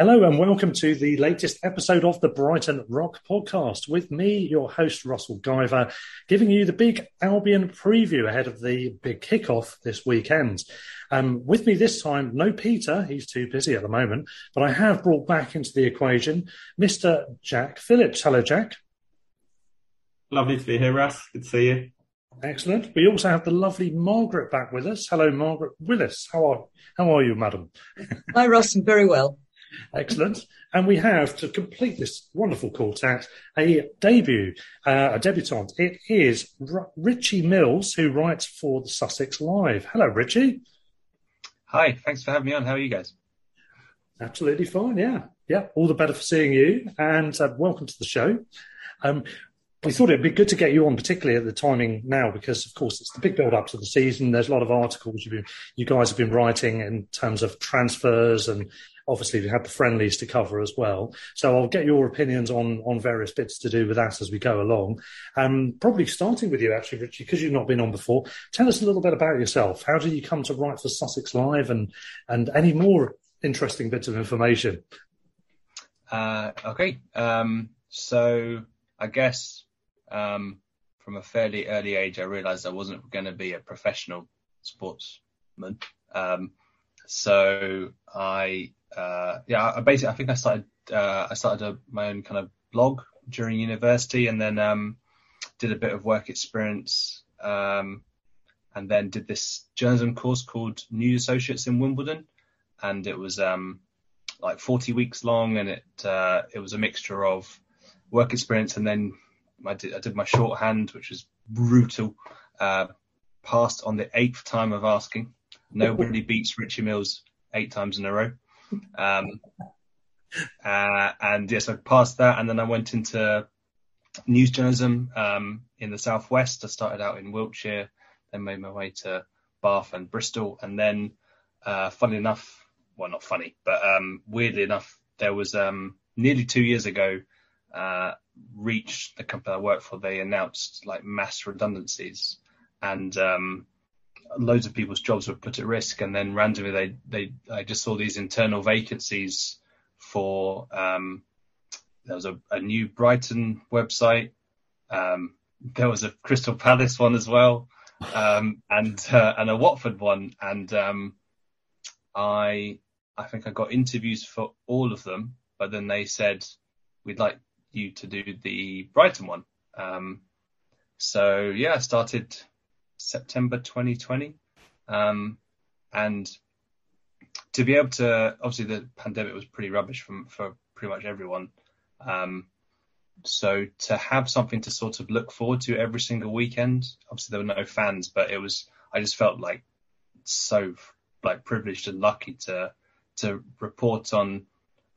Hello and welcome to the latest episode of the Brighton Rock podcast with me, your host, Russell Guyver, giving you the big Albion preview ahead of the big kickoff this weekend. Um, with me this time, no Peter, he's too busy at the moment, but I have brought back into the equation Mr. Jack Phillips. Hello, Jack. Lovely to be here, Russ. Good to see you. Excellent. We also have the lovely Margaret back with us. Hello, Margaret Willis. How are how are you, madam? Hi, Russ. I'm very well. Excellent. And we have to complete this wonderful quartet a debut, uh, a debutante. It is R- Richie Mills, who writes for the Sussex Live. Hello, Richie. Hi. Thanks for having me on. How are you guys? Absolutely fine. Yeah. Yeah. All the better for seeing you. And uh, welcome to the show. Um, we thought it'd be good to get you on, particularly at the timing now, because of course it's the big build up to the season. There's a lot of articles you've been, you guys have been writing in terms of transfers and obviously we had the friendlies to cover as well. So I'll get your opinions on on various bits to do with that as we go along. Um, probably starting with you actually, Richie, because you've not been on before. Tell us a little bit about yourself. How did you come to write for Sussex Live, and and any more interesting bits of information? Uh, okay, um, so I guess um, from a fairly early age, I realised I wasn't going to be a professional sportsman. Um, so I uh, yeah, I basically I think I started uh, I started a, my own kind of blog during university, and then um, did a bit of work experience, um, and then did this journalism course called News Associates in Wimbledon, and it was um, like 40 weeks long, and it uh, it was a mixture of work experience, and then I did I did my shorthand, which was brutal. Uh, passed on the eighth time of asking. Nobody beats Richie Mills eight times in a row. Um, uh, and yes, I passed that, and then I went into news journalism um, in the southwest. I started out in Wiltshire, then made my way to Bath and Bristol, and then, uh, funny enough, well, not funny, but um, weirdly enough, there was um, nearly two years ago, uh, the company I work for, they announced like mass redundancies, and um, loads of people's jobs were put at risk, and then randomly they they I just saw these internal vacancies for um, there was a, a new Brighton website, um, there was a Crystal Palace one as well, um, and uh, and a Watford one, and um, I I think I got interviews for all of them, but then they said we'd like you to do the Brighton one. Um, so yeah, I started September 2020. Um, and to be able to, obviously the pandemic was pretty rubbish from, for pretty much everyone. Um, so to have something to sort of look forward to every single weekend, obviously there were no fans, but it was, I just felt like so like privileged and lucky to, to report on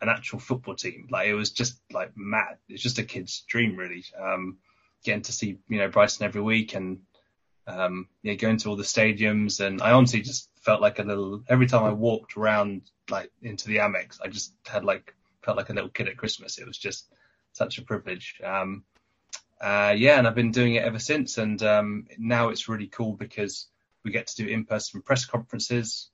an actual football team. Like it was just like mad. It's just a kid's dream really. Um, getting to see, you know, Brighton every week and um, yeah, going to all the stadiums, and I honestly just felt like a little. Every time I walked around, like into the Amex, I just had like felt like a little kid at Christmas. It was just such a privilege. Um, uh, yeah, and I've been doing it ever since, and um, now it's really cool because we get to do in-person press conferences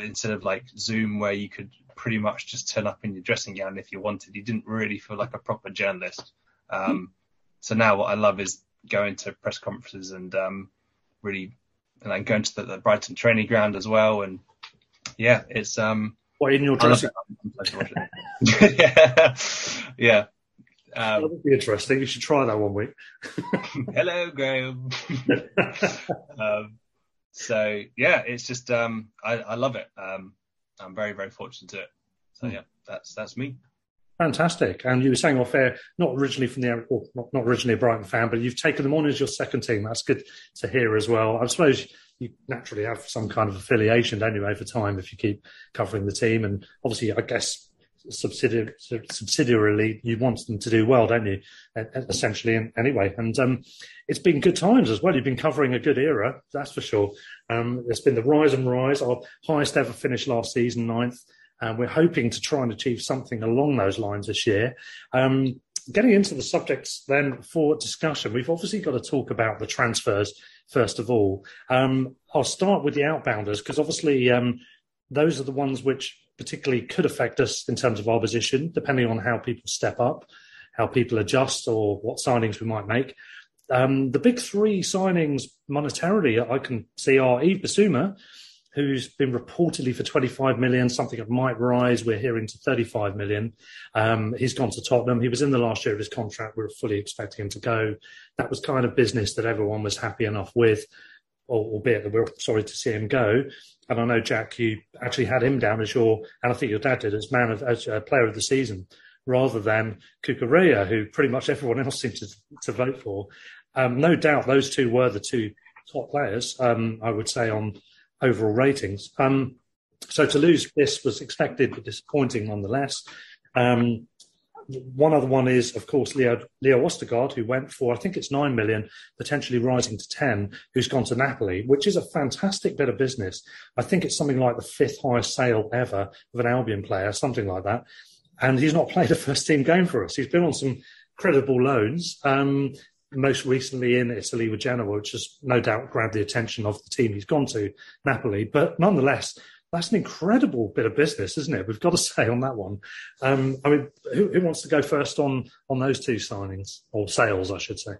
instead of like Zoom, where you could pretty much just turn up in your dressing gown if you wanted. You didn't really feel like a proper journalist. Um, so now what I love is going to press conferences and um, really and then going to the, the, Brighton training ground as well. And yeah, it's um. What in your dressing? yeah, yeah. Um, that would be interesting. You should try that one week. Hello, Graham. um, so yeah, it's just um, I, I love it. Um, I'm very very fortunate to it. So hmm. yeah, that's that's me. Fantastic. And you were saying off air, not originally from the, well, not, not originally a Brighton fan, but you've taken them on as your second team. That's good to hear as well. I suppose you naturally have some kind of affiliation, don't you, over time if you keep covering the team. And obviously, I guess subsidiary, subsidiarily, you want them to do well, don't you? Essentially, anyway. And um, it's been good times as well. You've been covering a good era, that's for sure. Um, there's been the rise and rise. Our highest ever finish last season, ninth. And we're hoping to try and achieve something along those lines this year. Um, getting into the subjects then for discussion, we've obviously got to talk about the transfers first of all. Um, I'll start with the outbounders because obviously um, those are the ones which particularly could affect us in terms of our position, depending on how people step up, how people adjust, or what signings we might make. Um, the big three signings monetarily I can see are Yves Bissouma, who's been reportedly for 25 million, something that might rise. We're hearing to 35 million. Um, he's gone to Tottenham. He was in the last year of his contract. We were fully expecting him to go. That was kind of business that everyone was happy enough with, albeit that we we're sorry to see him go. And I know Jack, you actually had him down as your, and I think your dad did as man of as player of the season, rather than Cucurella, who pretty much everyone else seemed to, to vote for. Um, no doubt, those two were the two top players. Um, I would say on overall ratings. Um, so to lose this was expected but disappointing nonetheless. Um, one other one is, of course, Leo, Leo Østigård, who went for, I think it's 9 million, potentially rising to 10, who's gone to Napoli, which is a fantastic bit of business. I think it's something like the fifth highest sale ever of an Albion player, something like that. And he's not played a first team game for us. He's been on some credible loans. Um, most recently in Italy with Genoa, which has no doubt grabbed the attention of the team he's gone to, Napoli. But nonetheless, that's an incredible bit of business, isn't it? We've got to say on that one. Um, I mean, who, who, wants to go first on on those two signings or sales, I should say?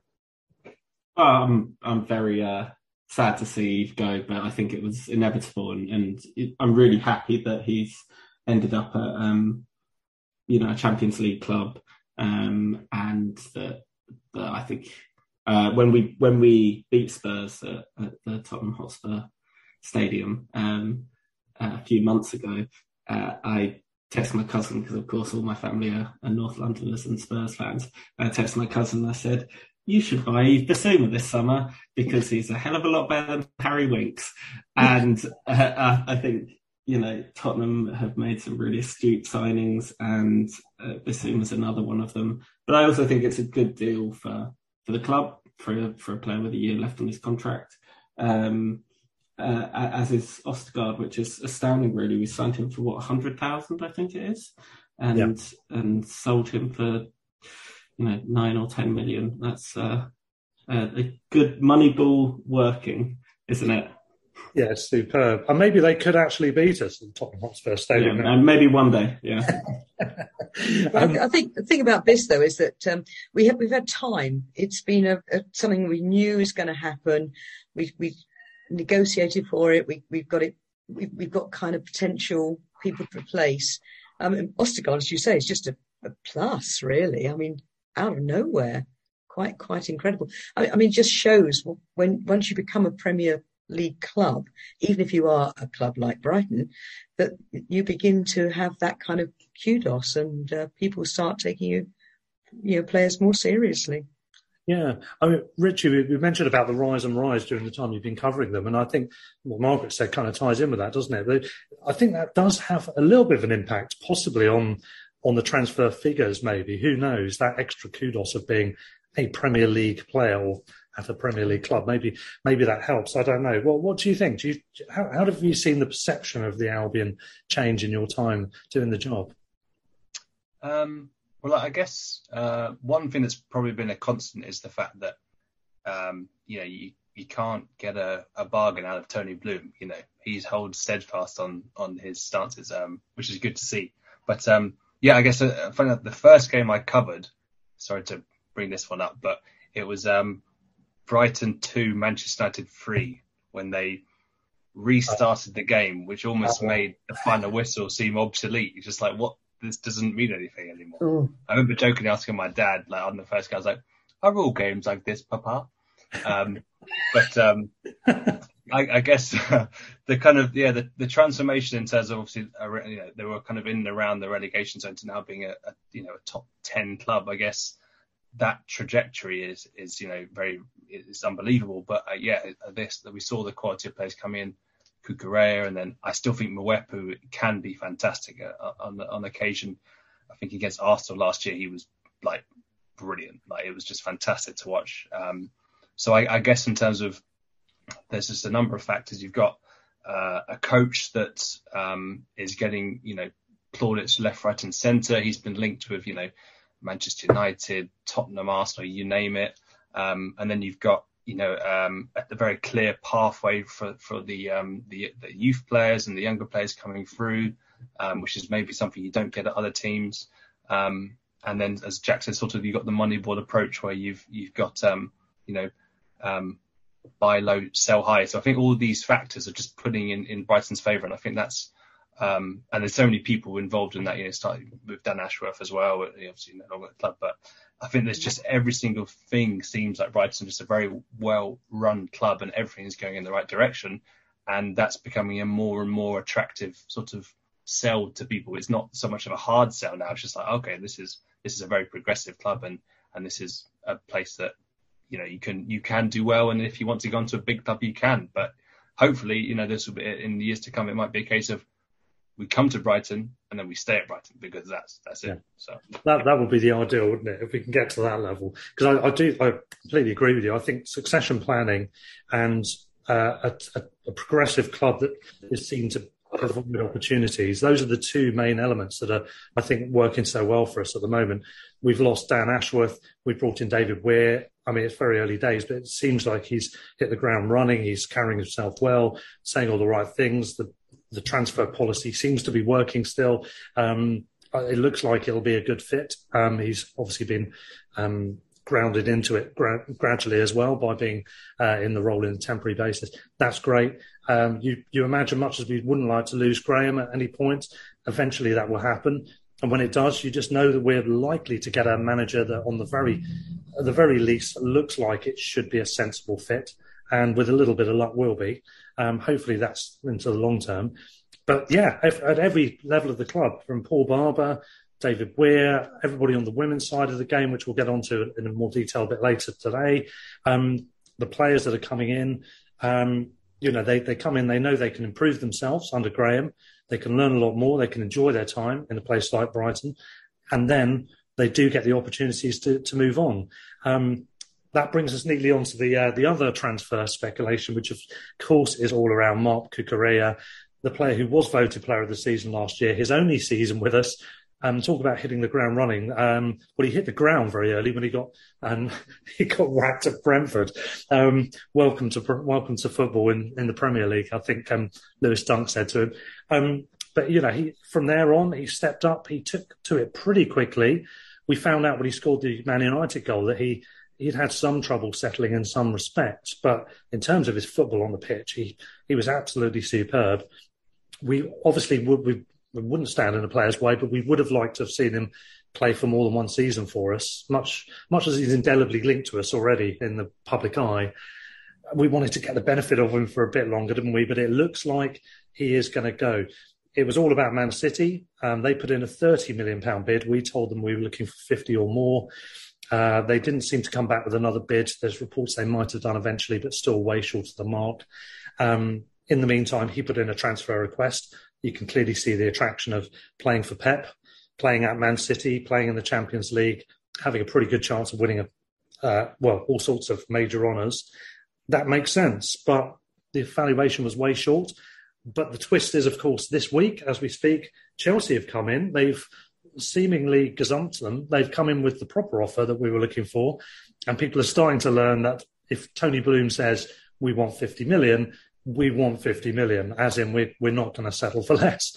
Um, I'm very uh, sad to see Yves go, but I think it was inevitable, and, and it, I'm really happy that he's ended up at um, you know a Champions League club, um, and that but I think uh, when we when we beat Spurs at, at the Tottenham Hotspur Stadium um, uh, a few months ago, uh, I texted my cousin because of course all my family are, are, North Londoners and Spurs fans. I texted my cousin and I said, "You should buy Bissouma this summer because he's a hell of a lot better than Harry Winks." and uh, I think you know, Tottenham have made some really astute signings, and uh, Bissouma's another one of them. But I also think it's a good deal for for the club for a, for a player with a year left on his contract. Um, uh, as is Østigård, which is astounding. Really, we signed him for what hundred thousand, I think it is, and yeah. and sold him for you know nine or ten million. That's uh, a good money ball working, isn't it? Yeah, superb. And maybe they could actually beat us in Tottenham Hotspur Stadium. Yeah, and maybe one day, yeah. um, I think the thing about this though is that um, we have we've had time. It's been a, a, something we knew was going to happen. We we negotiated for it. We we've got it. We, we've got kind of potential people to replace. Um, Østigård, as you say, is just a, a, plus, really. I mean, out of nowhere, quite quite incredible. I, I mean, it just shows when once you become a Premier league club, even if you are a club like Brighton, that you begin to have that kind of kudos and uh, people start taking you, you know, players more seriously. Yeah, I mean, Richie, we mentioned about the rise and rise during the time you've been covering them, and I think what Margaret said kind of ties in with that, doesn't it? I think that does have a little bit of an impact, possibly on on the transfer figures. Maybe who knows that extra kudos of being a Premier League player or at a Premier League club. Maybe maybe that helps. I don't know. Well, what do you think? Do you how, how have you seen the perception of the Albion change in your time doing the job? Um, well, I guess uh, one thing that's probably been a constant is the fact that um, you know you you can't get a, a, bargain out of Tony Bloom. You know he's holds steadfast on on his stances, um, which is good to see. But um, yeah, I guess uh, the first game I covered. Sorry to bring this one up, but it was um, Brighton 2, Manchester United 3 when they restarted the game, which almost made the final whistle seem obsolete. It's just like, what? This doesn't mean anything anymore. Mm. I remember jokingly asking my dad, like on the first game, I was like, are all games like this, Papa? Um, but um, I, I, guess uh, the kind of yeah the, the transformation in terms of obviously uh, you know, they were kind of in and around the relegation zone to now being a, a you know a top ten club. I guess that trajectory is is you know very it's unbelievable. But uh, yeah, this that we saw the quality of players come in, Cucurella, and then I still think Mwepu can be fantastic uh, on on occasion. I think against Arsenal last year he was like brilliant. Like it was just fantastic to watch. Um, so I, I, guess in terms of there's just a number of factors. You've got uh, a coach that um, is getting you know plaudits left, right, and centre. He's been linked with you know Manchester United, Tottenham, Arsenal, you name it. Um, and then you've got you know um, a very clear pathway for for the, um, the, the youth players and the younger players coming through, um, which is maybe something you don't get at other teams. Um, and then, as Jack said, sort of you've got the money board approach where you've you've got um, you know buy low, sell high. So I think all these factors are just putting in in Brighton's favour, and I think that's um, and there's so many people involved in that, you know, starting with Dan Ashworth as well, obviously no longer at the club, but I think there's just every single thing seems like Brighton just a very well run club and everything is going in the right direction. And that's becoming a more and more attractive sort of sell to people. It's not so much of a hard sell now. It's just like, okay, this is, this is a very progressive club and, and this is a place that, you know, you can, you can do well. And if you want to go into a big club, you can, but hopefully, you know, this will be in the years to come. It might be a case of, we come to Brighton and then we stay at Brighton because that's that's it. Yeah. So that that would be the ideal, wouldn't it? If we can get to that level, because I, I, do I completely agree with you. I think succession planning and uh, a, a, progressive club that is seen to provide opportunities. Those are the two main elements that are, I think, working so well for us at the moment. We've lost Dan Ashworth. We brought in David Weir. I mean, it's very early days, but it seems like he's hit the ground running. He's carrying himself well, saying all the right things. The the transfer policy seems to be working still. Um, it looks like it'll be a good fit. Um, he's obviously been um, grounded into it gra- gradually as well by being uh, in the role in a temporary basis. That's great. Um, you you imagine much as we wouldn't like to lose Graham at any point, eventually that will happen. And when it does, you just know that we're likely to get a manager that, on the very, the very least, looks like it should be a sensible fit, and with a little bit of luck, will be. Um, hopefully, that's into the long term. But yeah, at every level of the club, from Paul Barber, David Weir, everybody on the women's side of the game, which we'll get onto in more detail a bit later today. Um, the players that are coming in, um, you know, they, they come in, they know they can improve themselves under Graham. They can learn a lot more. They can enjoy their time in a place like Brighton. And then they do get the opportunities to, to move on. Um, that brings us neatly onto the uh, the other transfer speculation, which of course is all around Marc Cucurella, the player who was voted player of the season last year, his only season with us. Um, talk about hitting the ground running. Um, well, he hit the ground very early when he got um, he got whacked at Brentford. Um, welcome to welcome to football in, in the Premier League. I think um, Lewis Dunk said to him. Um, but you know, he from there on he stepped up. He took to it pretty quickly. We found out when he scored the Man United goal that he he'd had some trouble settling in some respects, but in terms of his football on the pitch, he he was absolutely superb. We obviously would we, we wouldn't stand in a player's way, but we would have liked to have seen him play for more than one season for us. Much much as he's indelibly linked to us already in the public eye, we wanted to get the benefit of him for a bit longer, didn't we? But it looks like he is going to go. It was all about Man City. Um, they put in a thirty million pound bid. We told them we were looking for fifty or more. Uh, they didn't seem to come back with another bid. There's reports they might have done eventually, but still way short of the mark. Um, in the meantime, he put in a transfer request. You can clearly see the attraction of playing for Pep, playing at Man City, playing in the Champions League, having a pretty good chance of winning a, uh, well, all sorts of major honours. That makes sense, but the evaluation was way short. But the twist is, of course, this week as we speak, Chelsea have come in. They've seemingly gazumped them. They've come in with the proper offer that we were looking for, and people are starting to learn that if Tony Bloom says we want 50 million, we want 50 million, as in we're, we're not going to settle for less.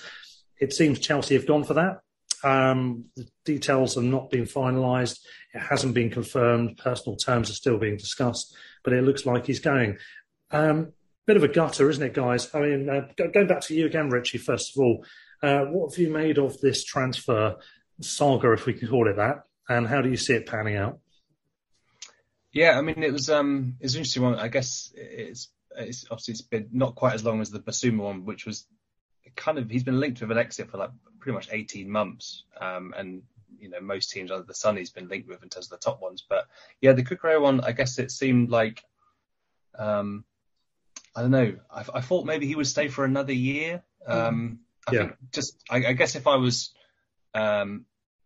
It seems Chelsea have gone for that. Um, the details have not been finalised. It hasn't been confirmed. Personal terms are still being discussed, but it looks like he's going. Um, bit of a gutter, isn't it, guys? I mean, uh, going back to you again, Richie, first of all, uh, what have you made of this transfer saga, if we can call it that, and how do you see it panning out? Yeah, I mean, it was um, it's an interesting one. I guess it's it's obviously it's been not quite as long as the Bissouma one, which was kind of he's been linked with an exit for like pretty much 18 months, um, and you know most teams under the sun he's been linked with in terms of the top ones. But yeah, the Cucurella one, I guess it seemed like um, I don't know. I, I, thought maybe he would stay for another year. Um, I yeah. think just I, I, guess if I was um,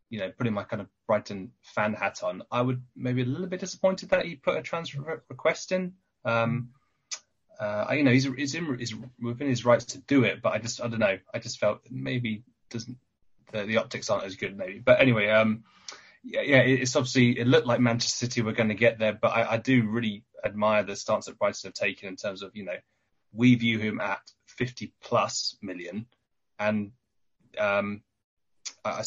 you know putting my kind of Brighton fan hat on, I would maybe a little bit disappointed that he put a transfer request in. Um, uh, you know, he's, he's, in, he's within his rights to do it, but I just, I don't know. I just felt maybe doesn't the, the optics aren't as good, maybe. But anyway, um, yeah, yeah, it's obviously it looked like Manchester City were going to get there, but I, I do really admire the stance that Brighton have taken in terms of, you know, we view him at 50 plus million, and um, I,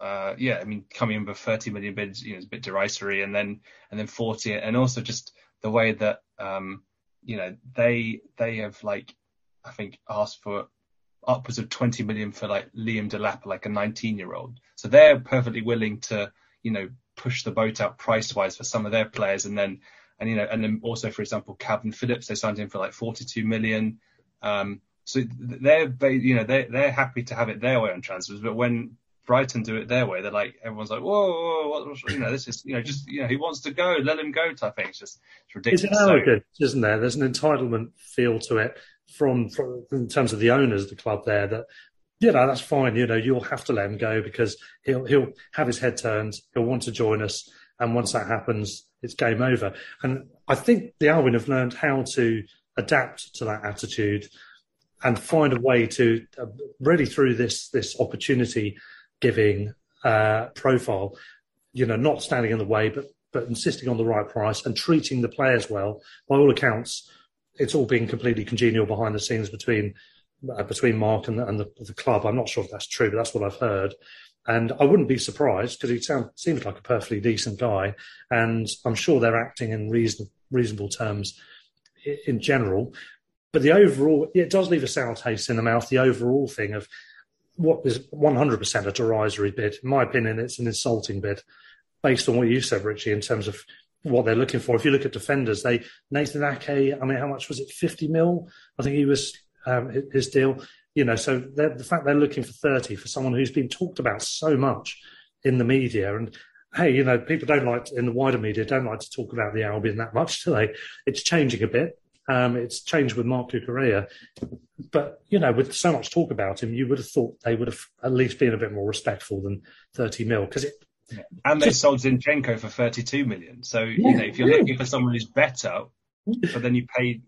uh, yeah, I mean, coming in with 30 million bids, you know, is a bit derisory, and then and then 40, and also just the way that um, you know, they they have like I think asked for upwards of 20 million for like Liam Delap, like a 19 year old. So they're perfectly willing to, you know, push the boat out price wise for some of their players. And then, and, you know, and then also, for example, Kalvin Phillips, they signed him for like 42 million. Um, so they're, you know, they're, they're happy to have it their way on transfers. But when Brighton do it their way. They're like everyone's like, whoa, whoa, whoa you know, this is you know just you know he wants to go, let him go type thing. It's just it's ridiculous. It's arrogant, so, isn't there? There's an entitlement feel to it from, from in terms of the owners of the club there that you know that's fine. You know you'll have to let him go because he'll he'll have his head turned. He'll want to join us, and once that happens, it's game over. And I think the Albion have learned how to adapt to that attitude and find a way to uh, really through this this opportunity giving uh, profile, you know, not standing in the way, but but insisting on the right price and treating the players well. By all accounts, it's all been completely congenial behind the scenes between uh, between Marc and, the, and the, the, club. I'm not sure if that's true, but that's what I've heard. And I wouldn't be surprised because he sound, seems like a perfectly decent guy, and I'm sure they're acting in reason, reasonable terms in general. But the overall, it does leave a sour taste in the mouth. The overall thing of what is 100% a derisory bid. In my opinion, it's an insulting bid based on what you said, Richie, in terms of what they're looking for. If you look at defenders, they Nathan Ake, I mean, how much was it? 50 mil? I think he was um, his deal. You know, so the fact they're looking for 30 for someone who's been talked about so much in the media and hey, you know, people don't like to, in the wider media don't like to talk about the Albion that much, do they? It's changing a bit. Um, it's changed with Marc Cucurella, but you know, with so much talk about him, you would have thought they would have at least been a bit more respectful than thirty mil because it. And they just, sold Zinchenko for thirty-two million. So yeah, you know, if you're yeah. looking for someone who's better, but then you pay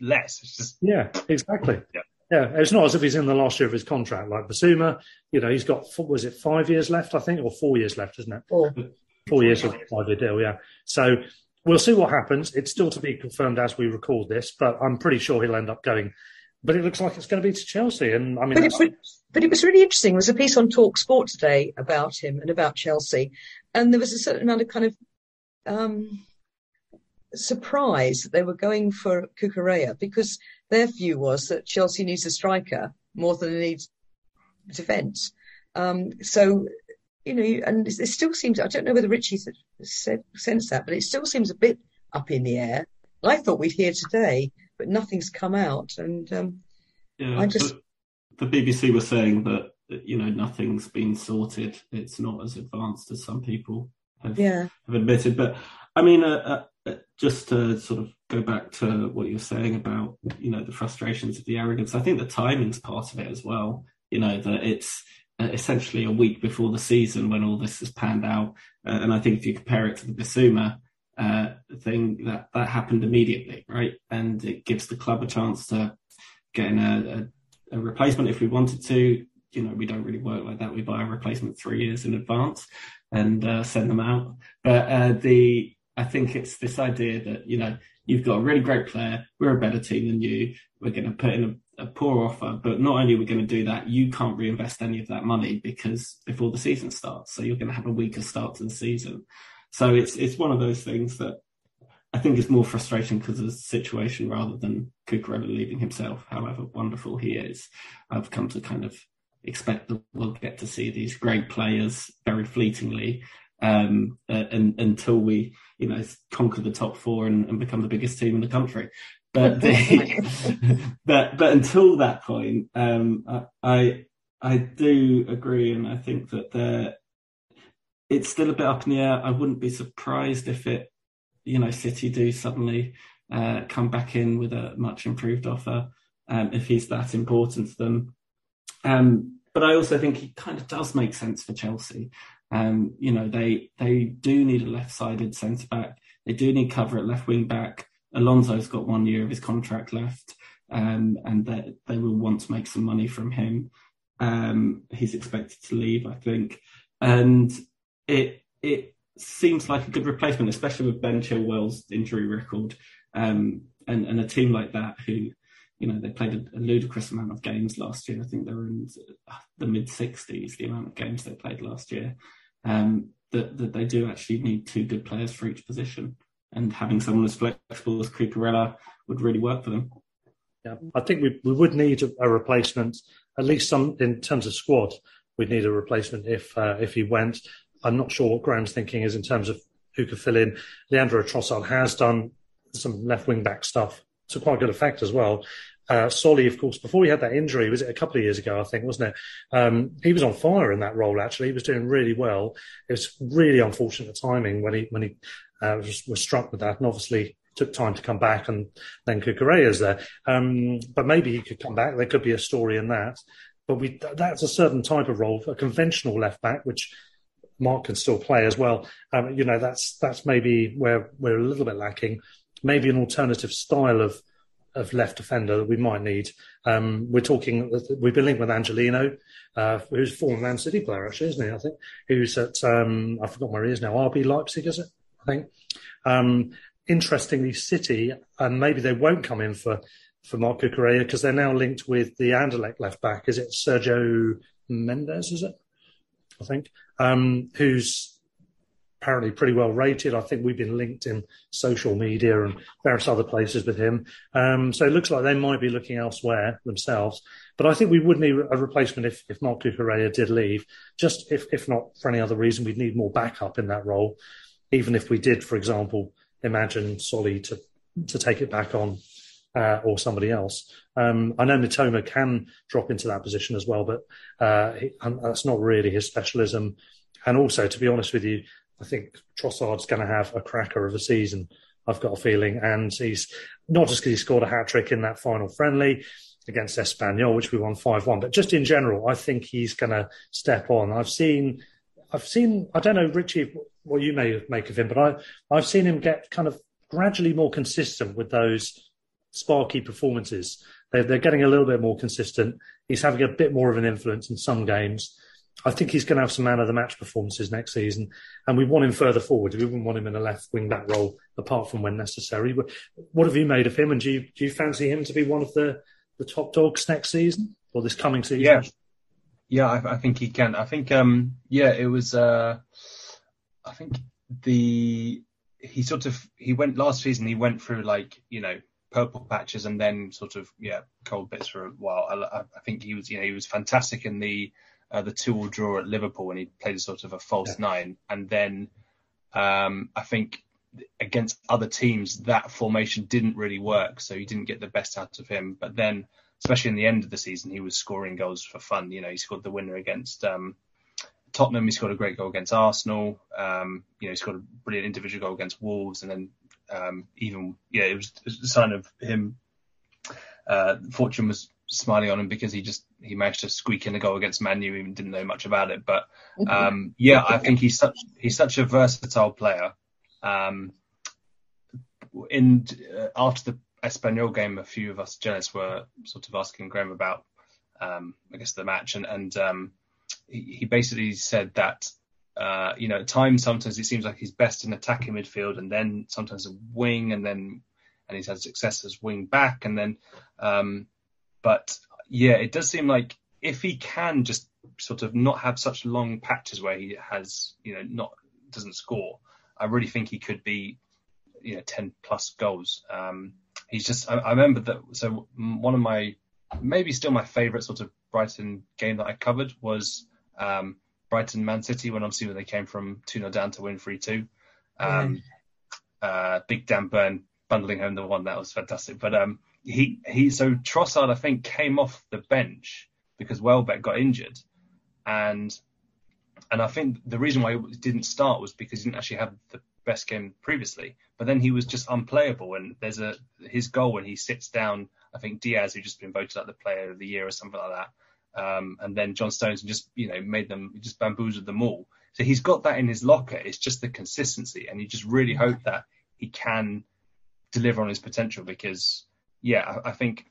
less, it's just yeah, exactly. Yeah. Yeah, it's not as if he's in the last year of his contract like Bissouma. You know, he's got was it five years left, I think, or four years left, isn't it? Four, four years of five-year deal. Yeah. So we'll see what happens. It's still to be confirmed as we record this, but I'm pretty sure he'll end up going. But it looks like it's going to be to Chelsea, and I mean, but it, but, but it was really interesting. There was a piece on Talk Sport today about him and about Chelsea, and there was a certain amount of kind of um, surprise that they were going for Cucurella because their view was that Chelsea needs a striker more than it needs defence. Um, so you know, and it still seems, I don't know whether Richie said, sensed that, but it still seems a bit up in the air. I thought we'd hear today, but nothing's come out. And um, yeah, I just. The BBC was saying that, you know, nothing's been sorted. It's not as advanced as some people have, yeah. have admitted. But I mean, uh, uh, just to sort of go back to what you're saying about, you know, the frustrations of the arrogance, I think the timing's part of it as well. You know, that it's uh, essentially a week before the season when all this has panned out. Uh, and I think if you compare it to the Bissouma uh, thing, that that happened immediately, right? And it gives the club a chance to get in a, a, a replacement if we wanted to. You know, we don't really work like that. We buy a replacement three years in advance and uh, send them out. But uh, the I think it's this idea that you know you've got a really great player. We're a better team than you. We're going to put in a a poor offer, but not only are we going to do that, you can't reinvest any of that money because before the season starts, so you're going to have a weaker start to the season. So it's it's one of those things that I think is more frustrating because of the situation rather than Cucurella leaving himself. However wonderful he is, I've come to kind of expect that we'll get to see these great players very fleetingly um, uh, and, until we, you know, conquer the top four and, and, become the biggest team in the country. But the, but but until that point, um, I I do agree, and I think that there it's still a bit up in the air. I wouldn't be surprised if it, you know, City do suddenly uh, come back in with a much improved offer um, if he's that important to them. Um, but I also think he kind of does make sense for Chelsea. Um, you know, they they do need a left-sided centre back. They do need cover at left wing back. Alonso's got one year of his contract left, um, and they, they will want to make some money from him. Um, he's expected to leave, I think, and it it seems like a good replacement, especially with Ben Chilwell's injury record, um, and and a team like that who you know, they played a, a, ludicrous amount of games last year. I think they were in the mid 60s, the amount of games they played last year. Um, that, that they do actually need two good players for each position. And having someone as flexible as Cucurella would really work for them. Yeah, I think we, we would need a, replacement, at least some in terms of squad. We'd need a replacement if uh, if he went. I'm not sure what Graham's thinking is in terms of who could fill in. Leandro Trossard has done some left wing back stuff to quite good effect as well. Uh, Solly, of course, before he had that injury, was it a couple of years ago, I think, wasn't it? Um, he was on fire in that role, actually. He was doing really well. It was really unfortunate timing when he, when he uh, was, was, struck with that. And obviously took time to come back and then Cucurella's there. Um, but maybe he could come back. There could be a story in that. But we, that's a certain type of role, a conventional left back, which Marc can still play as well. Um, you know, that's, that's maybe where we're a little bit lacking maybe an alternative style of of left defender that we might need. Um, we're talking, we've been linked with Angelino, uh, who's a former Man City player, actually, isn't he? I think who's at um, I forgot where he is now. RB Leipzig, is it? I think. Um, interestingly, City, and maybe they won't come in for for Marc Cucurella because they're now linked with the Anderlecht left back. Is it Sergio Mendes? Is it? I think um, who's apparently pretty well rated. I think we've been linked in social media and various other places with him. Um, so it looks like they might be looking elsewhere themselves. But I think we would need a replacement if, if Marc Cucurella did leave. Just if, if not for any other reason, we'd need more backup in that role. Even if we did, for example, imagine Solly to, to take it back on uh, or somebody else. Um, I know Mitoma can drop into that position as well, but uh, he, that's not really his specialism. And also, to be honest with you, I think Trossard's going to have a cracker of a season. I've got a feeling, and he's not just because he scored a hat trick in that final friendly against Espanyol, which we won five one, but just in general, I think he's going to step on. I've seen, I've seen, I don't know, Richie, what you may make of him, but I, I've seen him get kind of gradually more consistent with those sparky performances. They're, they're getting a little bit more consistent. He's having a bit more of an influence in some games. I think he's going to have some man of the match performances next season, and we want him further forward. We wouldn't want him in a left wing back role, apart from when necessary. But what have you made of him, and do you, do you fancy him to be one of the, the top dogs next season or this coming season? Yeah, yeah, I, I think he can. I think, um, yeah, it was. Uh, I think the he sort of he went last season. He went through like you know purple patches and then sort of yeah cold bits for a while. I, I think he was you know he was fantastic in the uh, the two-all draw at Liverpool when he played sort of a false yeah. nine, and then um, I think against other teams that formation didn't really work, so he didn't get the best out of him. But then, especially in the end of the season, he was scoring goals for fun. You know, he scored the winner against um, Tottenham. He scored a great goal against Arsenal. Um, you know, he scored a brilliant individual goal against Wolves, and then um, even yeah, it was, a sign of him. Uh, fortune was smiling on him because he just he managed to squeak in a goal against Manu, even didn't know much about it. But um, yeah, I think he's such he's such a versatile player. Um, in uh, after the Espanyol game, a few of us journalists were sort of asking Graham about, um, I guess, the match, and and um, he, basically said that. Uh, you know, at times sometimes it seems like he's best in attacking midfield, and then sometimes a wing, and then and he's had success as wing back, and then um, but yeah, it does seem like if he can just sort of not have such long patches where he has, you know, not doesn't score, I really think he could be, you know, 10 plus goals. Um, he's just, I, I remember that. So one of my, maybe still my favourite sort of Brighton game that I covered was um, Brighton Man City when obviously when they came from 2 0 down to win 3 2. Um, uh, Big Dan Burn bundling home the one that was fantastic. But um, he he so Trossard I think came off the bench because Welbeck got injured, and and I think the reason why he didn't start was because he didn't actually have the best game previously. But then he was just unplayable. And there's a his goal when he sits down. I think Diaz, who just been voted like the player of the year or something like that. Um, and then John Stones just you know made them just bamboozled them all. So he's got that in his locker. It's just the consistency, and you just really hope that he can deliver on his potential because yeah, I, I think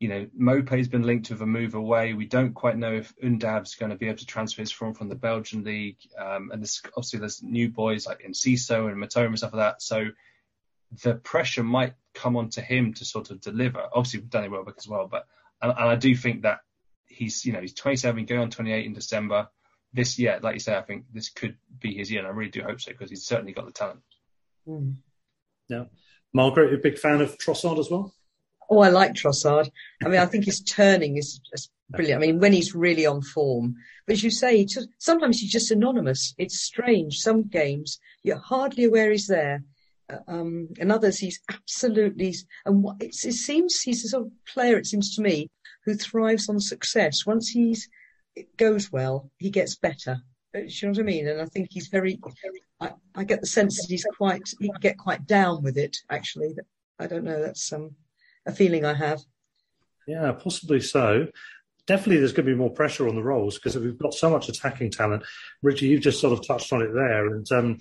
you know, Maupay's been linked with a move away. We don't quite know if Undav's going to be able to transfer his form from the Belgian league. Um, and this, obviously there's new boys like Enciso and Mitoma and stuff like that. So the pressure might come onto him to sort of deliver. Obviously Danny Welbeck as well, but and, and, I do think that he's, you know, he's 27, going on 28 in December. This year, like you say, I think this could be his year, and I really do hope so because he's certainly got the talent. Mm. Yeah, Margaret, a big fan of Trossard as well. Oh, I like Trossard. I mean, I think his turning is just brilliant. I mean, when he's really on form. But as you say, just, sometimes he's just anonymous. It's strange. Some games you're hardly aware he's there. Uh, um, and others he's absolutely. And what, it seems he's a sort of player. It seems to me who thrives on success. Once he's it goes well, he gets better. Uh, you know what I mean? And I think he's very. I, I get the sense that he's quite. He can get quite down with it. Actually, I don't know. That's um a feeling I have. Yeah, possibly so. Definitely, there's going to be more pressure on the roles because we've got so much attacking talent. Richie, you've just sort of touched on it there, and um,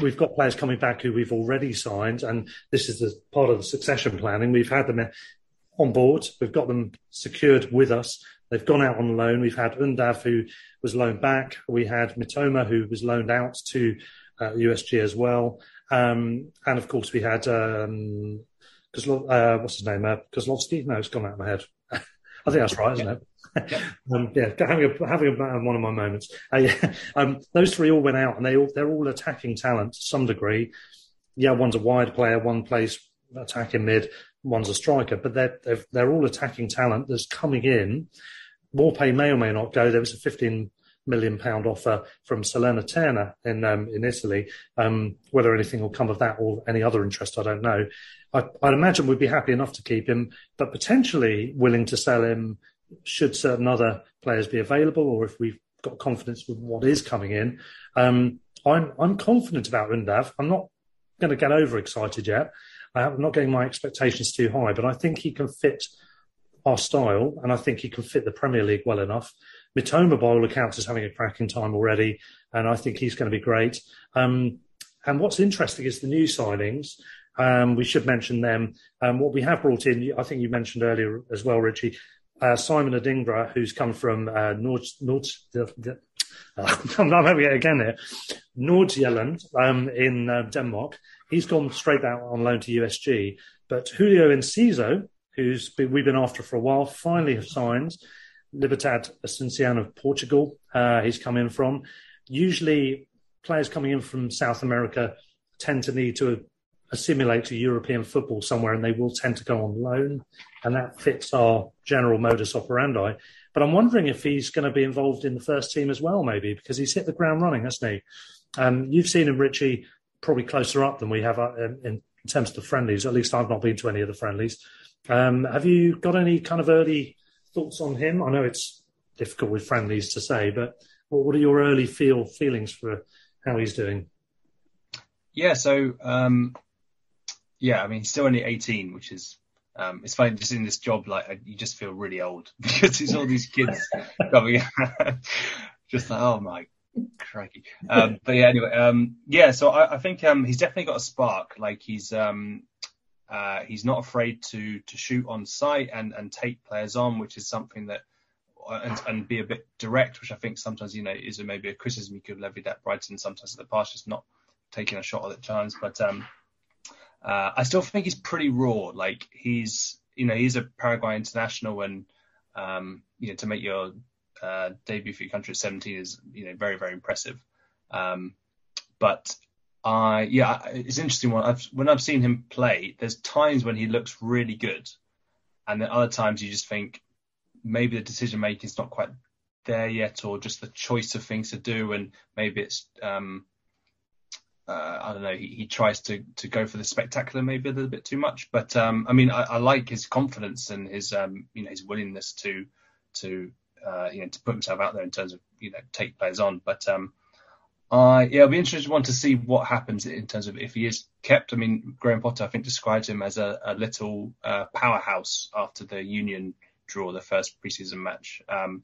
we've got players coming back who we've already signed, and this is the part of the succession planning. We've had them on board, we've got them secured with us. They've gone out on loan. We've had Undav, who was loaned back. We had Mitoma, who was loaned out to uh, USG as well. Um, and of course, we had um, Kozlov, uh, what's his name? Uh, Kozlovsky? No, it's gone out of my head. I think that's right, isn't it? um, yeah, having a having a, one of my moments. Uh, yeah, um, those three all went out, and they all they're all attacking talent to some degree. Yeah, one's a wide player, one plays attacking mid, one's a striker, but they're they're, all attacking talent that's coming in. Maupay may or may not go. There was a 15 million pound offer from Salernitana in um, in Italy. Um, whether anything will come of that or any other interest, I don't know. I, would imagine we'd be happy enough to keep him, but potentially willing to sell him should certain other players be available, or if we've got confidence with what is coming in. Um, I'm I'm confident about Undav. I'm not going to get overexcited yet. I'm not getting my expectations too high, but I think he can fit our style, and I think he can fit the Premier League well enough. Mitoma, by all accounts, is having a cracking time already, and I think he's going to be great. Um, and what's interesting is the new signings. Um, we should mention them. Um, what we have brought in, I think you mentioned earlier as well, Richie, uh, Simon Adingra, who's come from uh, Nord, Nord, uh, I'm having it again here, Nordjylland um, in uh, Denmark. He's gone straight out on loan to USG. But Julio Enciso, who's been, we've been after for a while, finally have signed. Libertad Asuncion of Portugal, uh, he's come in from. Usually, players coming in from South America tend to need to assimilate to European football somewhere and they will tend to go on loan. And that fits our general modus operandi. But I'm wondering if he's going to be involved in the first team as well, maybe, because he's hit the ground running, hasn't he? Um, you've seen him, Richie, probably closer up than we have uh, in, in, terms of the friendlies. At least I've not been to any of the friendlies. Um, have you got any kind of early thoughts on him? I know it's difficult with friendlies to say, but what, what are your early feel feelings for how he's doing? Yeah, so um, yeah, I mean, he's still only 18, which is um, it's funny just in this job, like you just feel really old because it's all these kids coming out. just like, oh my crikey. Um, but yeah, anyway, um, yeah, so I, I think um, he's definitely got a spark. Like he's um, uh, he's not afraid to to shoot on sight and and take players on, which is something that and, and be a bit direct, which I think sometimes you know is a, maybe a criticism you could levy at Brighton sometimes in the past, just not taking a shot at the chance. But um, uh, I still think he's pretty raw. Like he's, you know, he's a Paraguay international, and um, you know, to make your uh, debut for your country at 17 is, you know, very very impressive. Um, but I, yeah, it's interesting. When I've when I've seen him play, there's times when he looks really good, and then other times you just think maybe the decision making is not quite there yet, or just the choice of things to do, and maybe it's um, uh, I don't know, he, he tries to to go for the spectacular maybe a little bit too much. But um, I mean, I, I, like his confidence and his um, you know his willingness to to uh, you know, to put himself out there in terms of you know take players on. But um, I yeah, I'll be interested one to see what happens in terms of if he is kept. I mean, Graham Potter I think described him as a, a little uh, powerhouse after the Union draw, the first preseason match. Um,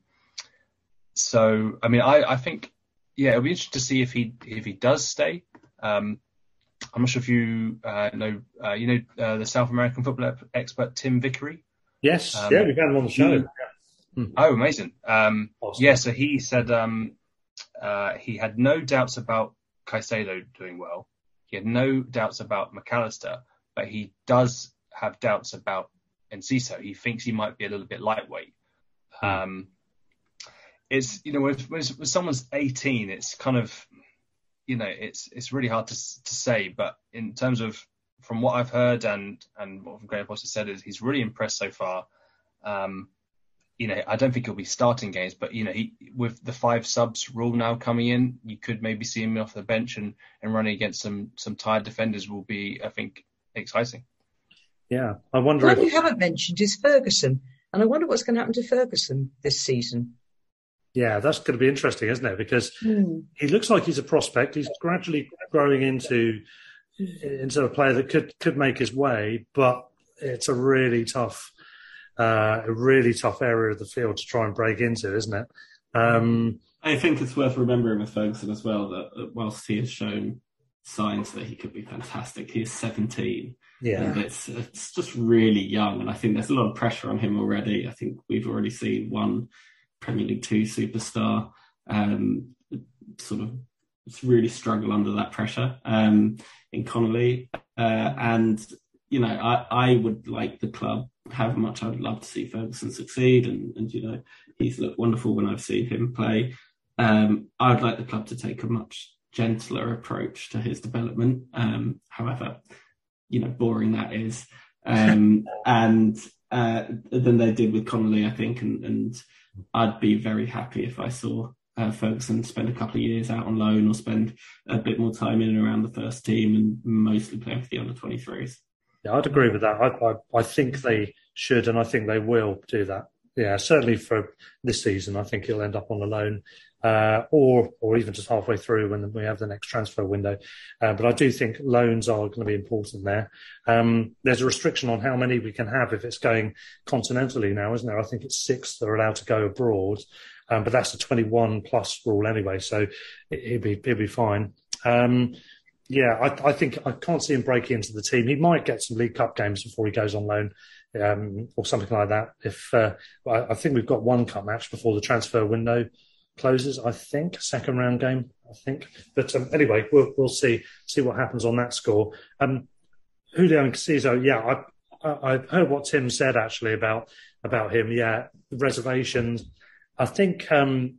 so I mean, I, I think yeah, it'll be interesting to see if he if he does stay. Um, I'm not sure if you uh, know uh, you know uh, the South American football expert Tim Vickery. Yes, um, yeah, we've had him on the show. He, hmm. Oh, amazing! Um, awesome. Yeah, so he said um, uh, he had no doubts about Caicedo doing well. He had no doubts about McAllister, but he does have doubts about Enciso. He thinks he might be a little bit lightweight. Hmm. Um, it's you know when, when, when, someone's 18, it's kind of you know it's it's really hard to to say. But in terms of from what I've heard and and what Graham Potter said is he's really impressed so far. Um, you know, I don't think he'll be starting games, but you know, he with the five subs rule now coming in, you could maybe see him off the bench and, and running against some some tired defenders will be, I think, exciting. Yeah, I wonder. What if... you haven't mentioned is Ferguson, and I wonder what's going to happen to Ferguson this season. Yeah, that's going to be interesting, isn't it? Because mm. he looks like he's a prospect. He's gradually growing into into a player that could could make his way, but it's a really tough, uh, a really tough area of the field to try and break into, isn't it? Um, I think it's worth remembering with Ferguson as well that whilst he has shown signs that he could be fantastic, he is 17. Yeah, and it's it's just really young, and I think there's a lot of pressure on him already. I think we've already seen one Premier League Two superstar um, sort of really struggle under that pressure um, in Connolly. Uh, and, you know, I, I would like the club, however much I would love to see Ferguson succeed. And, and you know, he's looked wonderful when I've seen him play. Um, I would like the club to take a much gentler approach to his development. Um, however, you know, boring that is. Um, and uh, than they did with Connolly, I think. And, and I'd be very happy if I saw uh, Ferguson spend a couple of years out on loan or spend a bit more time in and around the first team and mostly play for the under 23s. Yeah, I'd agree with that. I, I, I think they should and I think they will do that. Yeah, certainly for this season, I think he'll end up on a loan, uh, or or even just halfway through when we have the next transfer window. Uh, but I do think loans are going to be important there. Um, there's a restriction on how many we can have if it's going continentally now, isn't there? I think it's six that are allowed to go abroad. Um, but that's a 21 plus rule anyway, so it, will be he'll be fine. Um, yeah, I, I, think I can't see him breaking into the team. He might get some League Cup games before he goes on loan, um, or something like that. If uh, I, I, think we've got one cup match before the transfer window closes. I think second round game. I think, but um, anyway, we'll we'll see see what happens on that score. Um, Julio Enciso, yeah, I, I, I heard what Tim said actually about about him. Yeah, reservations I think um,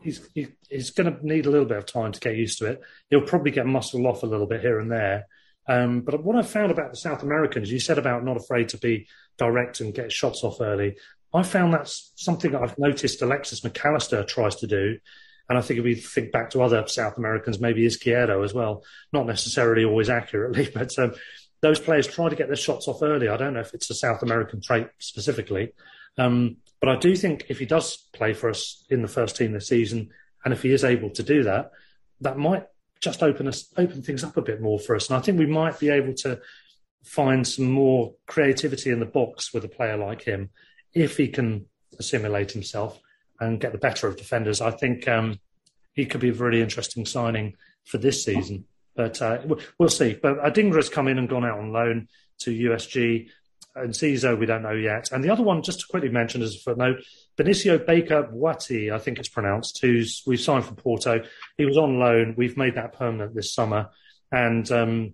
he's he, he's going to need a little bit of time to get used to it. He'll probably get muscled off a little bit here and there. Um, but what I found about the South Americans, you said about not afraid to be direct and get shots off early. I found that's something I've noticed Alexis McAllister tries to do. And I think if we think back to other South Americans, maybe Izquierdo as well, not necessarily always accurately, but um, those players try to get their shots off early. I don't know if it's a South American trait specifically, um, but I do think if he does play for us in the first team this season, and if he is able to do that, that might just open us open things up a bit more for us. And I think we might be able to find some more creativity in the box with a player like him if he can assimilate himself and get the better of defenders. I think um, he could be a really interesting signing for this season. But uh, we'll see. But Adingra has come in and gone out on loan to USG and Enciso, we don't know yet. And the other one, just to quickly mention as a footnote, Benicio Baker Boaitey, I think it's pronounced, who's we've signed for Porto. He was on loan. We've made that permanent this summer, and um,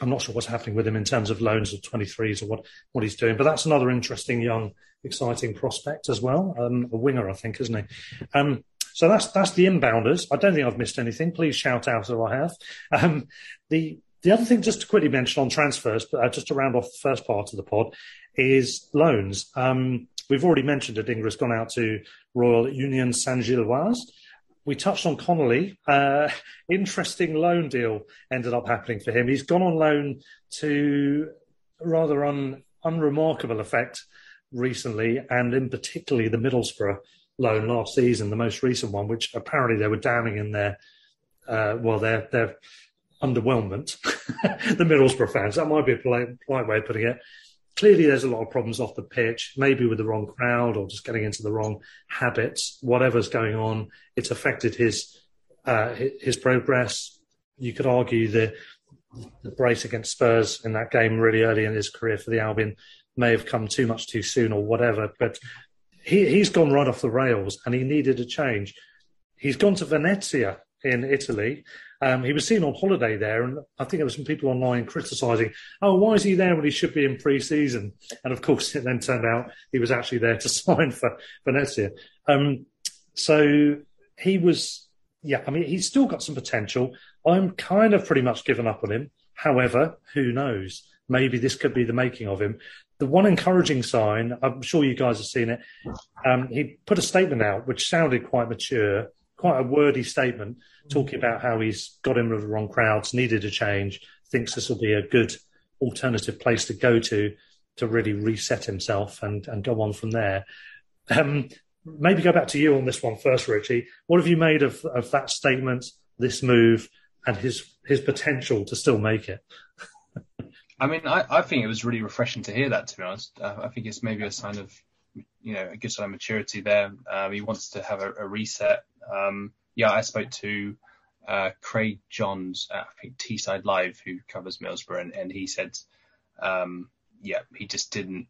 I'm not sure what's happening with him in terms of loans of 23s or what what he's doing. But that's another interesting young, exciting prospect as well. Um, a winger, I think, isn't he? Um, so that's that's the inbounders. I don't think I've missed anything. Please shout out if I have. Um, the the other thing, just to quickly mention on transfers, but uh, just to round off the first part of the pod, is loans. Um, we've already mentioned that Ingra's gone out to Royal Union Saint Gilloise. We touched on Connolly. Uh, interesting loan deal ended up happening for him. He's gone on loan to rather un, unremarkable effect recently, and in particularly the Middlesbrough loan last season, the most recent one, which apparently they were damning in their, uh, well, their their underwhelmment. the Middlesbrough fans, that might be a polite, polite way of putting it. Clearly, there's a lot of problems off the pitch, maybe with the wrong crowd or just getting into the wrong habits. Whatever's going on, it's affected his uh, his progress. You could argue the the brace against Spurs in that game really early in his career for the Albion may have come too much too soon or whatever. But he, he's gone right off the rails and he needed a change. He's gone to Venezia in Italy. Um, he was seen on holiday there, and I think there were some people online criticising, "Oh, why is he there when he should be in pre-season?" And of course, it then turned out he was actually there to sign for Venezia. Um, so he was, yeah. I mean, he's still got some potential. I'm kind of pretty much given up on him. However, who knows? Maybe this could be the making of him. The one encouraging sign, I'm sure you guys have seen it. Um, he put a statement out which sounded quite mature, quite a wordy statement, talking about how he's got in with the wrong crowds, needed a change, thinks this will be a good alternative place to go to to really reset himself and, and go on from there. Um, maybe go back to you on this one first, Richie. What have you made of, of that statement, this move, and his his potential to still make it. I mean, I, I think it was really refreshing to hear that. To be honest, uh, I think it's maybe a sign of you know a good sign of maturity there. Um, he wants to have a, a reset. Um, yeah, I spoke to uh, Craig Johns at I think Teesside Live, who covers Middlesbrough, and, and he said, um, yeah, he just didn't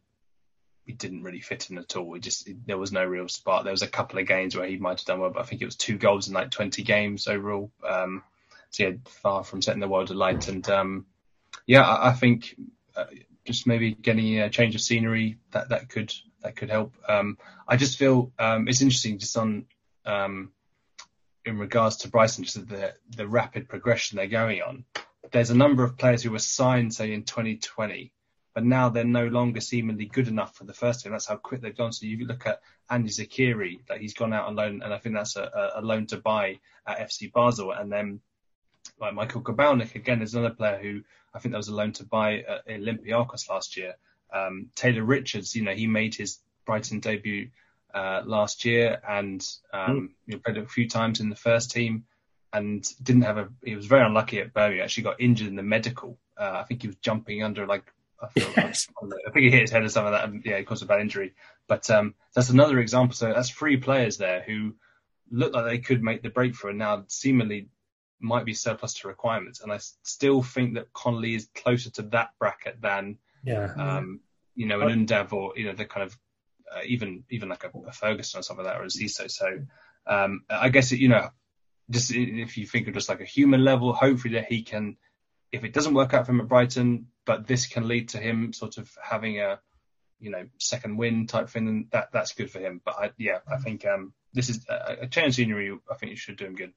he didn't really fit in at all. He just there was no real spark. There was a couple of games where he might have done well, but I think it was two goals in like 20 games overall. Um, so yeah, far from setting the world alight. And um, yeah, I, I think uh, just maybe getting a change of scenery that that could that could help. Um, I just feel um, it's interesting just on um, in regards to Brighton, just the the rapid progression they're going on. There's a number of players who were signed, say in 2020, but now they're no longer seemingly good enough for the first team. That's how quick they've gone. So you look at Andi Zeqiri, that he's gone out on loan, and I think that's a, a loan to buy at FC Basel, and then like Michael Karbownik again is another player who I think that was a loan to buy at Olympiacos last year. Um, Taylor Richards, you know, he made his Brighton debut uh, last year and um, mm. you know, played a few times in the first team and didn't have a. He was very unlucky at Birmingham. Actually, got injured in the medical. Uh, I think he was jumping under like. I, yes. I think he hit his head or something like that. And, yeah, it caused a bad injury. But um, that's another example. So that's three players there who looked like they could make the breakthrough, and now seemingly might be surplus to requirements. And I still think that Connolly is closer to that bracket than, yeah. um, you know, an Undav or, you know, the kind of, uh, even, even like a, a, Ferguson or something like that or a Ziso. So, um, I guess, it, you know, just if you think of just like a human level, hopefully that he can, if it doesn't work out for him at Brighton, but this can lead to him sort of having a, you know, second win type thing, and that that's good for him. But I, yeah, I think um, this is a, a change scenery. I think it should do him good.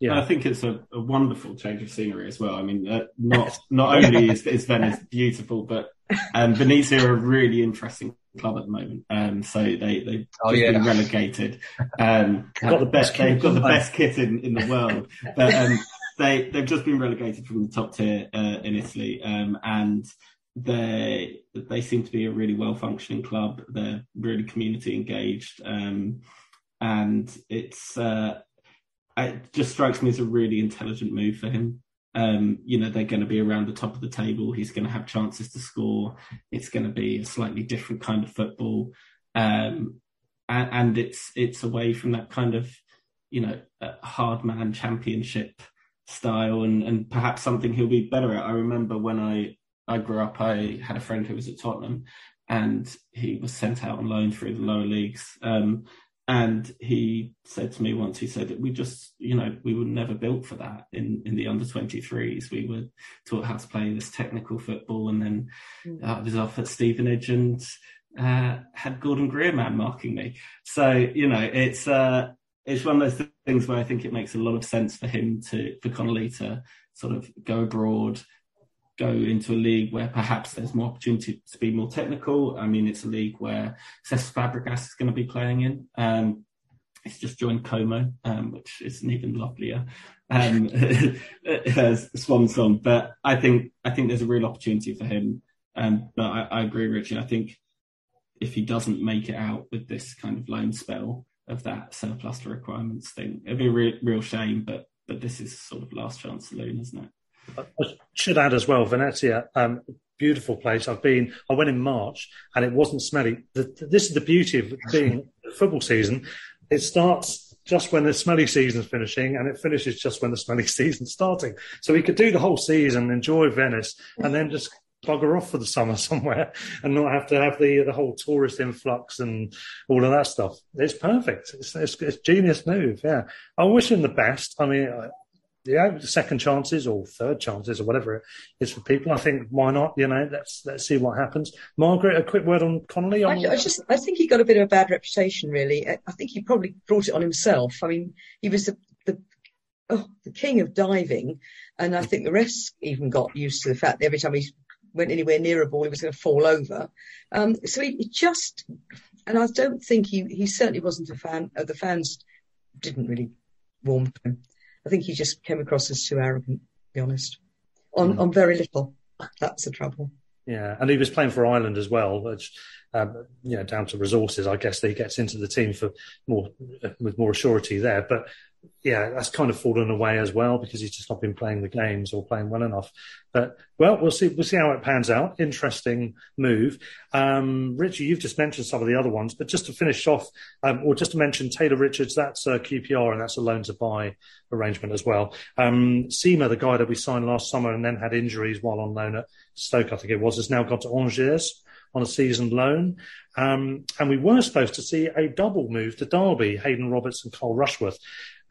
Yeah, I think it's a, a, wonderful change of scenery as well. I mean, uh, not not only is, is, Venice beautiful, but um, Venezia are a really interesting club at the moment. Um, so they they've oh, yeah. been relegated. Um, got the best. They've got the best kit in, in the world, but um, they they've just been relegated from the top tier uh, in Italy, um, and they they seem to be a really well functioning club. They're really community engaged, um, and it's. Uh, it just strikes me as a really intelligent move for him. Um, you know, they're going to be around the top of the table. He's going to have chances to score. It's going to be a slightly different kind of football, um, and, and, it's it's away from that kind of you know hard man championship style, and and perhaps something he'll be better at. I remember when I I grew up, I had a friend who was at Tottenham, and he was sent out on loan through the lower leagues. Um, and he said to me once, he said, that we just, you know, we were never built for that in, in the under 23s. We were taught how to play this technical football. And then mm. I was off at Stevenage and uh, had Gordon Greer man marking me. So, you know, it's, uh, it's one of those things where I think it makes a lot of sense for him to, for Connolly to sort of go abroad, go into a league where perhaps there's more opportunity to be more technical. I mean, it's a league where Cesc Fabregas is going to be playing in. Um, he's just joined Como, um, which is an even lovelier um, swan song. But I think I think there's a real opportunity for him. Um, but I, I agree, Richie. I think if he doesn't make it out with this kind of loan spell, of that surplus to requirements thing. It'd be a re- real shame, but but this is sort of last chance saloon, isn't it? I should add as well, Venezia, um, beautiful place. I've been, I went in March and it wasn't smelly. The, this is the beauty of being football season. It starts just when the smelly season's finishing and it finishes just when the smelly season's starting. So we could do the whole season, enjoy Venice and then just bugger off for the summer somewhere and not have to have the the whole tourist influx and all of that stuff. It's perfect. It's, it's, it's genius move. Yeah, I wish him the best. I mean, yeah, second chances or third chances or whatever it is for people. I think why not? You know, let's let's see what happens. Margaret, a quick word on Connolly. I, I, just I think he got a bit of a bad reputation. Really, I think he probably brought it on himself. I mean, he was the the, oh, the king of diving, and I think the rest even got used to the fact that every time he went anywhere near a ball, he was going to fall over. Um, so he, he, just, and I don't think he he certainly wasn't a fan. Uh, the fans didn't really warm to him. I think he just came across as too arrogant, to be honest, on, mm. on very little. That's the trouble. Yeah, and he was playing for Ireland as well, which, um, you know, down to resources, I guess that he gets into the team for more with more surety there. But yeah, that's kind of fallen away as well because he's just not been playing the games or playing well enough. But well, we'll see. We'll see how it pans out. Interesting move. Um, Richie, you've just mentioned some of the other ones, but just to finish off, um, or just to mention Taylor Richards, that's a QPR and that's a loan to buy arrangement as well. Um, Sima, the guy that we signed last summer and then had injuries while on loan at Stoke, I think it was, has now gone to Angers on a season loan. Um, and we were supposed to see a double move to Derby, Hayden Roberts and Carl Rushworth.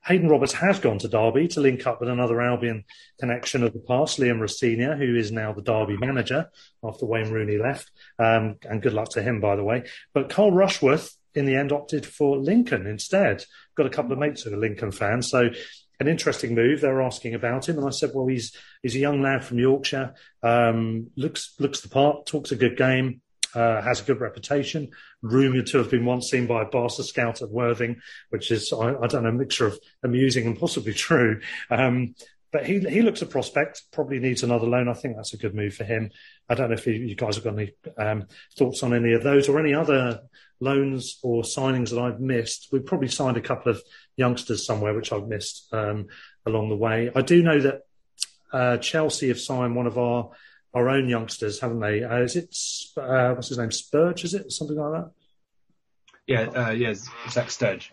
Hayden Roberts has gone to Derby to link up with another Albion connection of the past, Liam Rosenior, who is now the Derby manager after Wayne Rooney left. Um, and good luck to him, by the way. But Carl Rushworth, in the end, opted for Lincoln instead. Got a couple of mates who are Lincoln fans. So an interesting move. They were asking about him, and I said, "Well, he's he's a young lad from Yorkshire. Um, looks looks the part. Talks a good game uh, has a good reputation, rumoured to have been once seen by a Barca scout at Worthing, which is, I, I don't know, a mixture of amusing and possibly true. Um, but he he looks a prospect, probably needs another loan. I think that's a good move for him. I don't know if you, you guys have got any um, thoughts on any of those or any other loans or signings that I've missed. We've probably signed a couple of youngsters somewhere, which I've missed um, along the way. I do know that uh, Chelsea have signed one of our our own youngsters, haven't they? Uh, is it uh, what's his name? Spurge, is it something like that? Yeah, uh, yeah, Zach Sturge.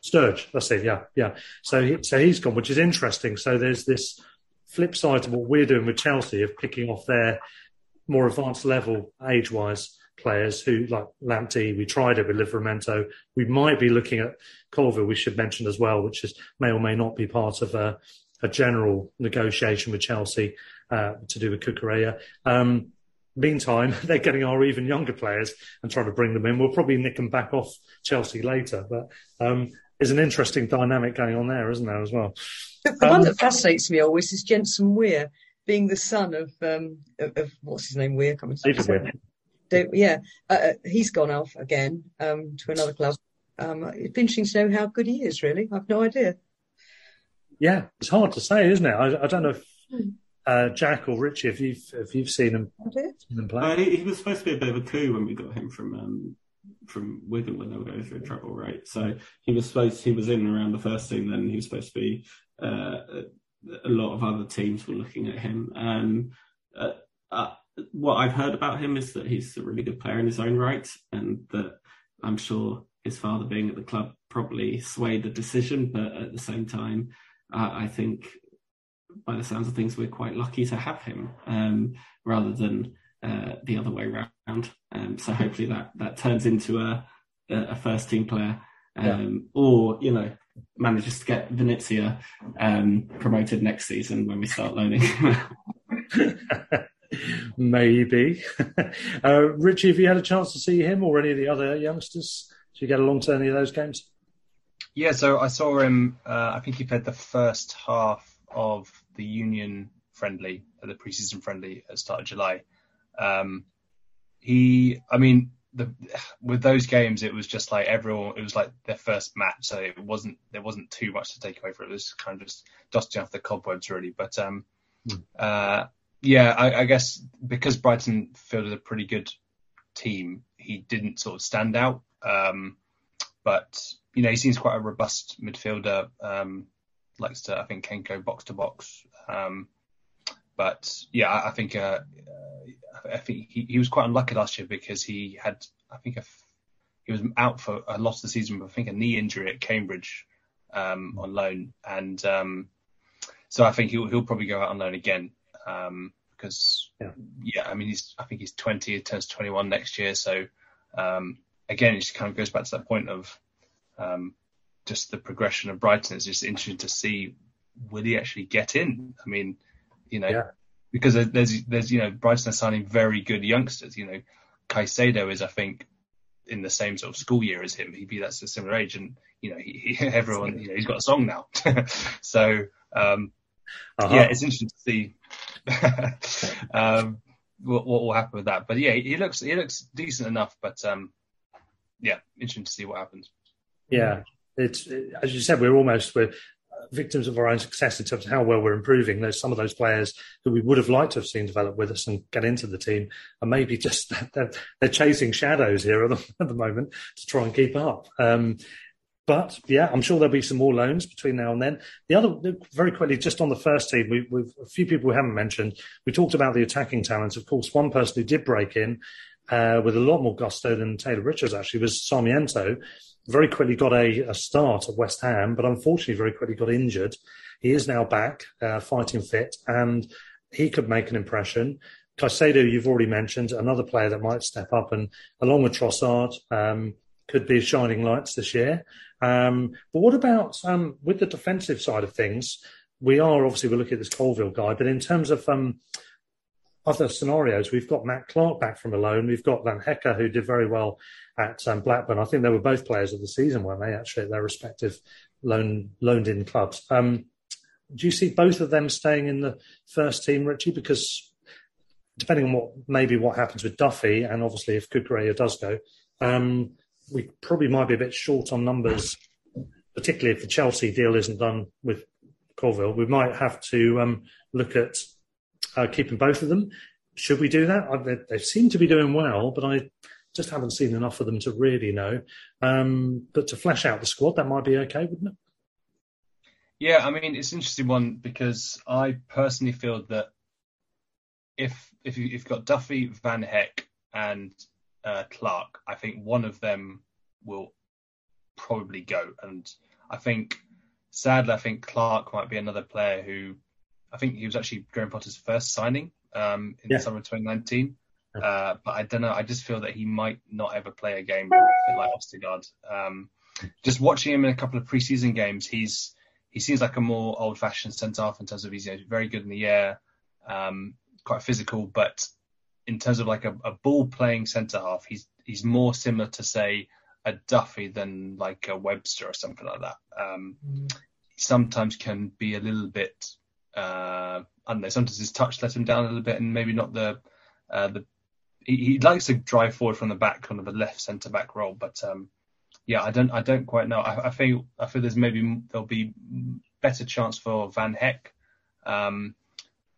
Sturge, that's it. Yeah, yeah. So, he, so he's gone, which is interesting. So there's this flip side to what we're doing with Chelsea of picking off their more advanced level age-wise players who like Lamptey. We tried it with Livramento. We might be looking at Colwill. We should mention as well, which is may or may not be part of a, a general negotiation with Chelsea uh, to do with Cucurella. Um, meantime, they're getting our even younger players and trying to bring them in. We'll probably nick them back off Chelsea later, but um, there's an interesting dynamic going on there, isn't there, as well? The, the um, one that fascinates me always is Jensen Weir being the son of, um, of, of what's his name, Weir? Coming David Weir. Yeah, uh, uh, he's gone off again um, to another club. Um, it'd be interesting to know how good he is. Really, I've no idea. Yeah, it's hard to say, isn't it? I, I don't know if hmm uh, Jack or Richie, if you've if you've seen him, seen him play, uh, he, he, was supposed to be a bit of a coup when we got him from um, from Wigan when they were going through trouble, right? So he was supposed he was in around the first team, then he was supposed to be. Uh, a lot of other teams were looking at him. Um, uh, uh, what I've heard about him is that he's a really good player in his own right, and that I'm sure his father being at the club probably swayed the decision. But at the same time, uh, I think by the sounds of things, we're quite lucky to have him um, rather than uh, the other way around. Um, so hopefully that that turns into a a first team player, um, yeah. or you know manages to get Venezia um, promoted next season when we start loaning. Maybe. uh, Richie, have you had a chance to see him or any of the other youngsters? Did you get along to any of those games? Yeah, so I saw him. Uh, I think he played the first half of the Union friendly, the preseason friendly at the start of July. Um, he, I mean, the, with those games, it was just like everyone. It was like their first match, so it wasn't there wasn't too much to take away from it. It was kind of just dusting off the cobwebs, really. But um, mm. uh, yeah, I, I, guess because Brighton fielded a pretty good team, he didn't sort of stand out. Um, but you know he seems quite a robust midfielder. Um, likes to I think can go box to box. Um, but yeah, I, think uh, uh, I think he, he was quite unlucky last year because he had I think a, he was out for a lot of the season, but I think a knee injury at Cambridge um, on loan, and um, so I think he'll he'll probably go out on loan again um, because yeah. yeah. I mean he's I think he's 20, he turns 21 next year, so um, again it just kind of goes back to that point of um, just the progression of Brighton. It's just interesting to see will he actually get in. I mean, you know, yeah. because there's there's you know Brighton are signing very good youngsters. You know, Caicedo is I think in the same sort of school year as him. He'd be that's a similar age, and you know, he, he everyone you know he's got a song now. so um, uh-huh. yeah, it's interesting to see um, what, what will happen with that. But yeah, he looks he looks decent enough. But um, yeah, interesting to see what happens. Yeah, it's as you said, we're almost we're victims of our own success in terms of how well we're improving. There's some of those players who we would have liked to have seen develop with us and get into the team, and maybe just they're, they're chasing shadows here at the, at the, moment to try and keep up. Um, but yeah, I'm sure there'll be some more loans between now and then. The other, very quickly, just on the first team, we, have a few people we haven't mentioned. We talked about the attacking talents. Of course, one person who did break in uh, with a lot more gusto than Taylor Richards actually was Sarmiento very quickly got a, a, start at West Ham, but unfortunately very quickly got injured. He is now back, uh, fighting fit, and he could make an impression. Caicedo, you've already mentioned, another player that might step up, and along with Trossard, um, could be shining lights this year. Um, but what about um, with the defensive side of things? We are obviously we're looking at this Colwill guy, but in terms of um, other scenarios, we've got Matt Clarke back from a loan. We've got Van Hecke, who did very well at um, Blackburn. I think they were both players of the season, weren't they? Actually, their respective loan loaned in clubs. Um, do you see both of them staying in the first team, Richie? Because depending on what maybe what happens with Duffy, and obviously if Cucurella does go, um, we probably might be a bit short on numbers, particularly if the Chelsea deal isn't done with Colwill. We might have to um, look at uh, keeping both of them. Should we do that? They, they, seem to be doing well, but I just haven't seen enough of them to really know. Um, but to flesh out the squad, that might be okay, wouldn't it? Yeah, I mean, it's an interesting one because I personally feel that if if you, have got Duffy, Van Hecke, and uh, Clarke, I think one of them will probably go. And I think, sadly, I think Clarke might be another player who I think he was actually Graham Potter's first signing um, in yeah. the summer of 2019. Uh, but I don't know. I just feel that he might not ever play a game like Østigård. Um, just watching him in a couple of preseason games, he's he seems like a more old-fashioned centre half in terms of he's you know, very good in the air, um, quite physical. But in terms of like a, a ball playing centre half, he's he's more similar to say a Duffy than like a Webster or something like that. Um, mm. Sometimes can be a little bit uh, I don't know. Sometimes his touch lets him down a little bit, and maybe not the uh, the. He, he, likes to drive forward from the back, kind of a left centre back role, but um, yeah, I don't I don't quite know. I, I feel I feel there's maybe there'll be better chance for Van Hecke. Um,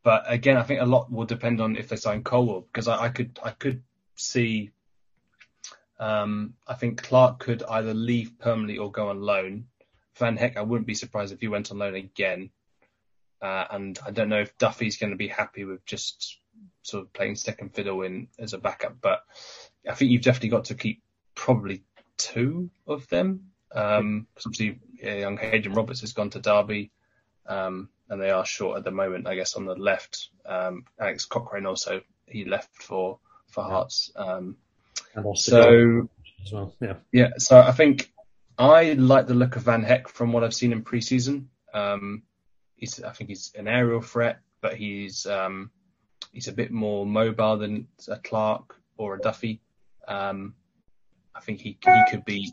but again, I think a lot will depend on if they sign Colwill because I, I could I could see. Um, I think Clarke could either leave permanently or go on loan. Van Hecke, I wouldn't be surprised if he went on loan again. Uh, and I don't know if Duffy's going to be happy with just sort of playing second fiddle in as a backup, but I think you've definitely got to keep probably two of them. Um, obviously, young Hayden Roberts has gone to Derby, um, and they are short at the moment, I guess, on the left. Um, Alex Cochrane also he left for for Hearts. Um, so well. yeah, yeah. So I think I like the look of Van Hecke from what I've seen in preseason. Um, he's I think he's an aerial threat, but he's um, he's a bit more mobile than a Clarke or a Duffy. Um, I think he he could be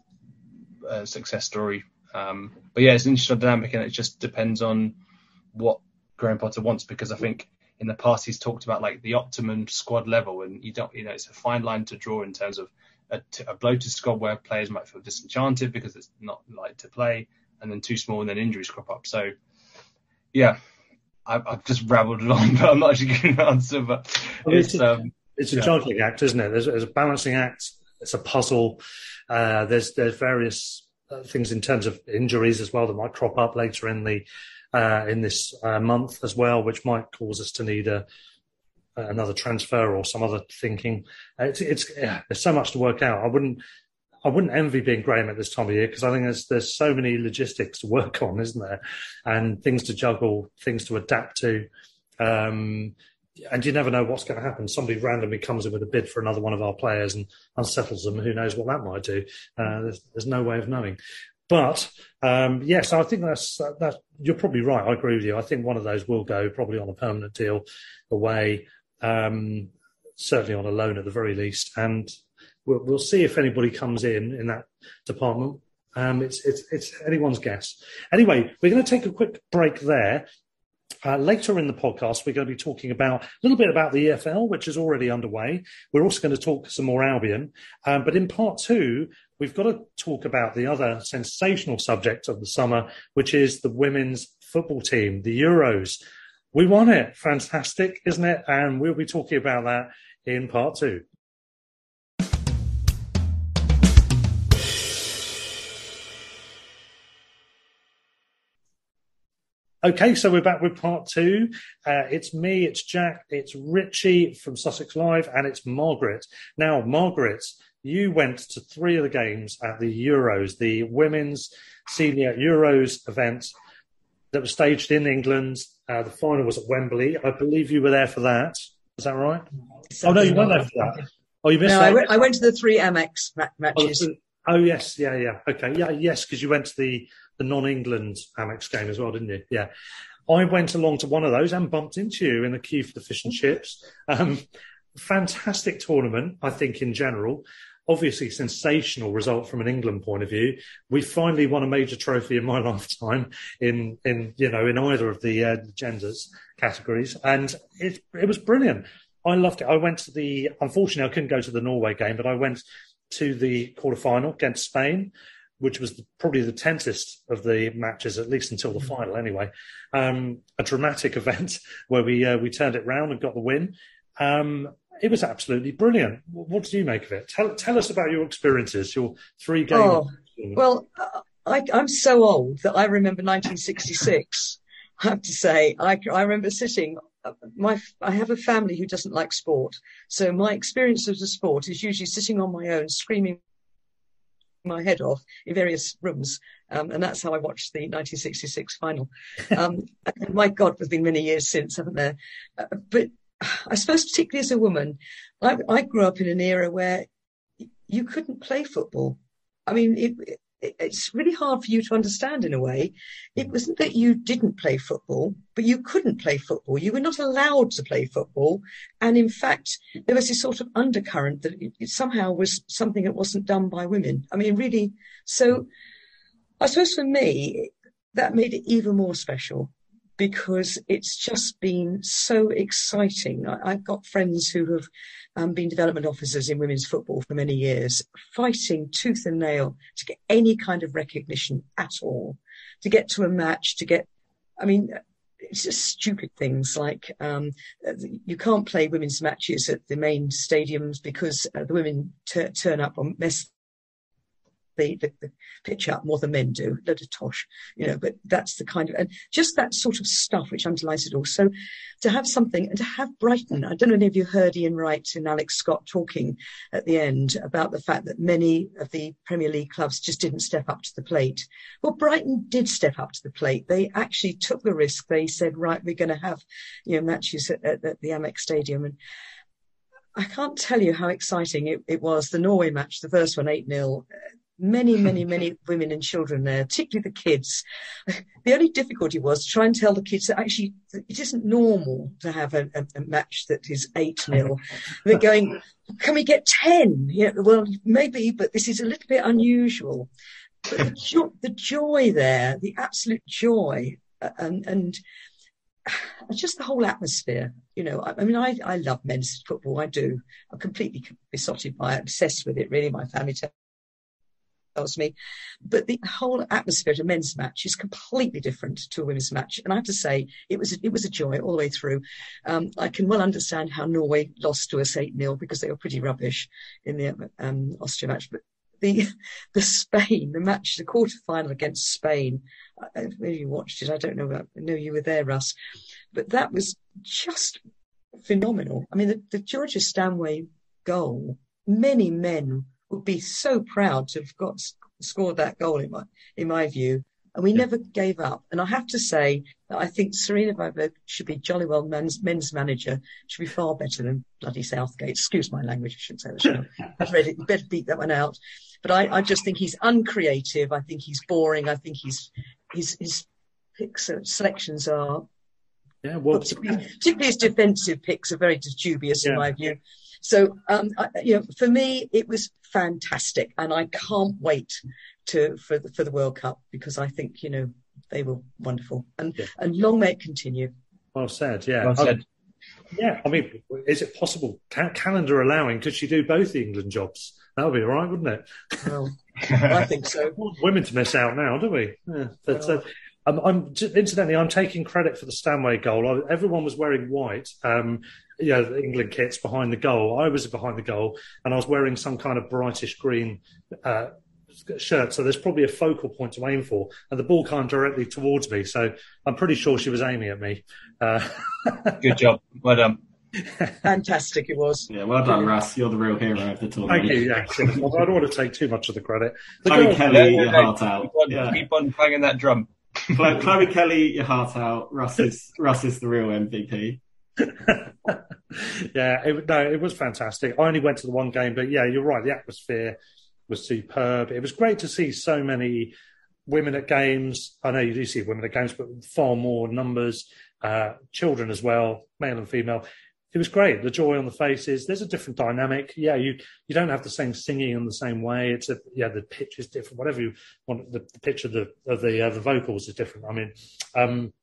a success story. Um, but yeah, it's an interesting dynamic, and it just depends on what Graham Potter wants. Because I think in the past he's talked about like the optimum squad level, and you don't, you know, it's a fine line to draw in terms of a, a bloated squad where players might feel disenchanted because it's not like to play, and then too small, and then injuries crop up. So yeah, I've, I've just rabbled on, but I'm not actually going to answer. But it's, it's a, um, it's a yeah. juggling act, isn't it? There's, there's, a balancing act. It's a puzzle. Uh, there's there's various uh, things in terms of injuries as well that might crop up later in the uh, in this uh, month as well, which might cause us to need a another transfer or some other thinking. It's, it's yeah, there's so much to work out. I wouldn't I wouldn't envy being Graham at this time of year because I think there's there's so many logistics to work on, isn't there? And things to juggle, things to adapt to. Um, and you never know what's going to happen. Somebody randomly comes in with a bid for another one of our players and unsettles them. Who knows what that might do? Uh, there's, there's, no way of knowing. But um, yes, I think that's that. You're probably right. I agree with you. I think one of those will go probably on a permanent deal away, um, certainly on a loan at the very least, and we'll, we'll see if anybody comes in in that department. Um, it's, it's, it's anyone's guess. Anyway, we're going to take a quick break there. Uh, later in the podcast, we're going to be talking about a little bit about the EFL, which is already underway. We're also going to talk some more Albion. Um, but in part two, we've got to talk about the other sensational subject of the summer, which is the women's football team, the Euros. We won it. Fantastic, isn't it? And we'll be talking about that in part two. Okay, so we're back with part two. Uh, it's me, it's Jack, it's Richie from Sussex Live, and it's Margaret. Now, Margaret, you went to three of the games at the Euros, the women's senior Euros event that was staged in England. Uh, the final was at Wembley. I believe you were there for that. Is that right? oh no, you weren't there for that. Oh, you missed no, that. I went, I went to the three Amex matches. Oh, oh yes, yeah, yeah. Okay, yeah, yes, because you went to the the non-England Amex game as well, didn't you? Yeah. I went along to one of those and bumped into you in the queue for the fish and chips. Um, fantastic tournament, I think, in general. Obviously, sensational result from an England point of view. We finally won a major trophy in my lifetime in, in you know, in either of the uh, genders categories, and it it was brilliant. I loved it. I went to the. Unfortunately, I couldn't go to the Norway game, but I went to the quarter final against Spain which was the, probably the tensest of the matches, at least until the mm. final anyway. Um, a dramatic event where we uh, we turned it round and got the win. Um, it was absolutely brilliant. What did you make of it? Tell tell us about your experiences, your three games. Oh, well, I, I'm so old that I remember 1966. I have to say, I, I remember sitting. Uh, my I have a family who doesn't like sport, so my experience of the sport is usually sitting on my own, screaming my head off in various rooms. Um, and that's how I watched the 1966 final. Um, my God, there's been many years since, haven't there? Uh, but I suppose, particularly as a woman, I, I, grew up in an era where you couldn't play football. I mean, it, it's really hard for you to understand in a way. It mm. wasn't that you didn't play football, but you couldn't play football. You were not allowed to play football. And in fact, there was this sort of undercurrent that it somehow was something that wasn't done by women. I mean, really. So mm. I suppose for me, that made it even more special because it's just been so exciting. I, have got friends who have um, been development officers in women's football for many years, fighting tooth and nail to get any kind of recognition at all, to get to a match, to get, I mean, it's just stupid things like um, you can't play women's matches at the main stadiums because uh, the women t- turn up or mess the, the, the pitch up more than men do, load of tosh, you know, but that's the kind of, and just that sort of stuff which underlies it all. So to have something and to have Brighton, I don't know if you heard Ian Wright and Alex Scott talking at the end about the fact that many of the Premier League clubs just didn't step up to the plate. Well, Brighton did step up to the plate. They actually took the risk. They said, right, we're going to have, you know, matches at, at, at the Amex Stadium and, I can't tell you how exciting it, it, was. The Norway match, the first one, 8 0 many, many, many women and children there, particularly the kids. The only difficulty was to try and tell the kids that actually it isn't normal to have a, a, a match that is 8 0. They're going, can we get 10? Yeah, well, maybe, but this is a little bit unusual. But the, jo- the joy there, the absolute joy, uh, and, and just the whole atmosphere. You know, I, I, mean, I, I love men's football. I do. I'm completely besotted by it, obsessed with it. Really, my family tells me. But the whole atmosphere at a men's match is completely different to a women's match. And I have to say, it was, it was a joy all the way through. Um, I can well understand how Norway lost to us 8 0 because they were pretty rubbish in the um, Austria match. But the the Spain, the match, the quarter final against Spain. Maybe you watched it. I don't know. I know you were there, Russ, but that was just phenomenal. I mean, the, the Georgia Stanway goal. Many men would be so proud to have got scored that goal in my in my view. And we yeah. never gave up. And I have to say that I think Sarina Wiegman should be jolly well men's, men's manager, should be far better than bloody Southgate. Excuse my language, I shouldn't say that. I've read it. You better beat that one out. But I, I just think he's uncreative. I think he's boring. I think he's, his, his picks, uh, selections are yeah, well, particularly, particularly his defensive picks are very dubious yeah. in my view. So, um, I, you know, for me, it was fantastic, and I can't wait to for the, for the World Cup because I think you know they were wonderful, and yeah. and long may it continue. Well said. Yeah. Well said. yeah, I mean, is it possible? Can, calendar allowing, could she do both the England jobs? That would be all right, wouldn't it? Well, I think so. Women to miss out now, do we? Yeah. But, well, uh, I'm, I'm, incidentally, I'm taking credit for the Stanway goal. I, everyone was wearing white. Um, you know, England kits behind the goal. I was behind the goal, and I was wearing some kind of brightish green uh, shirt. So there's probably a focal point to aim for, and the ball came directly towards me. So I'm pretty sure she was aiming at me. Uh, Good job. Well done. Fantastic it was. Yeah, well done, Russ. You're the real hero of the tournament. Thank you. Yeah, I don't want to take too much of the credit. The Chloe girl, Kelly, your heart out. Keep on, yeah. keep on banging that drum. Chloe Kelly, your heart out. Russ is Russ is the real MVP. yeah, it, no, it was fantastic. I only went to the one game, but yeah, you're right. The atmosphere was superb. It was great to see so many women at games. I know you do see women at games, but far more numbers, uh, children as well, male and female. It was great. The joy on the faces. There's a different dynamic. Yeah, you you don't have the same singing in the same way. It's a yeah, the pitch is different. Whatever you want, the, the pitch of the of the uh, the vocals is different. I mean, um,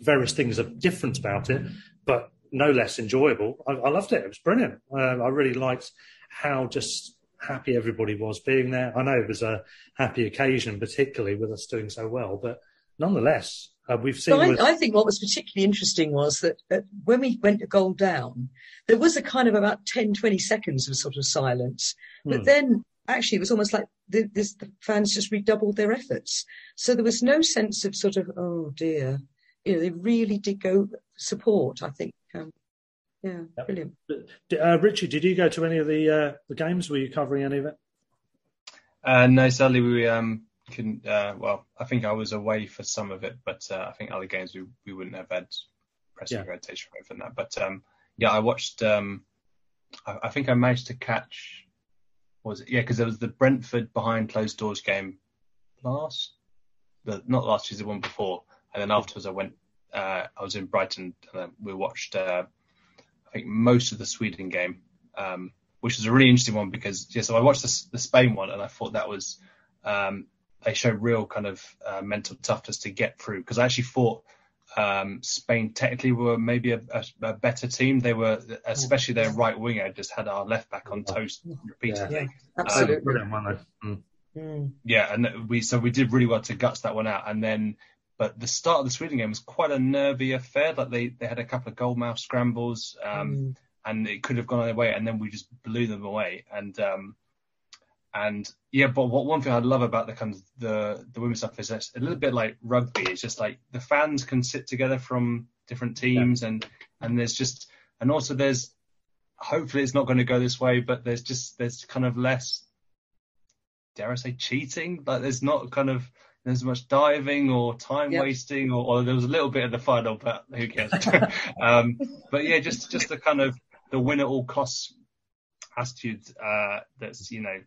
various things are different about it, but no less enjoyable. I, I loved it. It was brilliant. Uh, I really liked how just happy everybody was being there. I know it was a happy occasion, particularly with us doing so well, but nonetheless, uh, we've seen. I, I, think what was particularly interesting was that, that when we went to goal down, there was a kind of about 10, 20 seconds of sort of silence, but hmm. then actually it was almost like the, this, the fans just redoubled their efforts. So there was no sense of sort of, oh dear, you know, they really did go support. I think. Um, yeah, yep. brilliant. Uh, Richie, did you go to any of the uh, the games? Were you covering any of it? Uh, no, sadly we um couldn't. Uh, well, I think I was away for some of it, but uh, I think other games we, we wouldn't have had pressing yeah. rotation for that. But um, yeah, I watched. Um, I, I, think I managed to catch. Was it? Yeah, because there was the Brentford behind closed doors game last, the not last year, the one before, and then afterwards I went. Uh, I was in Brighton and we watched uh, I think most of the Sweden game, um, which was a really interesting one because yeah, so I watched the, the Spain one and I thought that was um, they showed real kind of uh, mental toughness to get through because I actually thought um, Spain technically were maybe a, a, a, better team. They were, especially their right winger, just had our left back on toast repeatedly. Yeah, absolutely. Um, mm. Yeah, and we so we did really well to guts that one out, and then but the start of the Sweden game was quite a nervy affair. Like they, they had a couple of goalmouth scrambles, um, mm. and it could have gone their way, and then we just blew them away. And um, and yeah, but what one thing I love about the kind of the the women's stuff is it's a little bit like rugby. It's just like the fans can sit together from different teams, yeah. and and there's just and also there's hopefully it's not going to go this way, but there's just there's kind of less dare I say cheating. Like there's not kind of there's much diving or time yep. wasting, or, or, there was a little bit of the final, but who cares? um, but yeah, just just the kind of the win at all costs attitude uh, that's you know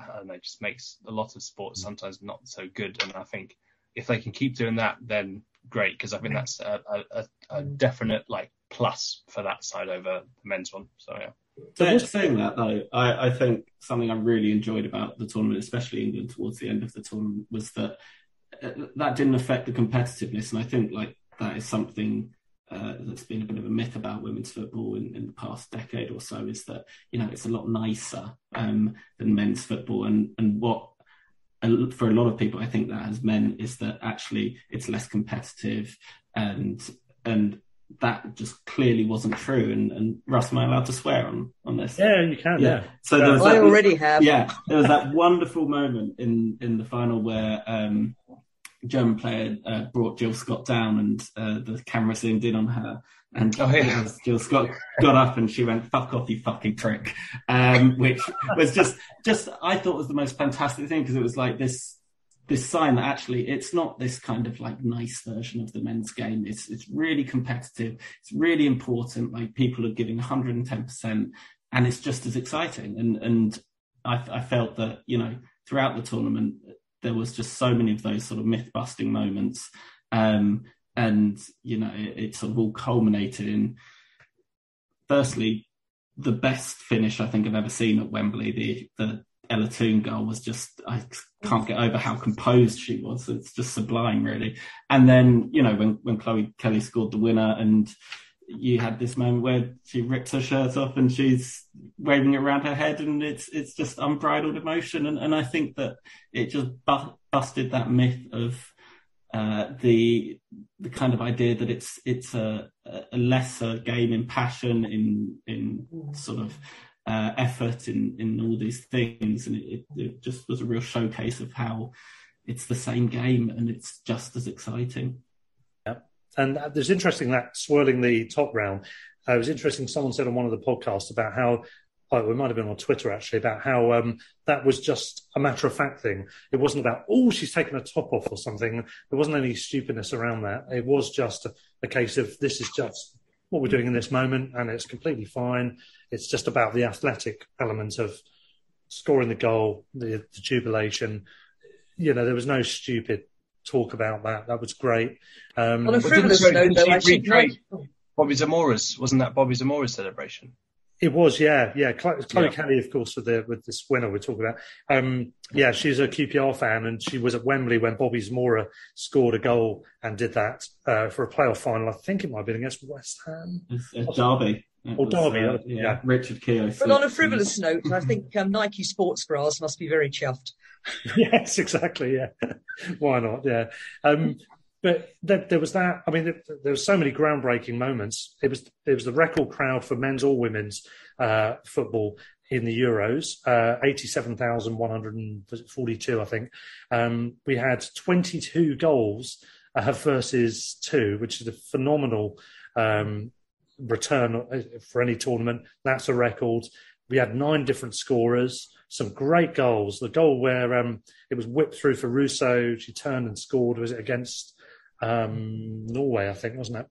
I don't know just makes a lot of sports sometimes not so good, and I think if they can keep doing that, then great because I think that's a, a, a definite like plus for that side over the men's one. So yeah. So just saying that though, I, I, think something I really enjoyed about the tournament, especially England towards the end of the tournament, was that uh, that didn't affect the competitiveness, and I think like that is something uh, that's been a bit of a myth about women's football in, in, the past decade or so. Is that you know it's a lot nicer um, than men's football, and and what for a lot of people, I think that has meant is that actually it's less competitive and and that just clearly wasn't true. And, and Russ, am I allowed to swear on, on this? Yeah, you can. Yeah. yeah. So there was I that, already have. Yeah, there was that wonderful moment in in the final where um, German player uh, brought Jill Scott down, and uh, the camera zoomed in on her. And oh, yeah. Jill Scott got up and she went, "Fuck off, you fucking prick," um, which was just, just I thought was the most fantastic thing because it was like this this sign that actually it's not this kind of like nice version of the men's game. It's it's really competitive. It's really important. Like people are giving 110 percent, and it's just as exciting. And and I, I felt that you know throughout the tournament there was just so many of those sort of myth busting moments. Um, and you know it, it sort of all culminated in firstly the best finish I think I've ever seen at Wembley. The the Ella Toone goal was just I can't get over how composed she was. It's just sublime, really. And then you know when when Chloe Kelly scored the winner, and you had this moment where she rips her shirt off and she's waving it around her head, and it's it's just unbridled emotion. And and I think that it just bu- busted that myth of uh, the the kind of idea that it's it's a, a lesser game in passion in in sort of uh, effort in in all these things, and it, it, just was a real showcase of how it's the same game and it's just as exciting. And there's interesting that swirling the top round. Uh, it was interesting. Someone said on one of the podcasts about how we might have been on Twitter actually about how um, that was just a matter of fact thing. It wasn't about oh she's taken her top off or something. There wasn't any stupidness around that. It was just a, a case of this is just what we're doing in this moment, and it's completely fine. It's just about the athletic element of scoring the goal, the, the jubilation. You know, there was no stupid talk about that. That was great. Um, On a frivolous note, though, actually, Bobby Zamora's wasn't that Bobby Zamora's celebration? It was, yeah, yeah. Chloe, Chloe yeah. Kelly, of course, with the with this winner we're talking about. Um, yeah, she's a QPR fan, and she was at Wembley when Bobby Zamora scored a goal and did that uh, for a playoff final. I think it might have been against West Ham. It's, Derby. or Derby, uh, yeah. yeah. Richard Keogh. But on a frivolous note, I think um, Nike sports bras must be very chuffed. yes, exactly. Yeah, why not? Yeah. Um, but there, there, was that. I mean, there, there so many groundbreaking moments. It was it was the record crowd for men's or women's uh, football in the Euros, uh, eighty-seven thousand one hundred and forty-two, I think. Um, we had twenty-two goals uh, versus two, which is a phenomenal um, return uh, for any tournament. That's a record. We had nine different scorers, some great goals. The goal where um, it was whipped through for Russo, she turned and scored. Was it against? um, Norway, I think, wasn't it?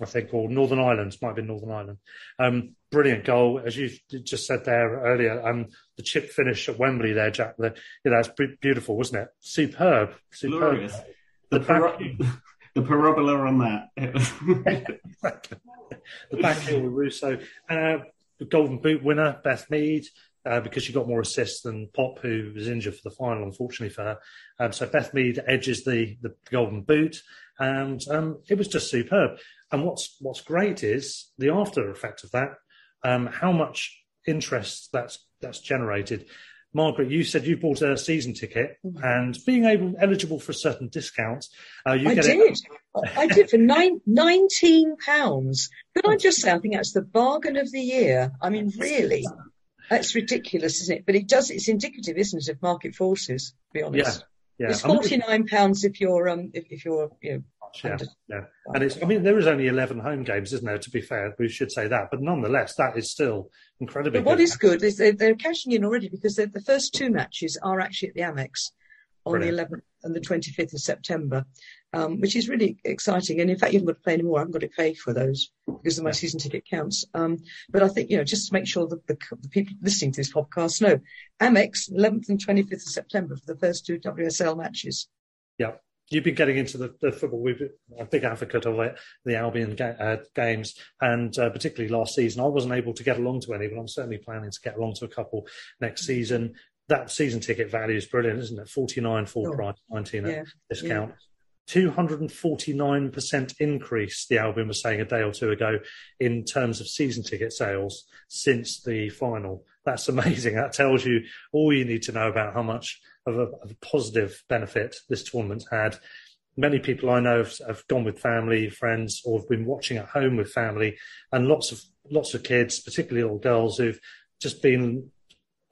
I think, or Northern Ireland, might have been Northern Ireland. Um, brilliant goal, as you just said there earlier. Um, the chip finish at Wembley there, Jack. The, know, it's beautiful, wasn't it? Superb, superb. Glorious. The, the, par- the parabola on that. the back heel with Russo. Uh, the Golden Boot winner, Beth Mead uh, because she got more assists than Popp, who was injured for the final, unfortunately for her. Um, so Beth Mead edges the, the Golden Boot, and um, it was just superb. And what's what's great is the after effect of that, um, how much interest that's that's generated. Margaret, you said you bought a season ticket, mm-hmm. and being able eligible for a certain discounts, uh, you I get did. It. I did for nine, nineteen pounds. Could I just say, I think that's the bargain of the year. I mean, really. That's ridiculous, isn't it? But it does. It's indicative, isn't it, of market forces? To be honest. Yeah. Yeah. It's forty nine pounds if you're um if, if you're you know. Yeah, under, yeah, and it's. I mean, there is only eleven home games, isn't there? To be fair, we should say that, but nonetheless, that is still incredibly. But what good. is good is they're, they're cashing in already because the first two matches are actually at the Amex on Brilliant. the 11th and the 25th of September, um, which is really exciting. And in fact, you haven't got to pay anymore. I haven't got to pay for those because of my season ticket counts. Um, but I think, you know, just to make sure that the, the, people listening to this podcast know, Amex, 11th and 25th of September for the first two WSL matches. Yeah. You've been getting into the, the football. We've been a big advocate of it, the Albion ga- uh, games, and uh, particularly last season. I wasn't able to get along to any, but I'm certainly planning to get along to a couple next season that season ticket value is brilliant, isn't it? 49 full oh, price, 19 yeah, discount. Yeah. 249% increase, the Albion was saying a day or two ago, in terms of season ticket sales since the final. That's amazing. That tells you all you need to know about how much of a, of a positive benefit this tournament had. many people I know have, have, gone with family, friends, or have been watching at home with family, and lots of lots of kids, particularly little girls, who've just been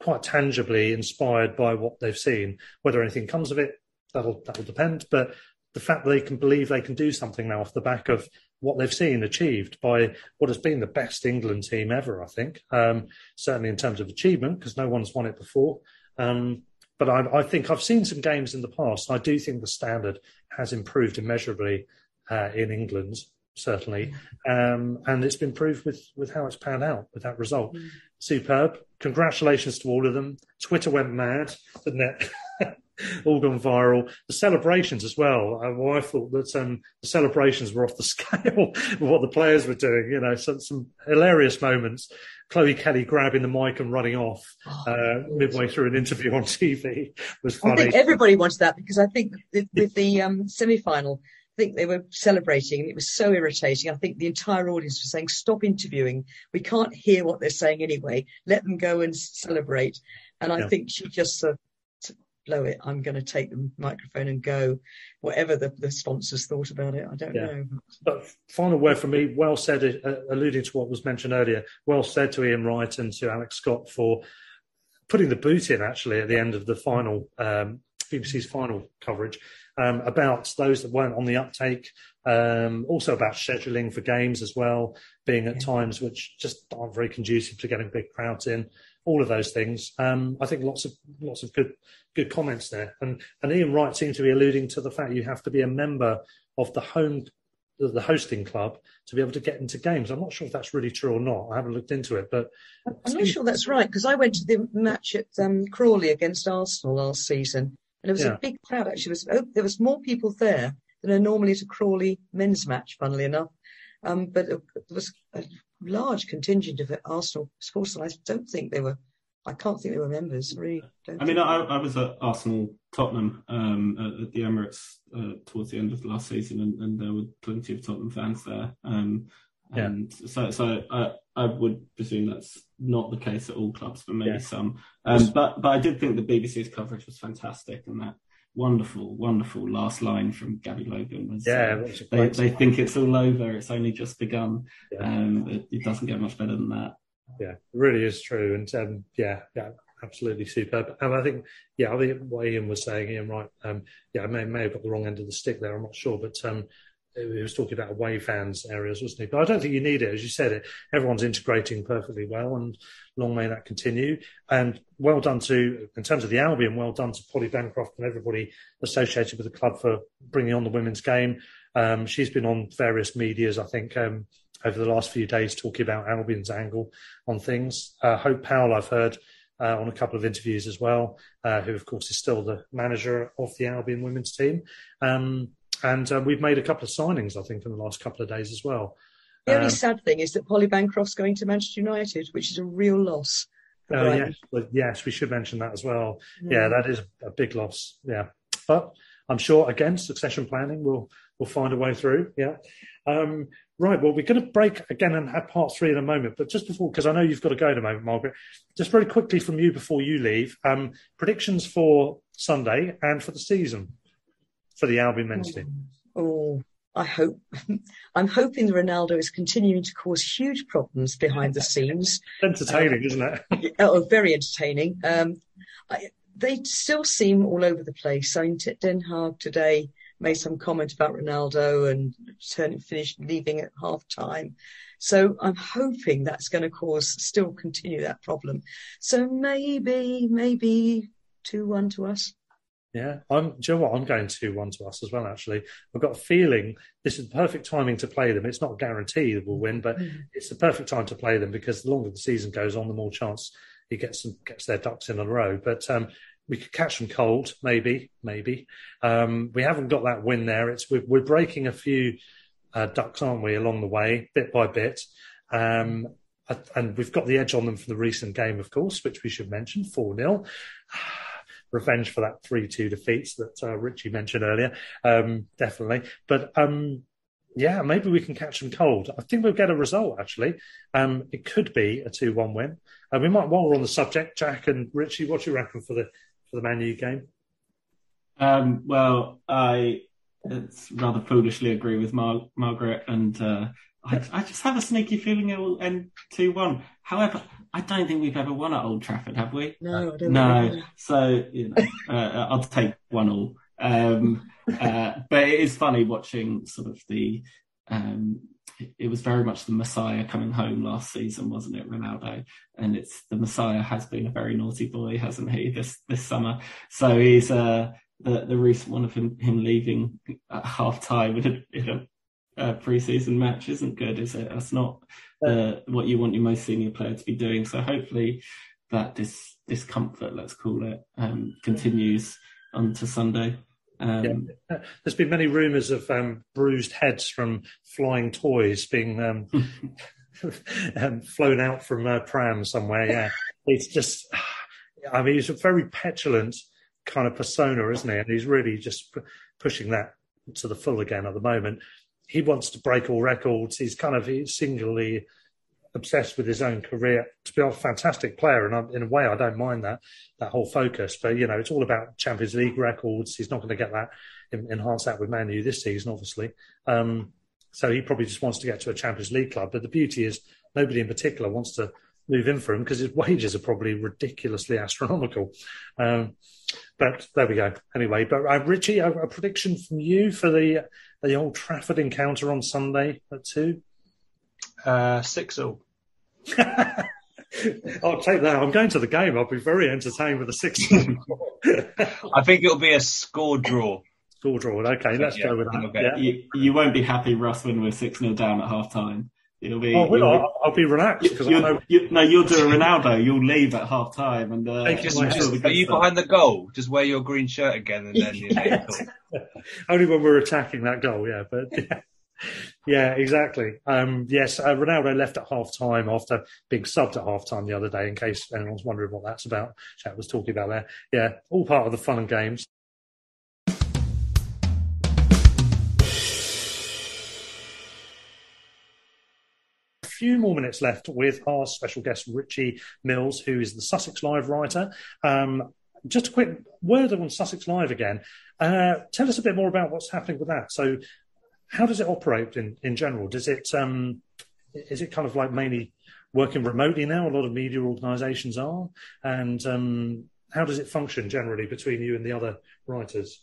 quite tangibly inspired by what they've seen. Whether anything comes of it, that'll that'll depend. But the fact that they can believe they can do something now off the back of what they've seen achieved by what has been the best England team ever, I think. Um, certainly in terms of achievement, because no one's won it before. Um, but I, I, think I've seen some games in the past. I do think the standard has improved immeasurably uh, in England, certainly, um, and it's been proved with with how it's panned out with that result. Superb. Congratulations to all of them. Twitter went mad, didn't it? all gone viral. The celebrations as well. I, uh, well, I thought that um, the celebrations were off the scale of what the players were doing. You know, some, some hilarious moments. Chloe Kelly grabbing the mic and running off oh, uh, midway through an interview on TV was funny. I think everybody wants that because I think with the um, semi-final, think they were celebrating and it was so irritating. I think the entire audience was saying, stop interviewing. We can't hear what they're saying anyway. Let them go and celebrate. And I think she just uh, blow it. I'm going to take the microphone and go, whatever the, the sponsors thought about it. I don't yeah. know. But final word from me, well said, uh, alluding to what was mentioned earlier, well said to Ian Wright and to Alex Scott for putting the boot in actually at the end of the final, um, BBC's final coverage. Um, about those that weren't on the uptake, um, also about scheduling for games as well, being at yeah. times which just aren't very conducive to getting big crowds in all of those things. Um, I think lots of lots of good good comments there. And and Ian Wright seems to be alluding to the fact you have to be a member of the home the hosting club to be able to get into games. I'm not sure if that's really true or not. I haven't looked into it, but I'm not sure that's right because I went to the match at um, Crawley against Arsenal last season, and there was yeah. a big crowd. Actually, was, oh, there was more people there than are normally at a Crawley men's match. Funnily enough, um, but there was a large contingent of Arsenal supporters. I don't think they were. I can't think they were members. Really, I mean, I, I, was at Arsenal Tottenham um, at, at, the Emirates uh, towards the end of the last season, and, and, there were plenty of Tottenham fans there. Um, and yeah. so, so I, I would presume that's not the case at all clubs, but maybe yeah. some. Um, but, but I did think the BBC's coverage was fantastic, and that wonderful, wonderful last line from Gabby Logan was, yeah, uh, they, they think it's all over. It's only just begun. Yeah. Um, it, it, doesn't get much better than that. Yeah, it really is true. And um, yeah, yeah, absolutely superb. And I think, yeah, I think what Ian was saying, Ian, right? Um, yeah, I may, may have got the wrong end of the stick there. I'm not sure, but um, he was talking about away fans areas, wasn't he? But I don't think you need it, as you said. It everyone's integrating perfectly well, and long may that continue. And well done to, in terms of the Albion, well done to Polly Bancroft and everybody associated with the club for bringing on the women's game. Um, she's been on various medias, I think, um, over the last few days, talking about Albion's angle on things. Uh, Hope Powell, I've heard. Uh, on a couple of interviews as well, uh, who of course is still the manager of the Albion women's team. Um, and uh, we've made a couple of signings, I think, in the last couple of days as well. The only um, sad thing is that Polly Bancroft's going to Manchester United, which is a real loss. Oh yes, yes, we should mention that as well. Yeah. yeah, that is a big loss. Yeah, but I'm sure again, succession planning will will find a way through. Yeah. Um, right. Well, we're going to break again and have part three in a moment. But just before, because I know you've got to go in a moment, Margaret. Just very quickly from you before you leave. Um, predictions for Sunday and for the season for the Albion men's team? Oh, I hope. I'm hoping Ronaldo is continuing to cause huge problems behind the scenes. entertaining, um, isn't it? oh, very entertaining. Um, I, they still seem all over the place. I mean, Ten Hag today made some comment about Ronaldo and turning, finished leaving at half time. So I'm hoping that's going to cause still continue that problem. So maybe, maybe two one to us. Yeah, I'm. Do you know what? I'm going two one to us as well. Actually, I've got a feeling this is the perfect timing to play them. It's not guaranteed that we'll win, but mm-hmm. it's the perfect time to play them because the longer the season goes on, the more chance he gets them, gets their ducks in a row. But um, we could catch them cold, maybe, maybe. Um, we haven't got that win there. It's we're, we're breaking a few uh, ducks, aren't we, along the way, bit by bit. Um, and we've got the edge on them for the recent game, of course, which we should mention, four 0 revenge for that 3 2 defeats that uh, Richie mentioned earlier. Um, definitely. But um, yeah, maybe we can catch them cold. I think we'll get a result, actually. Um, it could be a 2 1 win. And we might, while we're on the subject, Jack and Richie, what do you reckon for the for the Man U game? Um, well, I rather foolishly agree with Mar- Margaret, and uh, I, I, just have a sneaky feeling it will end two one. However, I don't think we've ever won at Old Trafford, have we? No, I don't no. So you know, uh, I'll take one all. Um, uh, but it is funny watching sort of the. Um, it was very much the Messiah coming home last season, wasn't it, Ronaldo? And it's the Messiah has been a very naughty boy, hasn't he, this this summer? So he's uh, the the recent one of him him leaving at half time in a, in a uh, pre-season match isn't good, is it? That's not uh, what you want your most senior player to be doing. So hopefully that dis- discomfort, let's call it, um, continues on to Sunday. Um, yeah. There's been many rumours of um, bruised heads from flying toys being um, um flown out from a pram somewhere. Yeah, it's just, I mean, he's a very petulant kind of persona, isn't he? And he's really just p- pushing that to the full again at the moment. He wants to break all records. He's kind of he's singularly obsessed with his own career. To be a fantastic player, and I, in a way, I don't mind that that whole focus. But you know, it's all about Champions League records. He's not going to get that enhance that with Man U this season, obviously. Um, so he probably just wants to get to a Champions League club. But the beauty is, nobody in particular wants to move in for him because his wages are probably ridiculously astronomical. Um, but there we go. Anyway, but uh, Richie, a, a, prediction from you for the the Old Trafford encounter on Sunday at two. Uh, six all. I'll take that. I'm going to the game. I'll be very entertained with a six. I think it'll be a score draw. Score draw. Okay, let's yeah, go with that. Yeah. You, you, won't be happy, Russ, when we're six 0 down at half time. It'll be. Oh, will I'll, I'll, be relaxed because you, know... you, no, you'll do a Ronaldo. You'll leave at half time and. Uh, just, just, are you behind the goal? Just wear your green shirt again and then. yes. Only when we're attacking that goal, yeah. But yeah, yeah exactly. Um, yes, uh, Ronaldo left at half time after being subbed at half time the other day. In case anyone's wondering what that's about, Chat was talking about there. Yeah, all part of the fun and games. Few more minutes left with our special guest, Richie Mills, who is the Sussex Live writer. Um, just a quick word on Sussex Live again. Uh, tell us a bit more about what's happening with that. So, how does it operate in, in general? Does it um, is it kind of like mainly working remotely now? A lot of media organisations are, and um, how does it function generally between you and the other writers?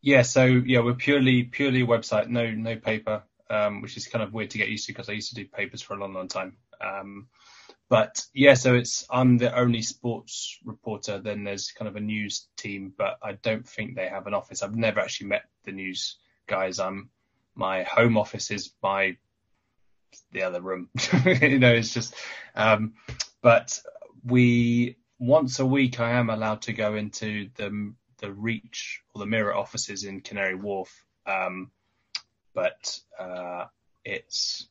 Yeah, so yeah, we're purely purely website, no no paper um, which is kind of weird to get used to because I used to do papers for a long, long time. Um, but yeah, so it's I'm the only sports reporter. Then there's kind of a news team, but I don't think they have an office. I've never actually met the news guys. I'm my home office is my the other room. you know, it's just. Um, but we once a week I am allowed to go into the the Reach or the Mirror offices in Canary Wharf. Um, but uh, it's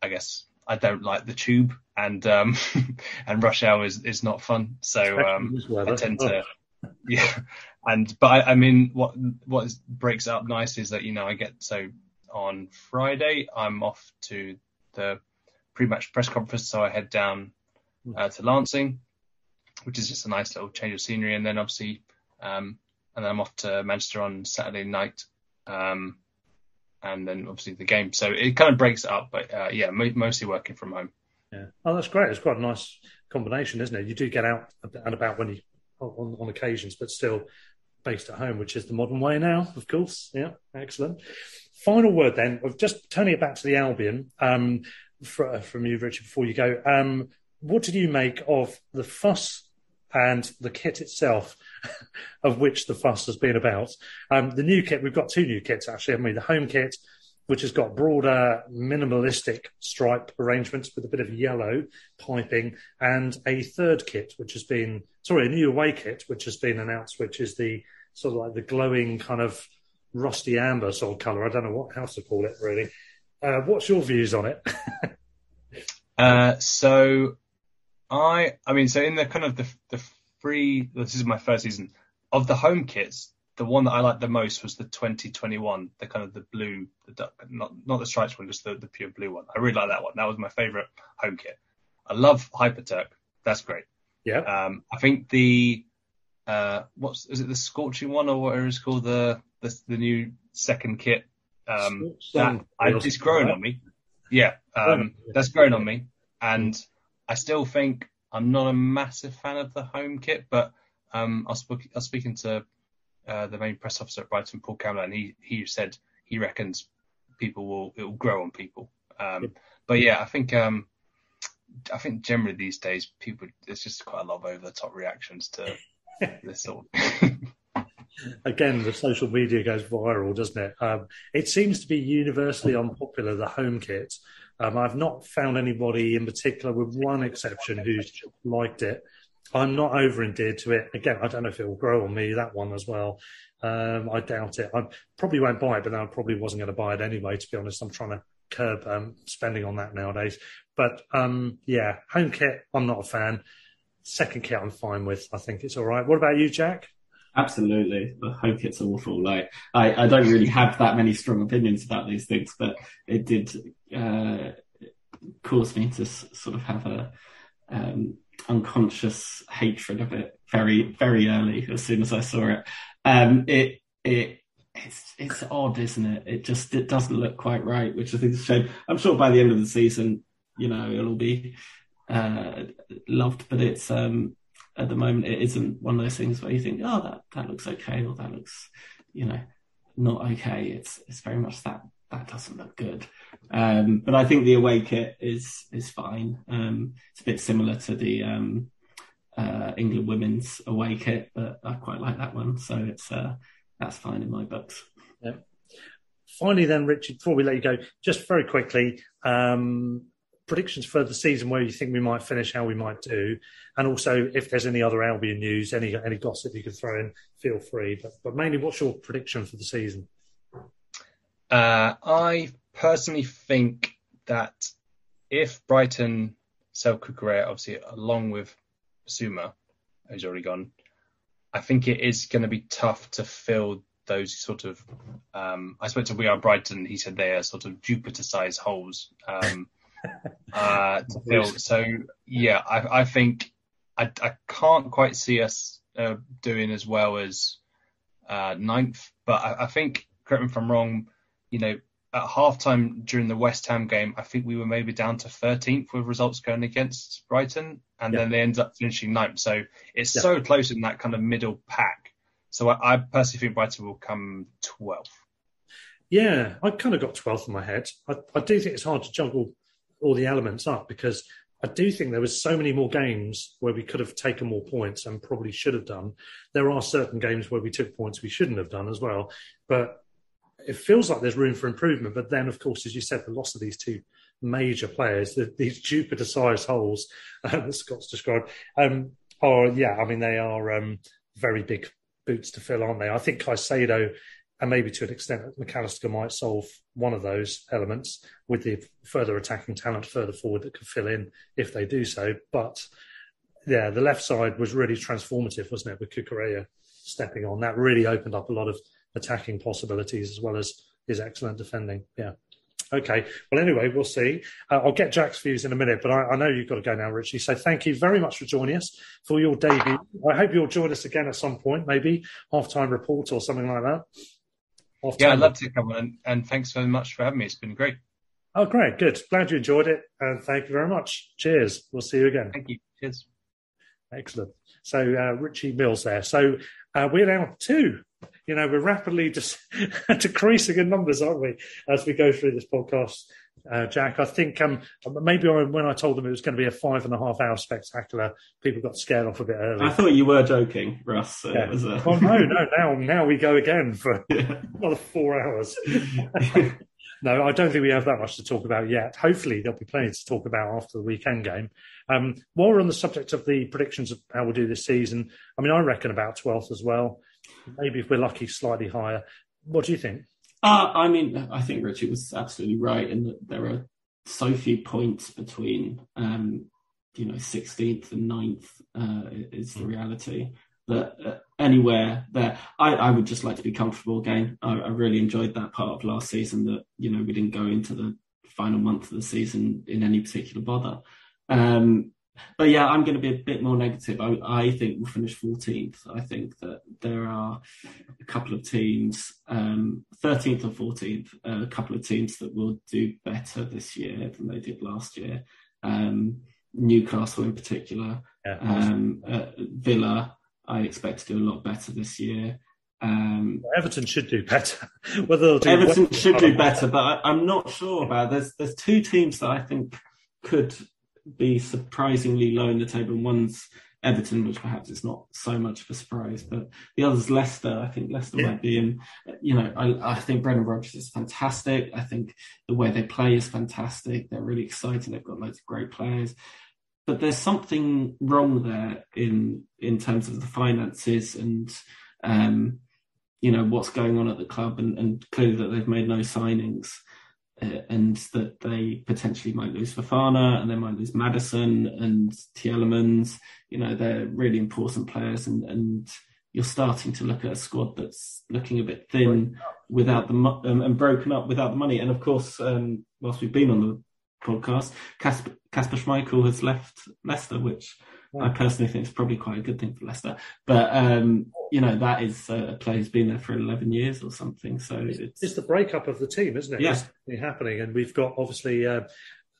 I guess I don't like the tube and um, and rush hour is, is not fun. So um, I tend to oh. yeah. And but I, I mean what what is, breaks it up nice is that you know I get so on Friday I'm off to the pre-match press conference, so I head down uh, to Lancing, which is just a nice little change of scenery, and then obviously um, and then I'm off to Manchester on Saturday night. Um, and then obviously the game. So it kind of breaks it up, but uh, yeah, mostly working from home. Yeah. Oh, that's great. It's quite a nice combination, isn't it? You do get out and about when you on, on occasions, but still based at home, which is the modern way now, of course. Yeah, excellent. Final word then, of just turning it back to the Albion um, for, from you, Richard, before you go. Um, what did you make of the fuss and the kit itself, of which the fuss has been about. Um, the new kit, we've got two new kits actually, I mean, the home kit, which has got broader, minimalistic stripe arrangements with a bit of yellow piping, and a third kit, which has been, sorry, a new away kit, which has been announced, which is the sort of like the glowing kind of rusty amber sort of colour. I don't know what how to call it really. Uh, what's your views on it? uh, so I I mean, so in the kind of the the free. This is my first season of the home kits. The one that I liked the most was the 2021, the kind of the blue, the duck, not not the stripes one, just the, the pure blue one. I really like that one. That was my favorite home kit. I love Hyperturk. That's great. Yeah. Um, I think the uh, what's is it the scorching one or whatever it's called the the, the new second kit. Um, that I, it's growing on me. Yeah, um, that's growing on me, and I still think I'm not a massive fan of the home kit, but um, I, was, I was speaking to uh, the main press officer at Brighton, Paul Campbell, and he he said he reckons people will it will grow on people. Um, but yeah, I think um, I think generally these days people there's just quite a lot of over the top reactions to this sort. Again, the social media goes viral, doesn't it? Um, it seems to be universally unpopular. The home kit. Um, I've not found anybody in particular, with one exception, who's liked it. I'm not over endeared to it. Again, I don't know if it will grow on me that one as well. Um, I doubt it. I probably won't buy it, but I probably wasn't going to buy it anyway. To be honest, I'm trying to curb um, spending on that nowadays. But um, yeah, home kit, I'm not a fan. Second kit, I'm fine with. I think it's all right. What about you, Jack? Absolutely, I hope it's awful. Like I, I don't really have that many strong opinions about these things, but it did uh, cause me to s- sort of have a um, unconscious hatred of it very, very early as soon as I saw it. Um, it, it, it's, it's odd, isn't it? It just, it doesn't look quite right, which I think is a shame. I'm sure by the end of the season, you know, it'll be, uh, loved, but it's, um, at the moment, it isn't one of those things where you think, oh, that, that looks okay, or that looks, you know, not okay. It's, it's very much that, that doesn't look good. Um, but I think the away kit is, is fine. Um, it's a bit similar to the, um, uh, England women's away kit, but I quite like that one. So it's uh, that's fine in my books. Yeah. Finally, then, Richard, before we let you go, just very quickly, um, predictions for the season where you think we might finish, how we might do, and also if there's any other Albion news, any any gossip you could throw in, feel free. But, but mainly, what's your prediction for the season? Uh, I personally think that if Brighton sell Cucurella, obviously along with Bissouma, who's already gone, I think it is going to be tough to fill those sort of. Um, I spoke to We Are Brighton. He said they are sort of Jupiter-sized holes um, uh, to fill. So yeah, I, I think I, I, can't quite see us uh, doing as well as uh, ninth, but I, I think correct me if I'm wrong. You know, at halftime during the West Ham game, I think we were maybe down to 13th with results going against Brighton, and yeah. then they ended up finishing ninth. So it's yeah. so close in that kind of middle pack. So I, I personally think Brighton will come 12th. Yeah, I kind of got 12th in my head. I, I do think it's hard to juggle all the elements up because I do think there was so many more games where we could have taken more points and probably should have done. There are certain games where we took points we shouldn't have done as well. But it feels like there's room for improvement. But then, of course, as you said, the loss of these two major players, the, these Jupiter-sized holes uh, that Scott's described, um, are yeah, I mean they are um, very big boots to fill, aren't they? I think Caicedo and maybe to an extent Mac Allister might solve one of those elements with the further attacking talent further forward that could fill in if they do so. But yeah, the left side was really transformative, wasn't it, with Cucurella stepping on? That really opened up a lot of attacking possibilities as well as his excellent defending. Yeah. Okay. Well, anyway, we'll see. Uh, I'll get Jack's views in a minute, but I, I, know you've got to go now, Richie. So thank you very much for joining us for your debut. I hope you'll join us again at some point, maybe halftime report or something like that. Yeah, I'd love to come on, and, and thanks so much for having me. It's been great. Oh, great. Good. Glad you enjoyed it. And thank you very much. Cheers. We'll see you again. Thank you. Cheers. Excellent. So, uh, Richie Mills there. So, uh, we're now two you know, we're rapidly just decreasing in numbers, aren't we, as we go through this podcast, uh, Jack? I think um, maybe when I told them it was going to be a five and a half hour spectacular, people got scared off a bit early. I thought you were joking, Russ. Yeah. Was a... oh, no, no, now, now we go again for yeah. another four hours. no, I don't think we have that much to talk about yet. Hopefully, there'll be plenty to talk about after the weekend game. Um, while we're on the subject of the predictions of how we'll do this season, I mean, I reckon about 12th as well. Maybe if we're lucky, slightly higher. What do you think? Uh, I mean, I think Richard was absolutely right in that there are so few points between, um, you know, 16th and 9th uh, is the reality. That uh, anywhere there, I, I, would just like to be comfortable again. I, I, really enjoyed that part of last season that, you know, we didn't go into the final month of the season in any particular bother. Um, but yeah, I'm going to be a bit more negative. I, I, think we'll finish 14th. I think that there are a couple of teams, um, 13th and 14th, uh, a couple of teams that will do better this year than they did last year. Um, Newcastle in particular, yeah, um, uh, Villa, I expect to do a lot better this year. Um, Everton should do better. Whether they'll do Everton should do better, but I, am not sure about. There's there's two teams that I think could be surprisingly low in the table. And One's Everton, which perhaps is not so much of a surprise, but the other's Leicester. I think Leicester yeah. might be in. You know, I, I think Brendan Rodgers is fantastic. I think the way they play is fantastic. They're really exciting. They've got loads of great players, but there's something wrong there in in terms of the finances and. Um, you know what's going on at the club, and, and clearly that they've made no signings, uh, and that they potentially might lose Fofana and they might lose Maddison and Tielemans. You know they're really important players, and and you're starting to look at a squad that's looking a bit thin without the um, and broken up without the money. And of course, um, whilst we've been on the podcast, Kasper, Kasper Schmeichel has left Leicester, which I personally think is probably quite a good thing for Leicester. But um, you know that is a player who's been there for eleven years or something. So it's, it's the breakup of the team, isn't it? Yeah, it's happening, and we've got obviously uh,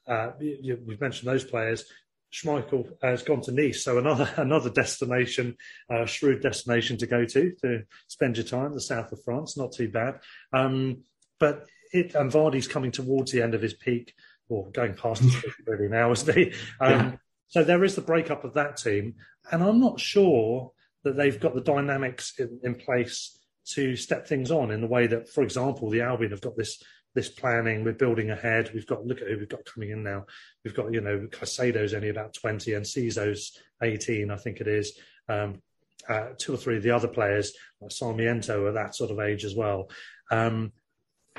uh, we've mentioned those players. Schmeichel has gone to Nice, so another another destination, uh, shrewd destination to go to to spend your time. The south of France, not too bad. Um, but it, and Vardy's coming towards the end of his peak, or going past his peak really now, isn't he? Um, yeah. So there is the breakup of that team, and I'm not sure that they've got the dynamics in, in place to step things on in the way that, for example, the Albion have got this this planning. We're building ahead. We've got look at who we've got coming in now. We've got you know Caicedo's only about twenty and Enciso's eighteen, I think it is. Um, uh, two or three of the other players, like Sarmiento, are that sort of age as well. Um,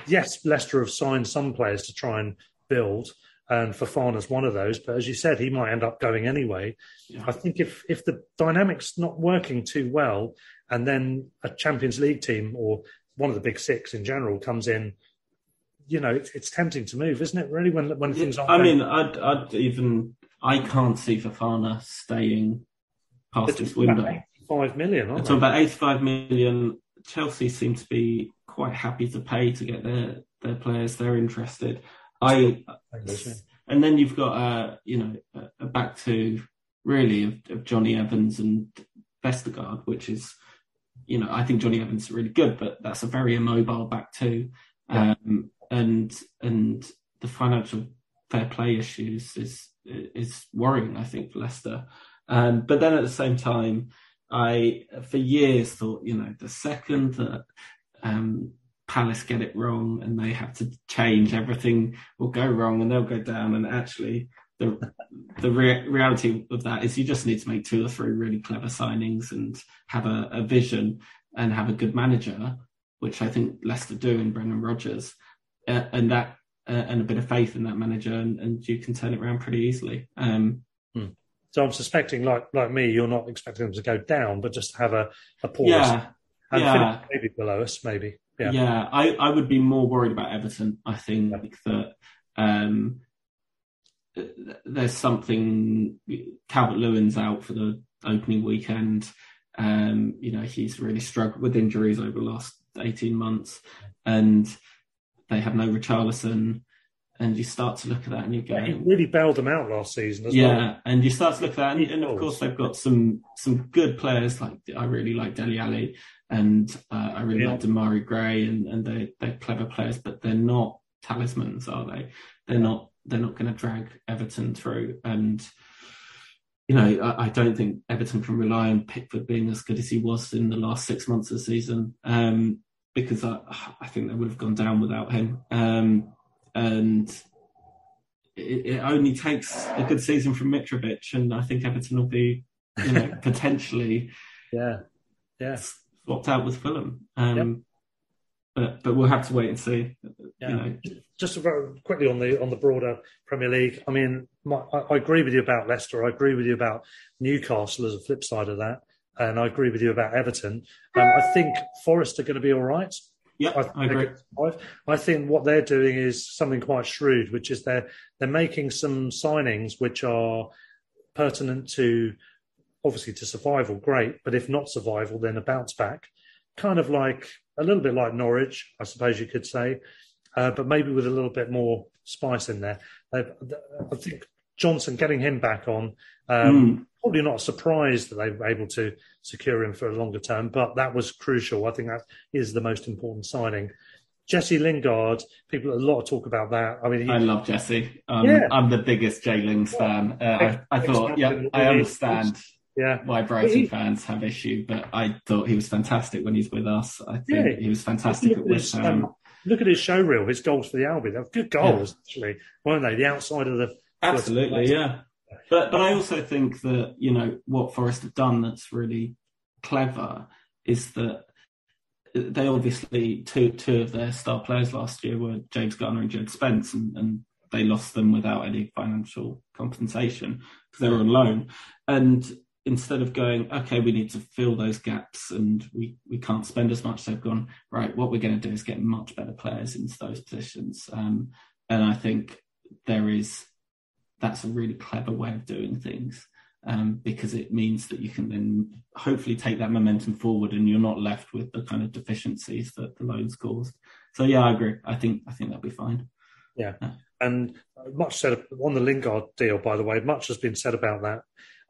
yes, Leicester have signed some players to try and build, and Fofana's one of those. But as you said, he might end up going anyway. Yeah. I think if if the dynamics not working too well, and then a Champions League team or one of the big six in general comes in, you know, it's, it's tempting to move, isn't it? Really, when when things aren't. I mean, I'd, I'd even I can't see Fofana staying past this window. Five million. It's about eighty-five million. Chelsea seem to be quite happy to pay to get their their players. They're interested. I and then you've got uh, you know a, back to really of, of, Jonny Evans and Vestergaard, which is you know I think Jonny Evans is really good, but that's a very immobile back two, yeah. um, and and the financial fair play issues is is worrying. I think for Leicester, um, but then at the same time. I, for years, thought you know the second that um, Palace get it wrong and they have to change everything will go wrong and they'll go down. And actually, the the re- reality of that is you just need to make two or three really clever signings and have a, a vision and have a good manager, which I think Leicester do in Brendan Rodgers, uh, and that uh, and a bit of faith in that manager, and, and you can turn it around pretty easily. Um, hmm. So I'm suspecting, like like me, you're not expecting them to go down, but just have a, a pause. Yeah, and yeah. maybe below us, maybe. Yeah, yeah I, I would be more worried about Everton. I think yeah. that um, there's something. Calvert Lewin's out for the opening weekend. Um, you know, he's really struggled with injuries over the last 18 months, and they have no Richarlison. And you start to look at that and you go, yeah, he really bailed them out last season as yeah, well. Yeah, and you start to look at that, and, and, of course they've got some some good players like I really like Dele Alli, and uh, I really yeah. like Demarai Gray, and, and they they're clever players, but they're not talismans, are they? They're not they're not going to drag Everton through, and you know I, I, don't think Everton can rely on Pickford being as good as he was in the last six months of the season, um, because I I think they would have gone down without him, um, and. It, it only takes a good season from Mitrovic, and I think Everton will be, you know, potentially, yeah, yeah, swapped out with Fulham. Um, yep. But but we'll have to wait and see. Yeah. You know. Just very quickly on the on the broader Premier League. I mean, my, I, I, agree with you about Leicester. I agree with you about Newcastle as a flip side of that, and I agree with you about Everton. Um, I think Forest are going to be all right. Yeah, I, I agree. I think what they're doing is something quite shrewd, which is they're they're making some signings which are pertinent to obviously to survival, great, but if not survival, then a bounce back, kind of like a little bit like Norwich, I suppose you could say, uh, but maybe with a little bit more spice in there. I think Johnson getting him back on. Um, mm. Probably not a surprise that they were able to secure him for a longer term, but that was crucial. I think that is the most important signing. Jesse Lingard, people a lot of talk about that. I mean, he, I love Jesse. Um, yeah. I'm the biggest Jay Lings fan. Uh, I, I, thought, yeah, I understand yeah. why Brighton he, fans have issue, but I thought he was fantastic when he's with us. I think yeah, he was fantastic at West Ham. Um, look at his show reel, his goals for the Albion. They were good goals, yeah. actually, weren't they? The outside of the absolutely, yeah. But but I also think that you know what Forest have done that's really clever is that they obviously two two of their star players last year were James Garner and Jed Spence, and, and they lost them without any financial compensation because they were on loan. And instead of going, okay, we need to fill those gaps and we, we can't spend as much, they've gone, right, what we're going to do is get much better players into those positions. Um, and I think there is, that's a really clever way of doing things um, because it means that you can then hopefully take that momentum forward and you're not left with the kind of deficiencies that the loans caused. So yeah, I agree. I think, I think that'll be fine. Yeah. And much said on the Lingard deal, by the way, much has been said about that.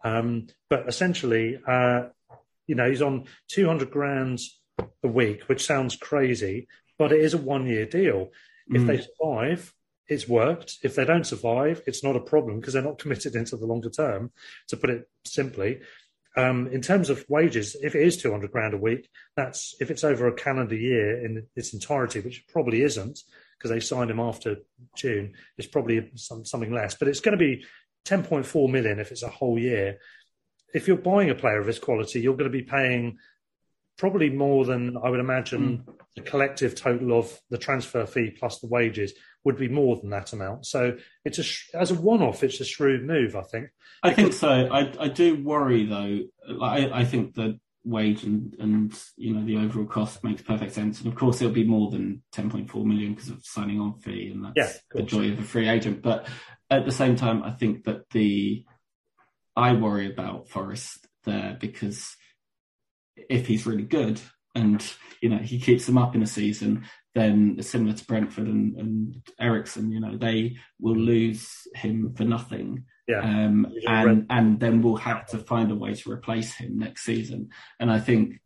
Um, but essentially, uh, you know, he's on 200 grand a week, which sounds crazy, but it is a one year deal. If mm. they survive, it's worked. If they don't survive, it's not a problem because they're not committed into the longer term, to put it simply. Um, in terms of wages, if it is 200 grand a week, that's if it's over a calendar year in its entirety, which probably isn't because they signed him after June, it's probably some, something less, but it's going to be 10.4 million if it's a whole year. If you're buying a player of this quality, you're going to be paying probably more than I would imagine mm. the collective total of the transfer fee plus the wages would be more than that amount. So it's a as a one-off, it's a shrewd move, I think. I think so. I I do worry though. I I think the wage and and you know the overall cost makes perfect sense, and of course it'll be more than 10.4 million because of signing on fee, and that's yeah, the joy of a free agent. But at the same time, I think that the I worry about Forest there because if he's really good and you know he keeps them up in a season, then similar to Brentford and, and Eriksen, you know they will lose him for nothing. Yeah. Um, and and then we'll have to find a way to replace him next season. And I think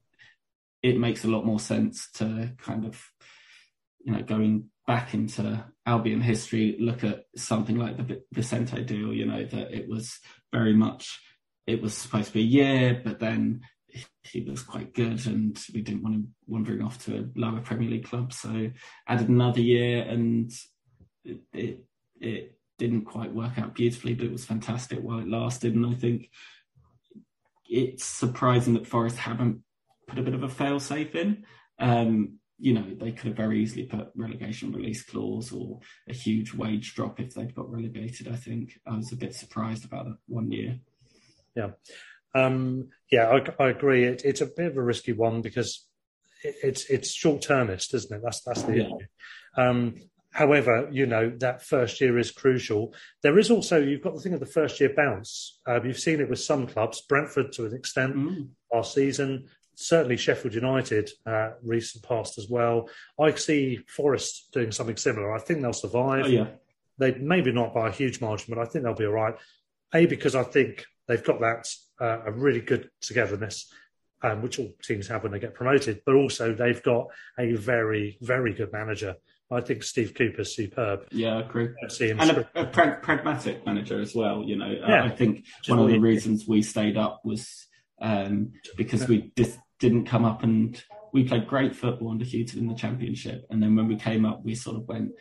it makes a lot more sense to kind of you know going back into Albion history, look at something like the Vicente deal, you know, that it was very much, it was supposed to be a year, but then he was quite good and we didn't want him wandering off to a lower Premier League club. So added another year and it, it, it didn't quite work out beautifully, but it was fantastic while it lasted. And I think it's surprising that Forest haven't put a bit of a fail safe in. Um, you know, they could have very easily put relegation release clause or a huge wage drop if they'd got relegated. I think I was a bit surprised about that one year. Yeah, um, yeah, I, I agree. It, it's a bit of a risky one because it, it's it's short termist, isn't it? That's that's the yeah. issue. Um, however, you know that first year is crucial. There is also you've got the thing of the first year bounce. Uh, you've seen it with some clubs, Brentford to an extent mm. last season certainly Sheffield United uh, recent past as well. I see Forest doing something similar. I think they'll survive. Oh, yeah. They maybe not by a huge margin, but I think they'll be all right. A because I think they've got that uh, a really good togetherness, um, which all teams have when they get promoted. But also they've got a very very good manager. I think Steve Cooper's superb. Yeah, I agree. and a, a pra- pragmatic manager as well. You know, yeah. I think one of the reasons we stayed up was um, because we just didn't come up and we played great football under undefeated in the championship. And then when we came up, we sort of went,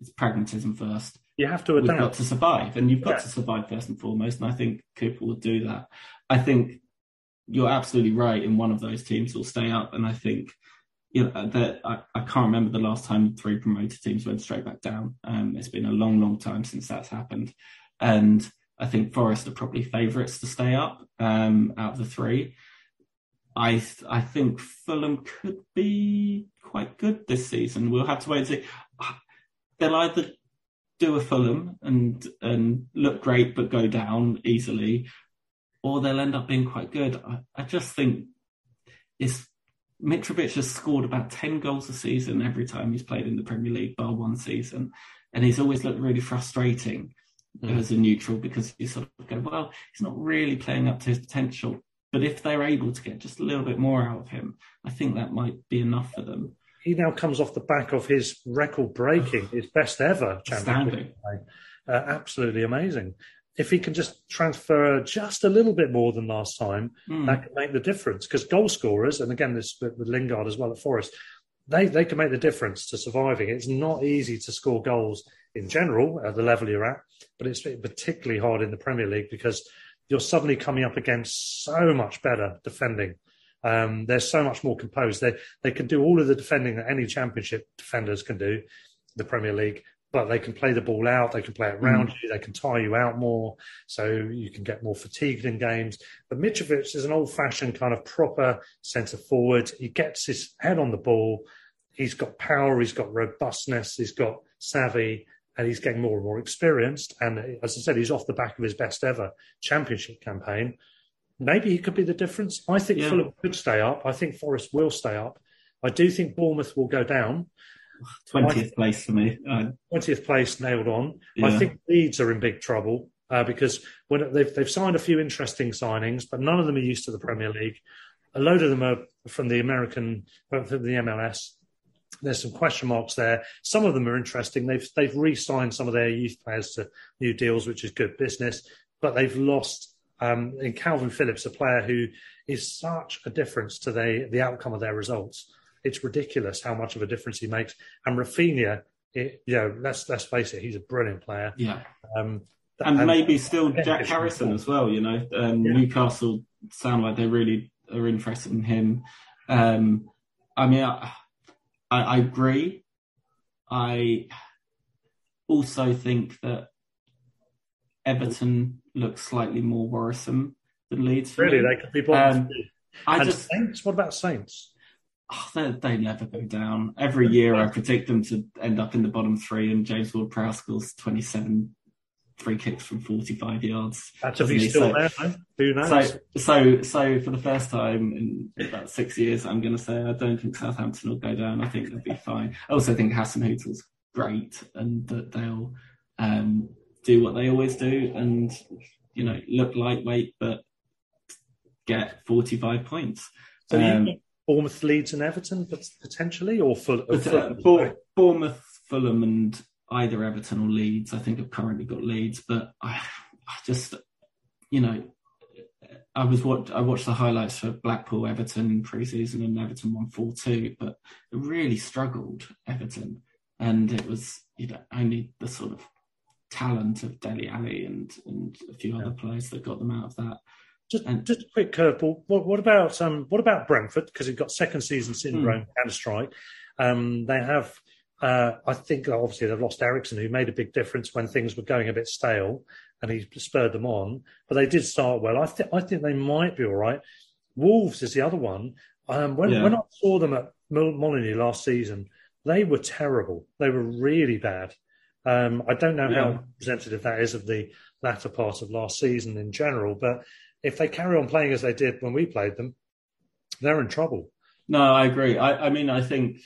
it's pragmatism first. You have to adapt. We've got to survive, and you've got yeah. to survive first and foremost. And I think Cooper will do that. I think you're absolutely right. In one of those teams will stay up, and I think you know that I, I, can't remember the last time three promoted teams went straight back down. Um, it's been a long, long time since that's happened, and I think Forest are probably favourites to stay up um, out of the three. I I think Fulham could be quite good this season. We'll have to wait and see. They'll either do a Fulham and and look great but go down easily, or they'll end up being quite good. I, I just think it's Mitrovic has scored about 10 goals a season every time he's played in the Premier League, bar one season. And he's always looked really frustrating mm. as a neutral because you sort of go, well, he's not really playing up to his potential. But if they're able to get just a little bit more out of him, I think that might be enough for them. He now comes off the back of his record breaking, his best ever championship. Uh, absolutely amazing. If he can just transfer just a little bit more than last time, mm. that can make the difference. Because goal scorers, and again, this with Lingard as well at Forest, they, they can make the difference to surviving. It's not easy to score goals in general at the level you're at, but it's particularly hard in the Premier League because you're suddenly coming up against so much better defending. Um, they're so much more composed. They they can do all of the defending that any Championship defenders can do, the Premier League, but they can play the ball out. They can play it around mm. you. They can tire you out more, so you can get more fatigued in games. But Mitrovic is an old-fashioned kind of proper centre forward. He gets his head on the ball. He's got power. He's got robustness. He's got savvy and he's getting more and more experienced. And as I said, he's off the back of his best ever championship campaign. Maybe he could be the difference. I think yeah. Fulham could stay up. I think Forest will stay up. I do think Bournemouth will go down. Twentieth place for me. Twentieth place nailed on. Yeah. I think Leeds are in big trouble uh, because when they've they've signed a few interesting signings, but none of them are used to the Premier League. A load of them are from the American, from the MLS there's some question marks there. Some of them are interesting. They've they've re-signed some of their youth players to new deals, which is good business. But they've lost um, in Kalvin Phillips, a player who is such a difference to the the outcome of their results. It's ridiculous how much of a difference he makes. And Raphinha, it, you know, let's let's face it, he's a brilliant player. Yeah. Um, and, and, maybe still Jack Harrison as well. You know, um, yeah. Newcastle sound like they really are interested in him. Um, I mean, I, I, I agree. I also think that Everton looks slightly more worrisome than Leeds. Really, they could be bottom um, I and just Saints. What about Saints? Oh, they, they never go down. Every year, I predict them to end up in the bottom three, and James Ward-Prowse scores twenty-seven free kicks from 45 yards. That's if he's still so, there, though. Who knows? So, so, so for the first time in about six years, I'm going to say I don't think Southampton will go down. I think they'll be fine. I also think Hasenhüttl's great and that they'll um, do what they always do and, you know, look lightweight, but get 45 points. So um, Bournemouth, Leeds and Everton but potentially, or, Full, or uh, Fulham? Bournemouth, Fulham and either Everton or Leeds. I think I've currently got Leeds, but I, I just, you know, I was what I watched the highlights for Blackpool Everton pre-season and Everton won four two, but it really struggled Everton, and it was you know only the sort of talent of Dele Alli and and a few yeah. other players that got them out of that. Just, and, just a quick curveball. What, what, about um, what about Brentford? Because you've got second season syndrome, hmm. counter strike. Um, they have uh, I think obviously they've lost Eriksen, who made a big difference when things were going a bit stale, and he spurred them on. But they did start well. I think I think they might be all right. Wolves is the other one. Um, when yeah. when I saw them at Molineux last season, they were terrible. They were really bad. Um, I don't know yeah. how representative that is of the latter part of last season in general, but if they carry on playing as they did when we played them, they're in trouble. No, I agree. I, I mean, I think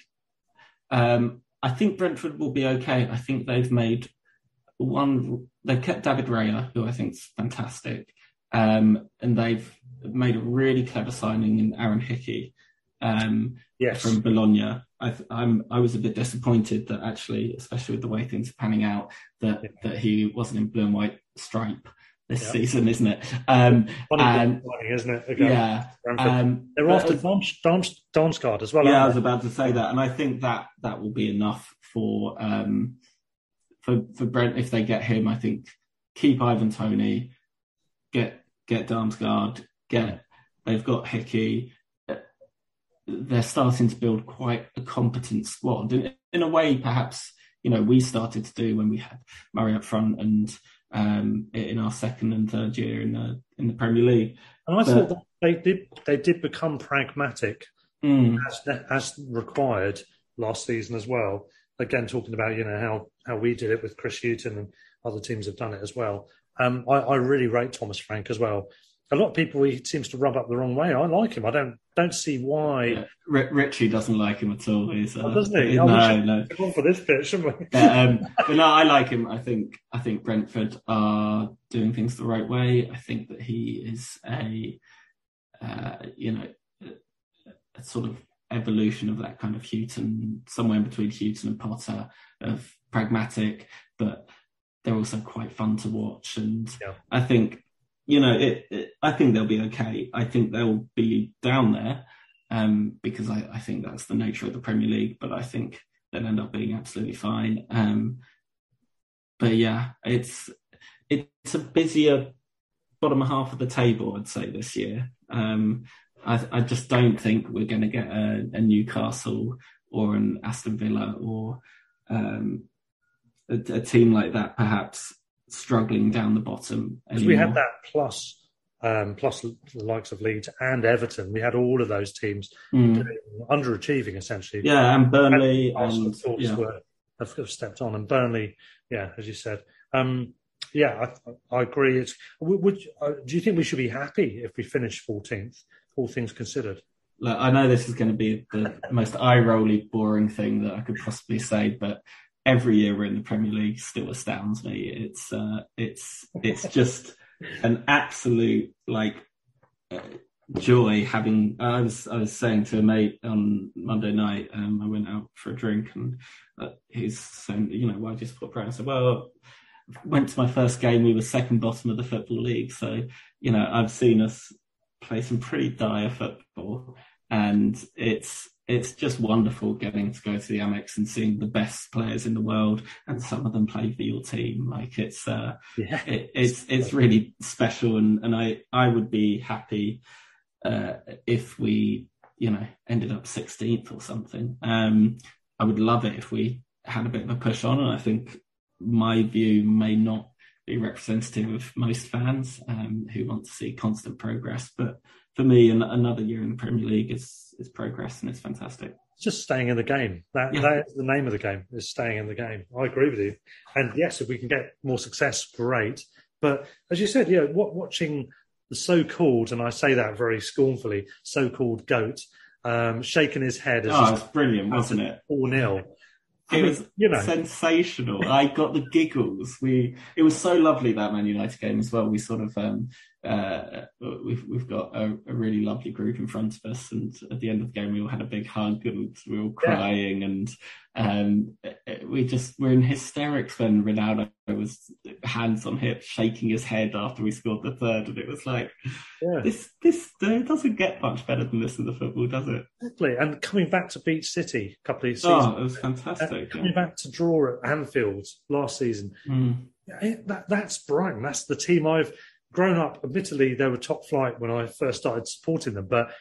um, I think Brentford will be okay. I think they've made one. They've kept David Raya, who I think is fantastic, um, and they've made a really clever signing in Aaron Hickey um, yes. from Bologna. I, I'm I was a bit disappointed that actually, especially with the way things are panning out, that yeah. that he wasn't in blue and white stripe this yeah. season, isn't it? Um, and, isn't it? Again, yeah, um, they're after Damsgaard as well. Yeah, I was about to say that, and I think that that will be enough for um, for for Brent if they get him. I think keep Ivan Toney, get get Damsgaard, get they've got Hickey. They're starting to build quite a competent squad, in, in a way, perhaps you know we started to do when we had Murray up front and um, in our second and third year in the in the Premier League. And I but, thought they did they did become pragmatic mm. as, as required last season as well. Again, talking about you know how how we did it with Chris Hughton and other teams have done it as well. Um, I, I, really rate Thomas Frank as well. A lot of people he seems to rub up the wrong way. I like him. I don't don't see why. Yeah. R- Richie doesn't like him at all. He's, uh, oh, doesn't he? No, no. Go for this bit, shouldn't we? Yeah, um, but no, I like him. I think I think Brentford are doing things the right way. I think that he is a uh, you know a, a sort of evolution of that kind of Hughton, somewhere in between Hughton and Potter, of pragmatic, but they're also quite fun to watch. And yeah. I think, you know, it, it, I think they'll be okay. I think they'll be down there um, because I, I, think that's the nature of the Premier League. But I think they'll end up being absolutely fine. Um, but yeah, it's it's a busier bottom half of the table, I'd say this year. Um, I, I, just don't think we're going to get a, a, Newcastle or an Aston Villa or um, a, a, team like that perhaps struggling down the bottom. Because we had that plus, um, plus the likes of Leeds and Everton. We had all of those teams mm. underachieving essentially. Yeah, and Burnley and, and yeah. were, have, have, stepped on, and Burnley, yeah, as you said. Um, yeah, I, I, agree. It's would, uh, do you think we should be happy if we finish 14th, all things considered? Look, I know this is going to be the most eye-rolly, boring thing that I could possibly say, but every year we're in the Premier League still astounds me. It's uh, it's it's just an absolute like uh, joy having. I was I was saying to a mate on Monday night. Um, I went out for a drink and uh, he's saying, you know, why do you support Brighton? I said, well, went to my first game. We were second bottom of the football league, so you know I've seen us play some pretty dire football, and it's it's just wonderful getting to go to the Amex and seeing the best players in the world, and some of them play for your team. Like it's uh, yeah. it, it's it's really special, and and I I would be happy uh, if we you know ended up 16th or something. Um, I would love it if we had a bit of a push on, and I think my view may not be representative of most fans um, who want to see constant progress. But for me, an, another year in the Premier League is is progress, and it's fantastic. It's just staying in the game. That, yeah. That's the name of the game is staying in the game. I agree with you. And yes, if we can get more success, great. But as you said, yeah, what, watching the so-called, and I say that very scornfully, so-called goat um, shaking his head. As oh, it's brilliant, wasn't it? Four 0 it was you know sensational. I got the giggles. We it was so lovely that Man United game as well. We sort of um, uh, we've we've got a, a, really lovely group in front of us, and at the end of the game we all had a big hug and we were all crying, yeah. and um, we just were in hysterics when Ronaldo was hands on hips, shaking his head after we scored the third, and it was like yeah. this this doesn't get much better than this in the football, does it? Exactly, and coming back to beat City a couple of seasons, oh, it was fantastic. coming yeah. back to draw at Anfield last season. Mm. That, that's Brighton. That's the team I've grown up, admittedly, they were top flight when I first started supporting them, but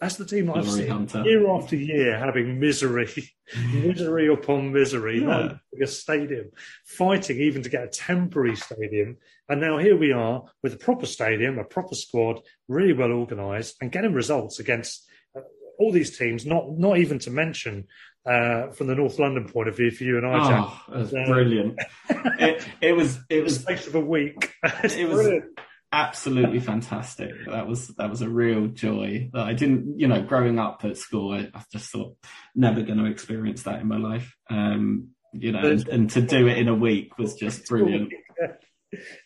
that's the team I've seen Hunter. year after year having misery, misery upon misery, yeah. a stadium, fighting even to get a temporary stadium. And now here we are with a proper stadium, a proper squad, really well organised, and getting results against uh, all these teams. Not not even to mention uh, from the North London point of view for you and I. Oh, it was um, brilliant. it, it was it was space of a week. it was. Brilliant absolutely fantastic. That was that was a real joy that I didn't, you know, growing up at school, I, I just thought never going to experience that in my life. Um, you know, and, and, to do it in a week was just brilliant.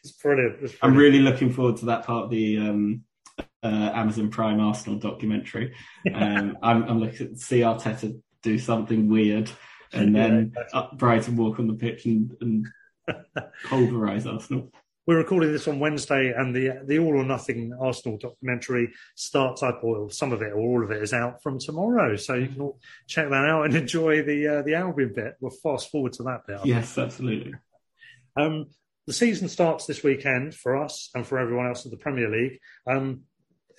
It's brilliant. It's brilliant. I'm really looking forward to that part of the um, uh, Amazon Prime Arsenal documentary. Um, I'm, I'm looking to see Arteta do something weird, and then yeah, Brighton walk on the pitch and, and pulverise Arsenal. We're recording this on Wednesday, and the the All or Nothing Arsenal documentary starts up, or some of it, or all of it, is out from tomorrow. So you can all check that out and enjoy the uh, the Albion bit. We'll fast forward to that bit. Yes, absolutely. Um, the season starts this weekend for us and for everyone else in the Premier League. Um,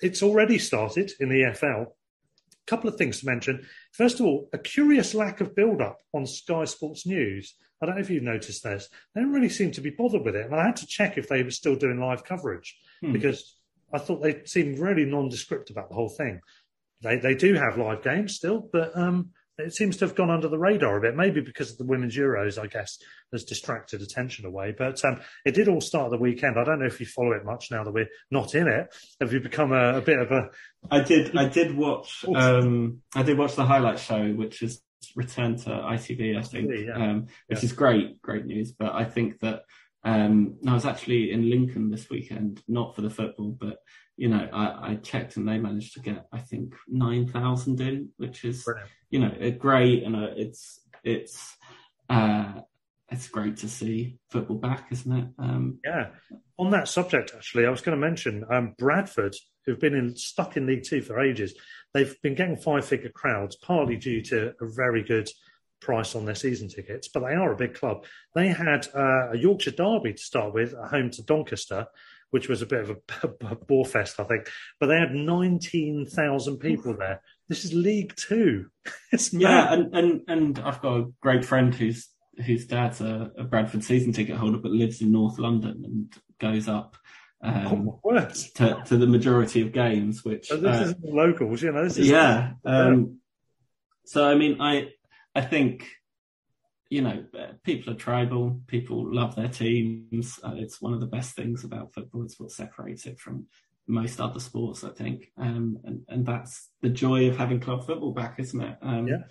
it's already started in the EFL. A couple of things to mention. First of all, a curious lack of build up on Sky Sports News. I don't know if you've noticed this. They don't really seem to be bothered with it. And I had to check if they were still doing live coverage hmm. because I thought they seemed really nondescript about the whole thing. They they do have live games still, but um, it seems to have gone under the radar a bit, maybe because of the women's Euros, I guess, has distracted attention away. But um, it did all start the weekend. I don't know if you follow it much now that we're not in it. Have you become a, a bit of a? I did. I did watch. Um, I did watch the highlight show, which is returned to ITV, I think, yeah. um, which yeah. is great, great news. But I think that um, I was actually in Lincoln this weekend, not for the football, but you know, I, I checked and they managed to get, I think, nine thousand in, which is, Brilliant. you know, great, and uh, it's it's uh, it's great to see football back, isn't it? Um, yeah. On that subject, actually, I was going to mention um, Bradford, who've been in, stuck in League Two for ages. They've been getting five-figure crowds, partly due to a very good price on their season tickets, but they are a big club. They had uh, a Yorkshire derby to start with, at home to Doncaster, which was a bit of a, a bore fest, I think. But they had 19,000 people there. This is League Two. It's yeah, and, and, and I've got a great friend whose whose dad's a, a, Bradford season ticket holder, but lives in North London and goes up um, oh, to, to the majority of games. Which oh, this uh, is locals, you know. This is yeah. Um, so I mean, I I think you know, people are tribal. People love their teams. Uh, it's one of the best things about football. It's what separates it from most other sports, I think. Um, and, and that's the joy of having club football back, isn't it? Um, yeah.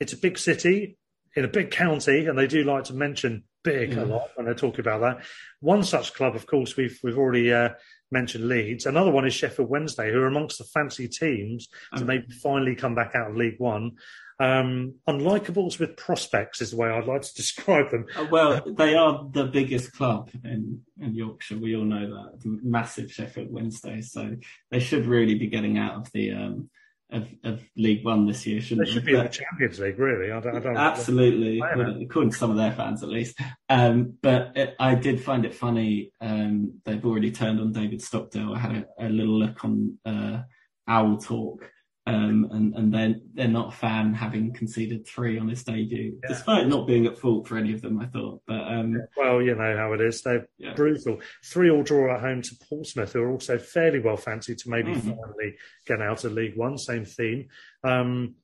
It's a big city in a big county, and they do like to mention big yeah. a lot when they talk about that. One such club, of course, we've we've already uh, mentioned Leeds. Another one is Sheffield Wednesday, who are amongst the fancy teams to um, maybe finally come back out of League One. Um, unlikables with prospects is the way I'd like to describe them. Uh, well, they are the biggest club in, in Yorkshire. We all know that. Massive Sheffield Wednesday. So they should really be getting out of the um, of, of, League One this year, shouldn't they? Should be in the Champions League, really. I don't, I don't absolutely, according to some of their fans at least. Um, but it, I did find it funny. Um, they've already turned on David Stockdale. I had a, a little look on uh, Owl Talk um, and and they're they're not a fan having conceded three on his debut, yeah. despite not being at fault for any of them. I thought, but um, well, you know how it is. They're yeah. brutal. Three all draw at home to Portsmouth, who are also fairly well fancied to maybe mm-hmm. finally get out of League One. Same theme. Um,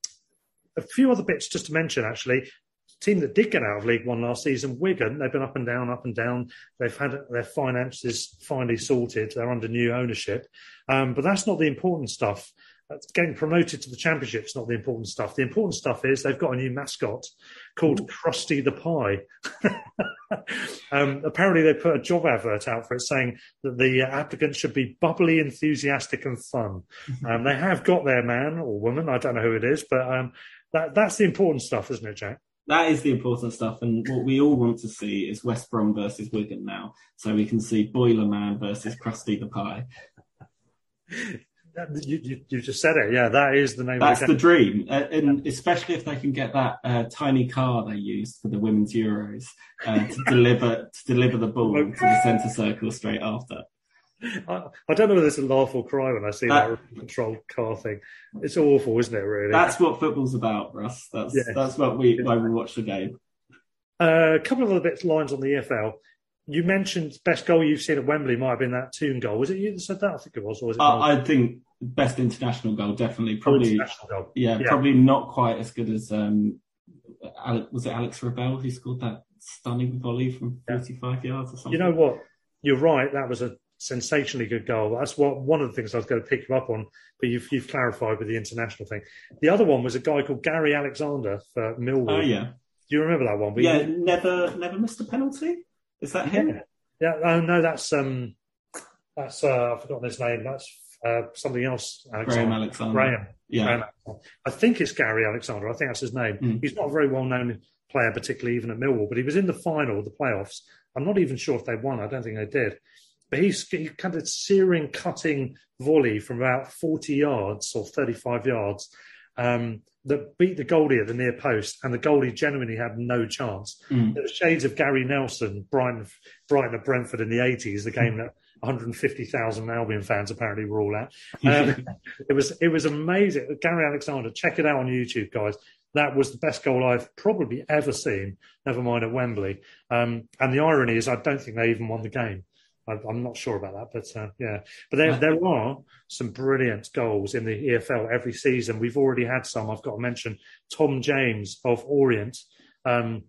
a few other bits just to mention, actually. Team that did get out of League One last season, Wigan. They've been up and down, up and down. They've had their finances finally sorted. They're under new ownership, um, but that's not the important stuff getting promoted to the championship is not the important stuff. The important stuff is they've got a new mascot called Ooh. Crusty the Pie. um, apparently, they put a job advert out for it saying that the applicant should be bubbly, enthusiastic, and fun. Um, they have got their man or woman, I don't know who it is, but um, that, that's the important stuff, isn't it, Jack? That is the important stuff, and what we all want to see is West Brom versus Wigan now, so we can see Boiler Man versus Crusty the Pie. You, you, you, just said it. Yeah, that is the name. That's the, the dream, uh, and especially if they can get that uh, tiny car they used for the women's Euros uh, to deliver to deliver the ball to the centre circle straight after. I, I, don't know whether it's a laugh or cry when I see that, that controlled car thing. It's awful, isn't it? Really. That's what football's about, Russ. That's yes. that's what we why we watch the game. Uh, a couple of other bits lines on the EFL you mentioned best goal you've seen at Wembley might have been that Toone goal. Was it you that said that? I think it was. was it uh, I think best international goal, definitely. Probably, goal. Yeah, yeah, probably not quite as good as um, was it Alex Revell who scored that stunning volley from 35 yeah. yards or something. You know what? You're right. That was a sensationally good goal. That's what one of the things I was going to pick you up on, but you've, you've clarified with the international thing. The other one was a guy called Gary Alexander for Millwall. Oh yeah. Do you remember that one? But yeah, you... never never missed a penalty. Is that him? Yeah. yeah. Oh no, that's um, that's uh, I've forgotten his name. That's uh, something else. Alexander. Graham Alexander. Graham. Yeah. Graham I think it's Gary Alexander. I think that's his name. Mm. He's not a very well known player, particularly even at Millwall, but he was in the final the playoffs. I'm not even sure if they won. I don't think they did. But he's he kind of searing, cutting volley from about 40 yards or 35 yards um, that beat the goalie at the near post, and the goalie genuinely had no chance. Mm. There were shades of Gary Nelson, Brighton, Brighton at Brentford in the 80s, the game that 150,000 Albion fans apparently were all at. Um, it was it was amazing. Gary Alexander, check it out on YouTube, guys. That was the best goal I've probably ever seen. Never mind at Wembley. Um, and the irony is, I don't think they even won the game. I, am not sure about that, but uh, yeah. But there, there are some brilliant goals in the EFL every season. We've already had some. I've got to mention Tom James of Orient. Um,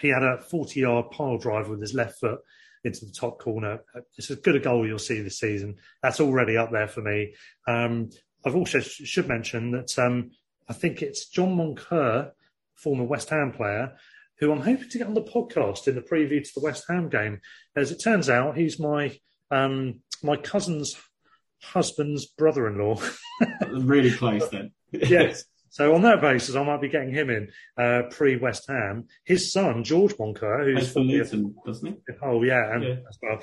he had a 40 yard pile drive with his left foot into the top corner. It's as good a goal you'll see this season. That's already up there for me. Um, I've also sh- should mention that um, I think it's John Moncur, former West Ham player, who I'm hoping to get on the podcast in the preview to the West Ham game. As it turns out, he's my um, my cousin's husband's brother-in-law. really close then. yes. So on that basis, I might be getting him in uh, pre West Ham. His son George Moncur, who's from Luton, doesn't he? Oh yeah, and yeah. as well.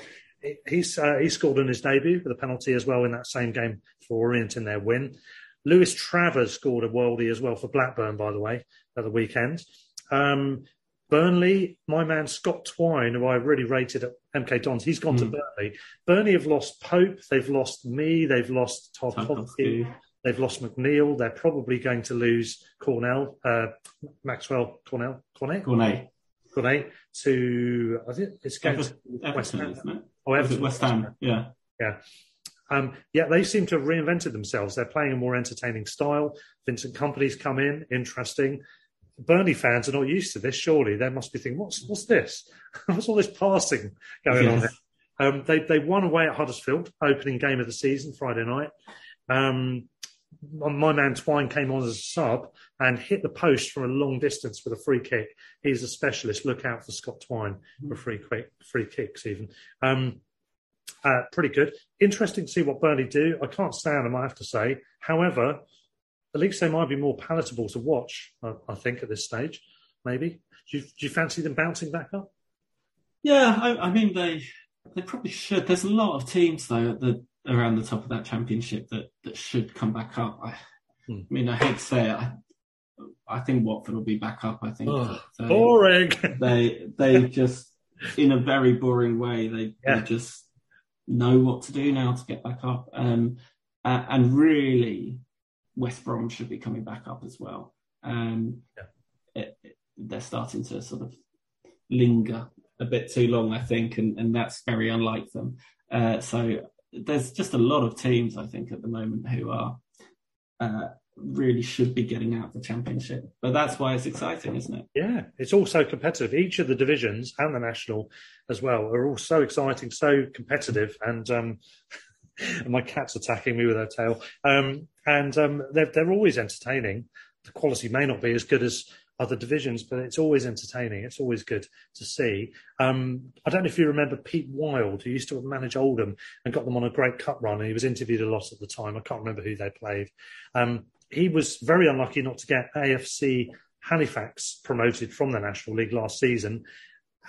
He's uh, he scored in his debut with a penalty as well in that same game for Orient in their win. Lewis Travis scored a worldie as well for Blackburn, by the way, at the weekend. Um, Burnley, my man Scott Twine, who I really rated at MK Dons, he's gone mm. to hmm. Burnley. Burnley have lost Pope, they've lost Mee, they've lost Tarkowski, they've lost McNeil. They're probably going to lose Cornell, uh, Maxwell Cornell, Cornet, Cornet, Cornet to I think it's going Everton, to West Ham, isn't it? Oh, Everton, West Ham, yeah, yeah. Um, yeah, they seem to have reinvented themselves. They're playing a more entertaining style. Vincent Kompany's come in, interesting. Burnley fans are not used to this. Surely they must be thinking, "What's what's this? what's all this passing going yes. on?" Here? Um, they they won away at Huddersfield, opening game of the season Friday night. Um, my man Twine came on as a sub and hit the post from a long distance with a free kick. He's a specialist. Look out for Scott Twine for free quick free kicks even. Um, uh, pretty good. Interesting to see what Burnley do. I can't stand them, I have to say. However, at least they might be more palatable to watch. I, I think at this stage, maybe. Do you, do you, fancy them bouncing back up? Yeah, I, I, mean they they probably should. There's a lot of teams though at the around the top of that championship that that should come back up. I, hmm. I mean, I hate to say it. I, I think Watford will be back up. I think oh, they, boring. They they just in a very boring way. They, yeah. they just know what to do now to get back up. Um, uh, and really, West Brom should be coming back up as well. Um, yeah. it, it, they're starting to sort of linger a bit too long, I think, and, and that's very unlike them. Uh, so there's just a lot of teams, I think, at the moment who are uh, really should be getting out of the championship. But that's why it's exciting, isn't it? Yeah, it's all so competitive. Each of the divisions and the national as well are all so exciting, so competitive, and um, and my cat's attacking me with her tail. Um, and um, they're, they're always entertaining. The quality may not be as good as other divisions, but it's always entertaining. It's always good to see. Um, I don't know if you remember Pete Wild, who used to manage Oldham and got them on a great cup run. And he was interviewed a lot at the time. I can't remember who they played. Um, he was very unlucky not to get AFC Halifax promoted from the National League last season.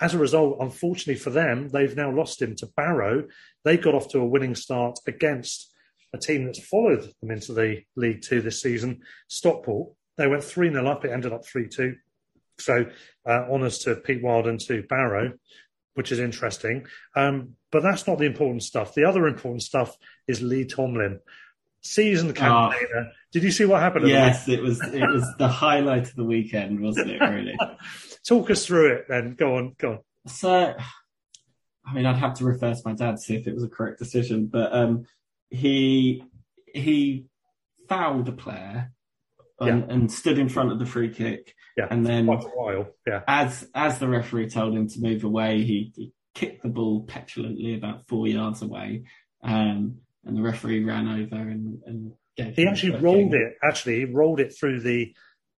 As a result, unfortunately for them, they've now lost him to Barrow. They got off to a winning start against a team that's followed them into the League Two this season, Stockport. They went 3 0 up, it ended up 3 2. So, uh, honours to Pete Wild and to Barrow, which is interesting. Um, but that's not the important stuff. The other important stuff is Lee Tomlin. Season ah. campaigner. Oh. Did you see what happened? Yes, it was it was the highlight of the weekend, wasn't it? Really. Talk us through it, then. Go on, go on. So, I mean, I'd have to refer to my dad to see if it was a correct decision, but um, he he fouled a player and, yeah. and, stood in front of the free kick. Yeah, and then quite a while. Yeah, as as the referee told him to move away, he, he kicked the ball petulantly about four yards away, um, and the referee ran over and, and gave. He actually rolled it. Actually, he rolled it through the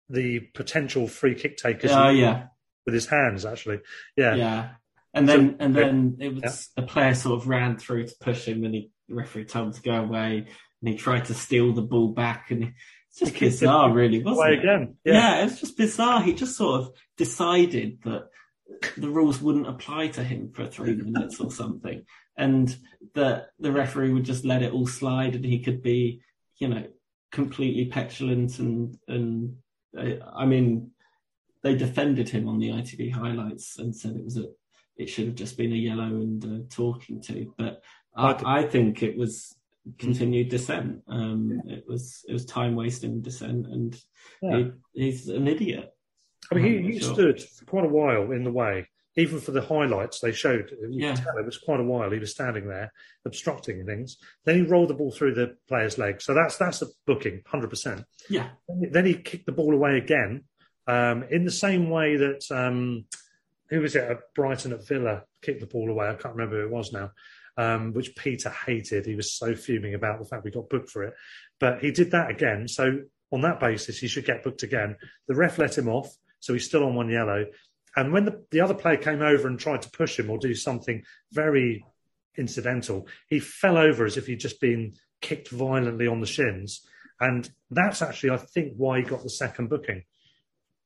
the potential free kick takers. Oh yeah, with his hands actually. Yeah, yeah. And then so, and then it was yeah. a player sort of ran through to push him, and he, the referee told him to go away, and he tried to steal the ball back, and. It's just bizarre, really, wasn't it? Again. Yeah. yeah, it's just bizarre. He just sort of decided that the rules wouldn't apply to him for three minutes or something, and that the referee would just let it all slide, and he could be, you know, completely petulant and and uh, I mean, they defended him on the ITV highlights and said it was a it should have just been a yellow and uh, talking to, but I, I think it was continued dissent. Um, it was it was time wasting dissent, and yeah. he, he's an idiot. I mean, he, he sure. stood for quite a while in the way even for the highlights they showed, you Yeah. tell it was quite a while. He was standing there obstructing things. Then he rolled the ball through the player's leg. So that's that's a booking, hundred percent. Yeah. Then he kicked the ball away again, um, in the same way that um, who was it at Brighton at Villa kicked the ball away. I can't remember who it was now. Um, which Peter hated. He was so fuming about the fact we got booked for it. But he did that again. So on that basis, he should get booked again. The ref let him off, so he's still on one yellow. And when the, the other player came over and tried to push him or do something very incidental, he fell over as if he'd just been kicked violently on the shins. And that's actually, I think, why he got the second booking,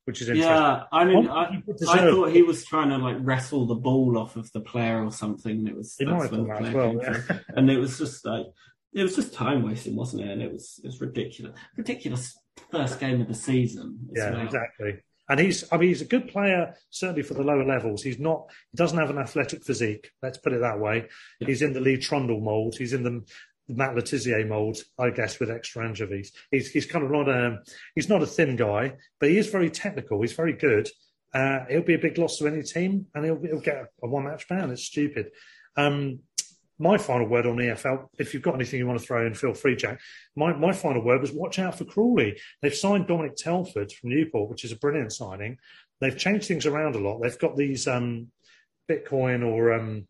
which is interesting. Yeah, I mean, I, I thought he was trying to like wrestle the ball off of the player or something. and It was might that's where done the that as well. yeah. and it was just like it was just time wasting, wasn't it? And it was it was ridiculous, ridiculous first game of the season. as Yeah, well. exactly. And he's, I mean, he's a good player, certainly for the lower levels. He's not, he doesn't have an athletic physique. Let's put it that way. Yeah. He's in the Lee Trundle mould. He's in the Matt Le Tissier mould, I guess, with extra anchovies. He's, he's kind of not a, he's not a thin guy, but he is very technical. He's very good. Uh, he'll be a big loss to any team and he'll, he'll get a one match ban. It's stupid. Um, my final word on EFL, if you've got anything you want to throw in, feel free, Jack. My, my final word was watch out for Crawley. They've signed Dominic Telford from Newport, which is a brilliant signing. They've changed things around a lot. They've got these um, Bitcoin or um,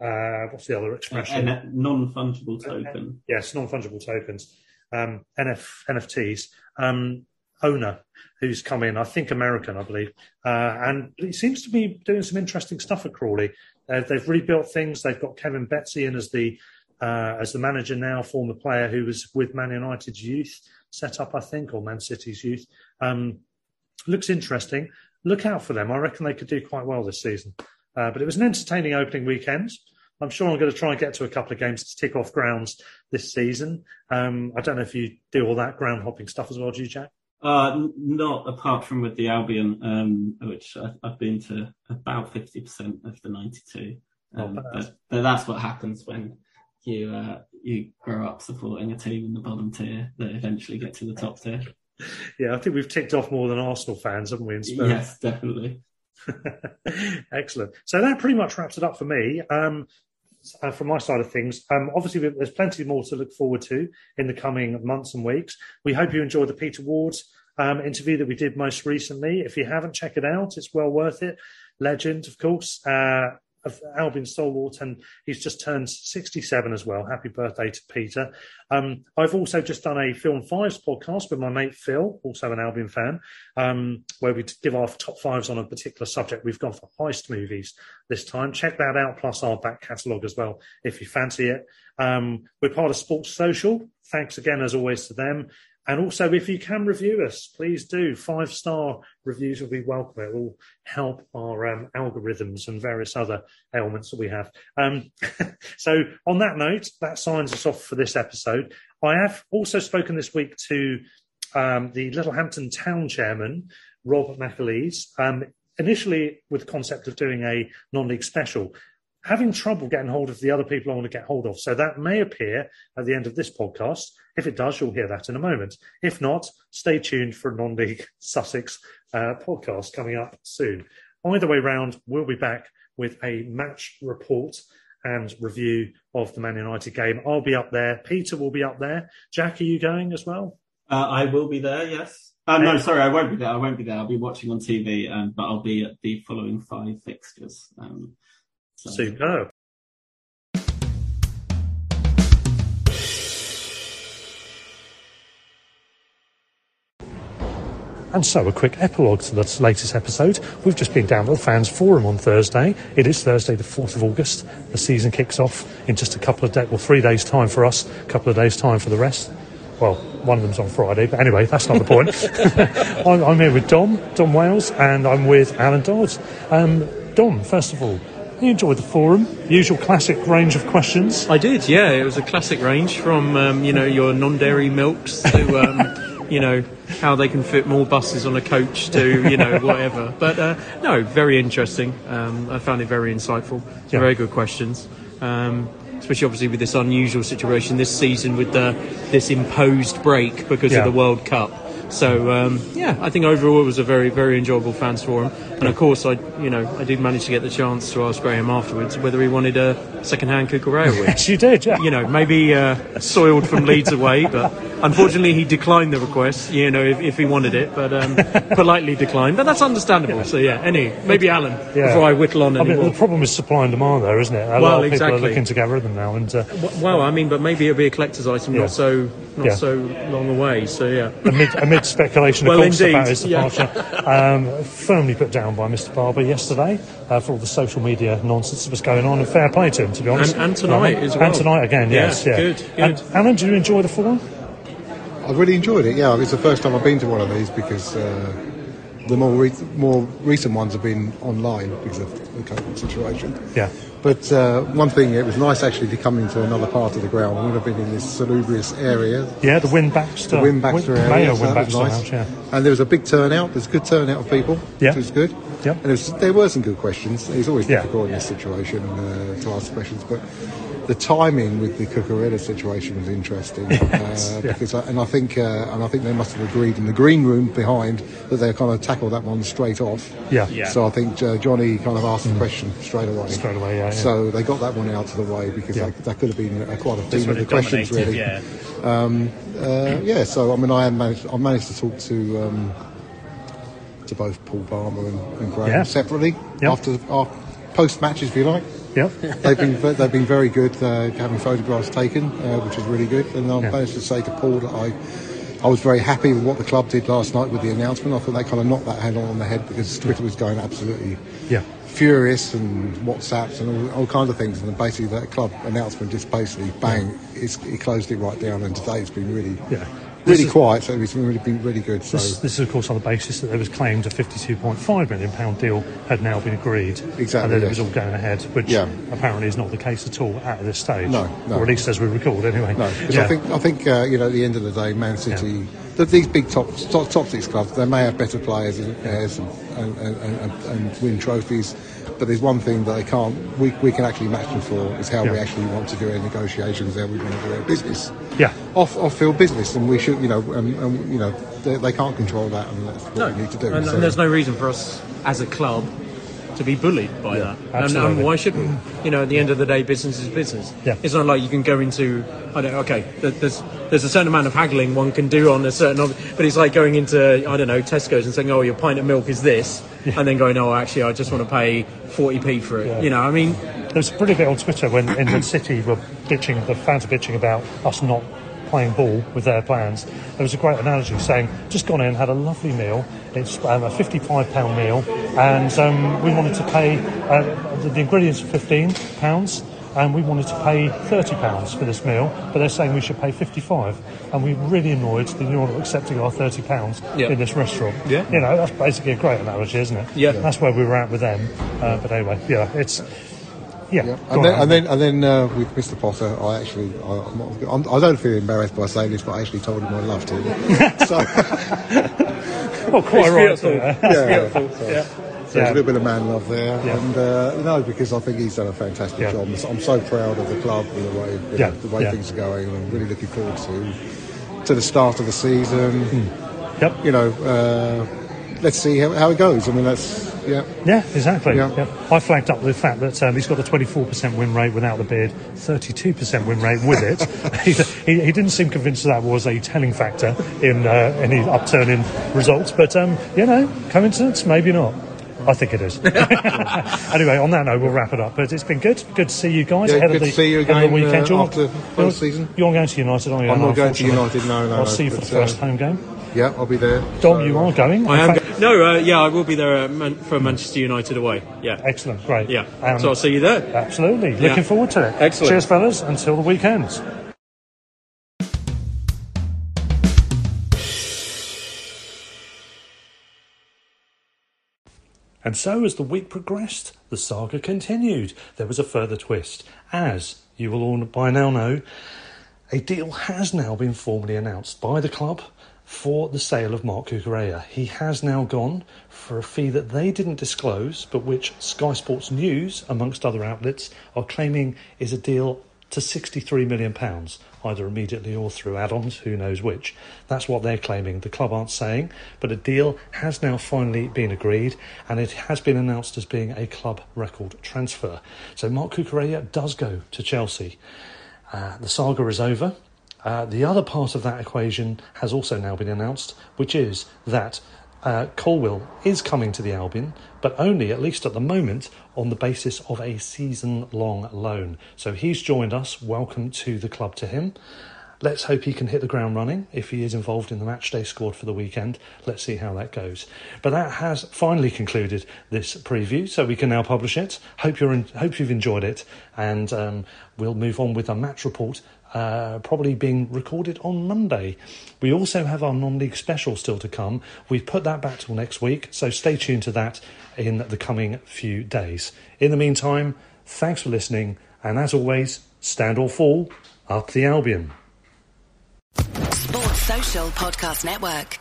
uh, what's the other expression? A non fungible token. yes, non-fungible tokens, um, NF, NFTs, um, owner who's come in, I think American, I believe, uh, and he seems to be doing some interesting stuff at Crawley. Uh, they've rebuilt things. They've got Kevin Betsy in as the uh, as the manager now, former player who was with Man United's youth set up, I think, or Man City's youth. Um, looks interesting. Look out for them. I reckon they could do quite well this season. Uh, but it was an entertaining opening weekend. I'm sure I'm going to try and get to a couple of games to tick off grounds this season. Um, I don't know if you do all that ground hopping stuff as well, do you, Jack? Uh, not apart from with the Albion, um, which I, I've been to about 50% of the 92. Um, but, but that's what happens when you uh, you grow up supporting a team in the bottom tier that eventually get to the top tier. Yeah, I think we've ticked off more than Arsenal fans, haven't we? Yes, definitely. Excellent. So that pretty much wraps it up for me. Um, uh, from my side of things, um, obviously there's plenty more to look forward to in the coming months and weeks. We hope you enjoyed the Peter Ward um, interview that we did most recently. If you haven't, check it out; it's well worth it. Legend, of course, uh, of Albion Stalwart, and he's just turned 67 as well. Happy birthday to Peter. Um, I've also just done a Film Fives podcast with my mate Phil, also an Albion fan, um, where we give our top fives on a particular subject. We've gone for heist movies this time. Check that out, plus our back catalogue as well, if you fancy it. Um, we're part of Sports Social. Thanks again, as always, to them. And also, if you can review us, please do. Five star reviews will be welcome. It will help our um, algorithms and various other ailments that we have. Um, so, on that note, that signs us off for this episode. I have also spoken this week to um, the Littlehampton town chairman, Rob McAleese, um, initially with the concept of doing a non league special. Having trouble getting hold of the other people I want to get hold of. So that may appear at the end of this podcast. If it does, you'll hear that in a moment. If not, stay tuned for a non league Sussex uh, podcast coming up soon. Either way round, we'll be back with a match report and review of the Man United game. I'll be up there. Peter will be up there. Jack, are you going as well? Uh, I will be there, yes. Uh, no, sorry, I won't be there. I won't be there. I'll be watching on TV, um, but I'll be at the following five fixtures. Um, Superb. And so, a quick epilogue to the latest episode. We've just been down at the fans forum on Thursday. It is Thursday, the 4th of August. The season kicks off in just a couple of days, well, three days' time for us, a couple of days' time for the rest. Well, one of them's on Friday, but anyway, that's not the point. I'm, I'm here with Dom, Dom Wales, and I'm with Alan Dodds. Um, Dom, first of all, you enjoyed the forum, usual classic range of questions. I did, yeah. It was a classic range from um, you know your non-dairy milks to um, you know how they can fit more buses on a coach to you know whatever. But uh, no, very interesting. Um, I found it very insightful. Yeah. Very good questions. Um, especially obviously with this unusual situation this season with the this imposed break because Yeah. of the World Cup. So um, yeah, I think overall it was a very very enjoyable fans forum. And of course, I you know I did manage to get the chance to ask Graham afterwards whether he wanted a second-hand wig. Yes, you did. Yeah. you know, maybe uh, soiled from Leeds away, but unfortunately he declined the request. You know, if, if he wanted it, but um, politely declined. But that's understandable. So yeah, any maybe Alan Yeah. before I whittle on I mean, the problem is supply and demand, there, isn't it? A Well, lot of people exactly. are looking to of them now, and uh, Well, I mean, but maybe it'll be a collector's item, Yeah. not so not Yeah. so long away. So yeah. amid, amid speculation, of Well, course, indeed, about his yeah. departure, um, firmly put down by Mr. Barber yesterday uh, for all the social media nonsense that was going on, and fair play to him, to be honest. And- and tonight as well. And tonight again, Yeah, yes, yeah. good, good. And Alan, did you enjoy the forum? I really enjoyed it. Yeah, it's the first time I've been to one of these because uh, the more re- more recent ones have been online because of the COVID situation. Yeah. But uh, one thing, it was nice actually to come into another part of the ground. I would have been in this salubrious area, Yeah, the Win Baxter. the Win Baxter Win- area. So Win-Baxter nice. Lounge, yeah. And there was a big turnout. There's a good turnout of people, Yeah. which was good. Yep. And it was, there were some good questions. It's always Yeah. difficult in this situation uh, to ask questions, but the timing with the Cucurella situation was interesting Yes, uh, yeah. because, I, and I think, uh, and I think they must have agreed in the green room behind that they kind of tackled that one straight off. Yeah. Yeah. So I think uh, Johnny kind of asked the question straight away. Mm. Straight away, yeah, yeah. So they got that one out of the way because Yeah. that, that could have been a, quite a Just theme of the questions, really. Yeah. Uh, yeah, so I mean, I have managed, I managed to talk to um, to both Paul Barber and, and Graham Yeah. separately Yep. after after post matches, if you like. Yep. They've been they've been very good uh, having photographs taken, uh, which is really good. And I Yeah. managed to say to Paul that I I was very happy with what the club did last night with the announcement. I thought they kind of knocked that head on the head because Twitter was going absolutely Yeah. furious and WhatsApps and all, all kinds of things. And basically that club announcement just basically bang, it's, it closed it right down. And today it's been really, Yeah. Really is- quiet. So it's been really been really good. So This, this is, of course, on the basis that there was claimed a £52.5 million deal had now been agreed. Exactly, And that it was all going ahead, which Yeah. apparently is not the case at all at this stage. No, no. Or at least as we record, anyway. No, because Yeah. I think I think uh, you know at the end of the day, Man City, that these big top, top top six clubs, they may have better players and players and, and, and, and, and win trophies, but there's one thing that they can't. We, we can actually match them for is how we actually want to do our negotiations, how we want to do our business. Yeah. Off off field business, and we should you know and, and you know they, they can't control that, and that's what we need to do. And, So- and there's no reason for us as a club to be bullied by Yeah, that. And, and why should we? You know, at the end of the day, business is business. Yeah. It's not like you can go into, I don't okay, there- there's there's a certain amount of haggling one can do on a certain, but it's like going into, I don't know, Tesco's and saying, oh, your pint of milk is this, and then going, oh, actually, I just want to pay 40p for it. Yeah. You know, I mean, There was a pretty bit on Twitter when in the City were bitching, the fans were bitching about us not playing ball with their plans. There was a great analogy saying, just gone in, had a lovely meal. It's um, a £55 meal, and um, we wanted to pay, uh, the, the ingredients are £15, and we wanted to pay £30 for this meal, but they're saying we should pay 55 and we're really annoyed that you're not accepting our £30 Yeah. in this restaurant. Yeah. You know, that's basically a great analogy, isn't it? Yeah. That's where we were at with them. Uh, but anyway, yeah, it's. Yeah, Yeah. And then, and then, and then uh, with Mr. Potter, I actually, I, I'm not, I'm, don't feel embarrassed by saying this, but I actually told him I loved him. so, Well, quite It's right. beautiful. yeah. yeah, beautiful. So, Yeah. there's a little bit of man love there, Yeah. and uh, no, because I think he's done a fantastic Yeah. job. I'm so- proud of the club and the way, you know, the way things are going, and I'm really looking forward to to the start of the season. Hmm. Yep. You know, uh, let's see how, how it goes. I mean, that's yeah. Yeah, exactly. Yeah. Yeah. I flagged up the fact that um, he's got a 24% win rate without the beard, 32% win rate with it. he, he, he didn't seem convinced that was a telling factor in uh, any upturn in results, but um, you know, coincidence? Maybe not. I think it is. anyway, on that note, we'll wrap it up. But it's been good. Good to see you guys Yeah, ahead good of the, to see you again, the weekend. uh, You're- after you're- season. You're going to United, aren't you? I'm Alan, not going to? United. No, no. I'll no, see you for the first uh, home game. Yeah, I'll be there. Dom, So, you are going. I am. fact- Go- no, uh, yeah, I will be there uh, Man- for Manchester United away. Yeah. Excellent, great. Yeah. Um, so I'll see you there. Absolutely. Yeah. Looking forward to it. Excellent. Cheers, fellas. Until the weekend. And so, as the week progressed, the saga continued. There was a further twist. As you will all by now know, a deal has now been formally announced by the club for the sale of Marc Cucurella. He has now gone for a fee that they didn't disclose, but which Sky Sports News, amongst other outlets, are claiming is a deal to £63 million, either immediately or through add ons, who knows which. That's what they're claiming. The club aren't saying, but a deal has now finally been agreed and it has been announced as being a club record transfer. So Marc Cucurella does go to Chelsea. Uh, the saga is over. Uh, the other part of that equation has also now been announced, which is that uh, Colwill is coming to the Albion, but only, at least at the moment, on the basis of a season long loan. So he's joined us. Welcome to the club to him. Let's hope he can hit the ground running if he is involved in the matchday squad for the weekend. Let's see how that goes. But that has finally concluded this preview, so we can now publish it. Hope you're in, hope you've enjoyed it, and um, we'll move on with a match report uh, probably being recorded on Monday. We also have our non league special still to come. We've put that back till next week, so stay tuned to that in the coming few days. In the meantime, thanks for listening, and as always, stand or fall, up the Albion. Sports Social Podcast Network.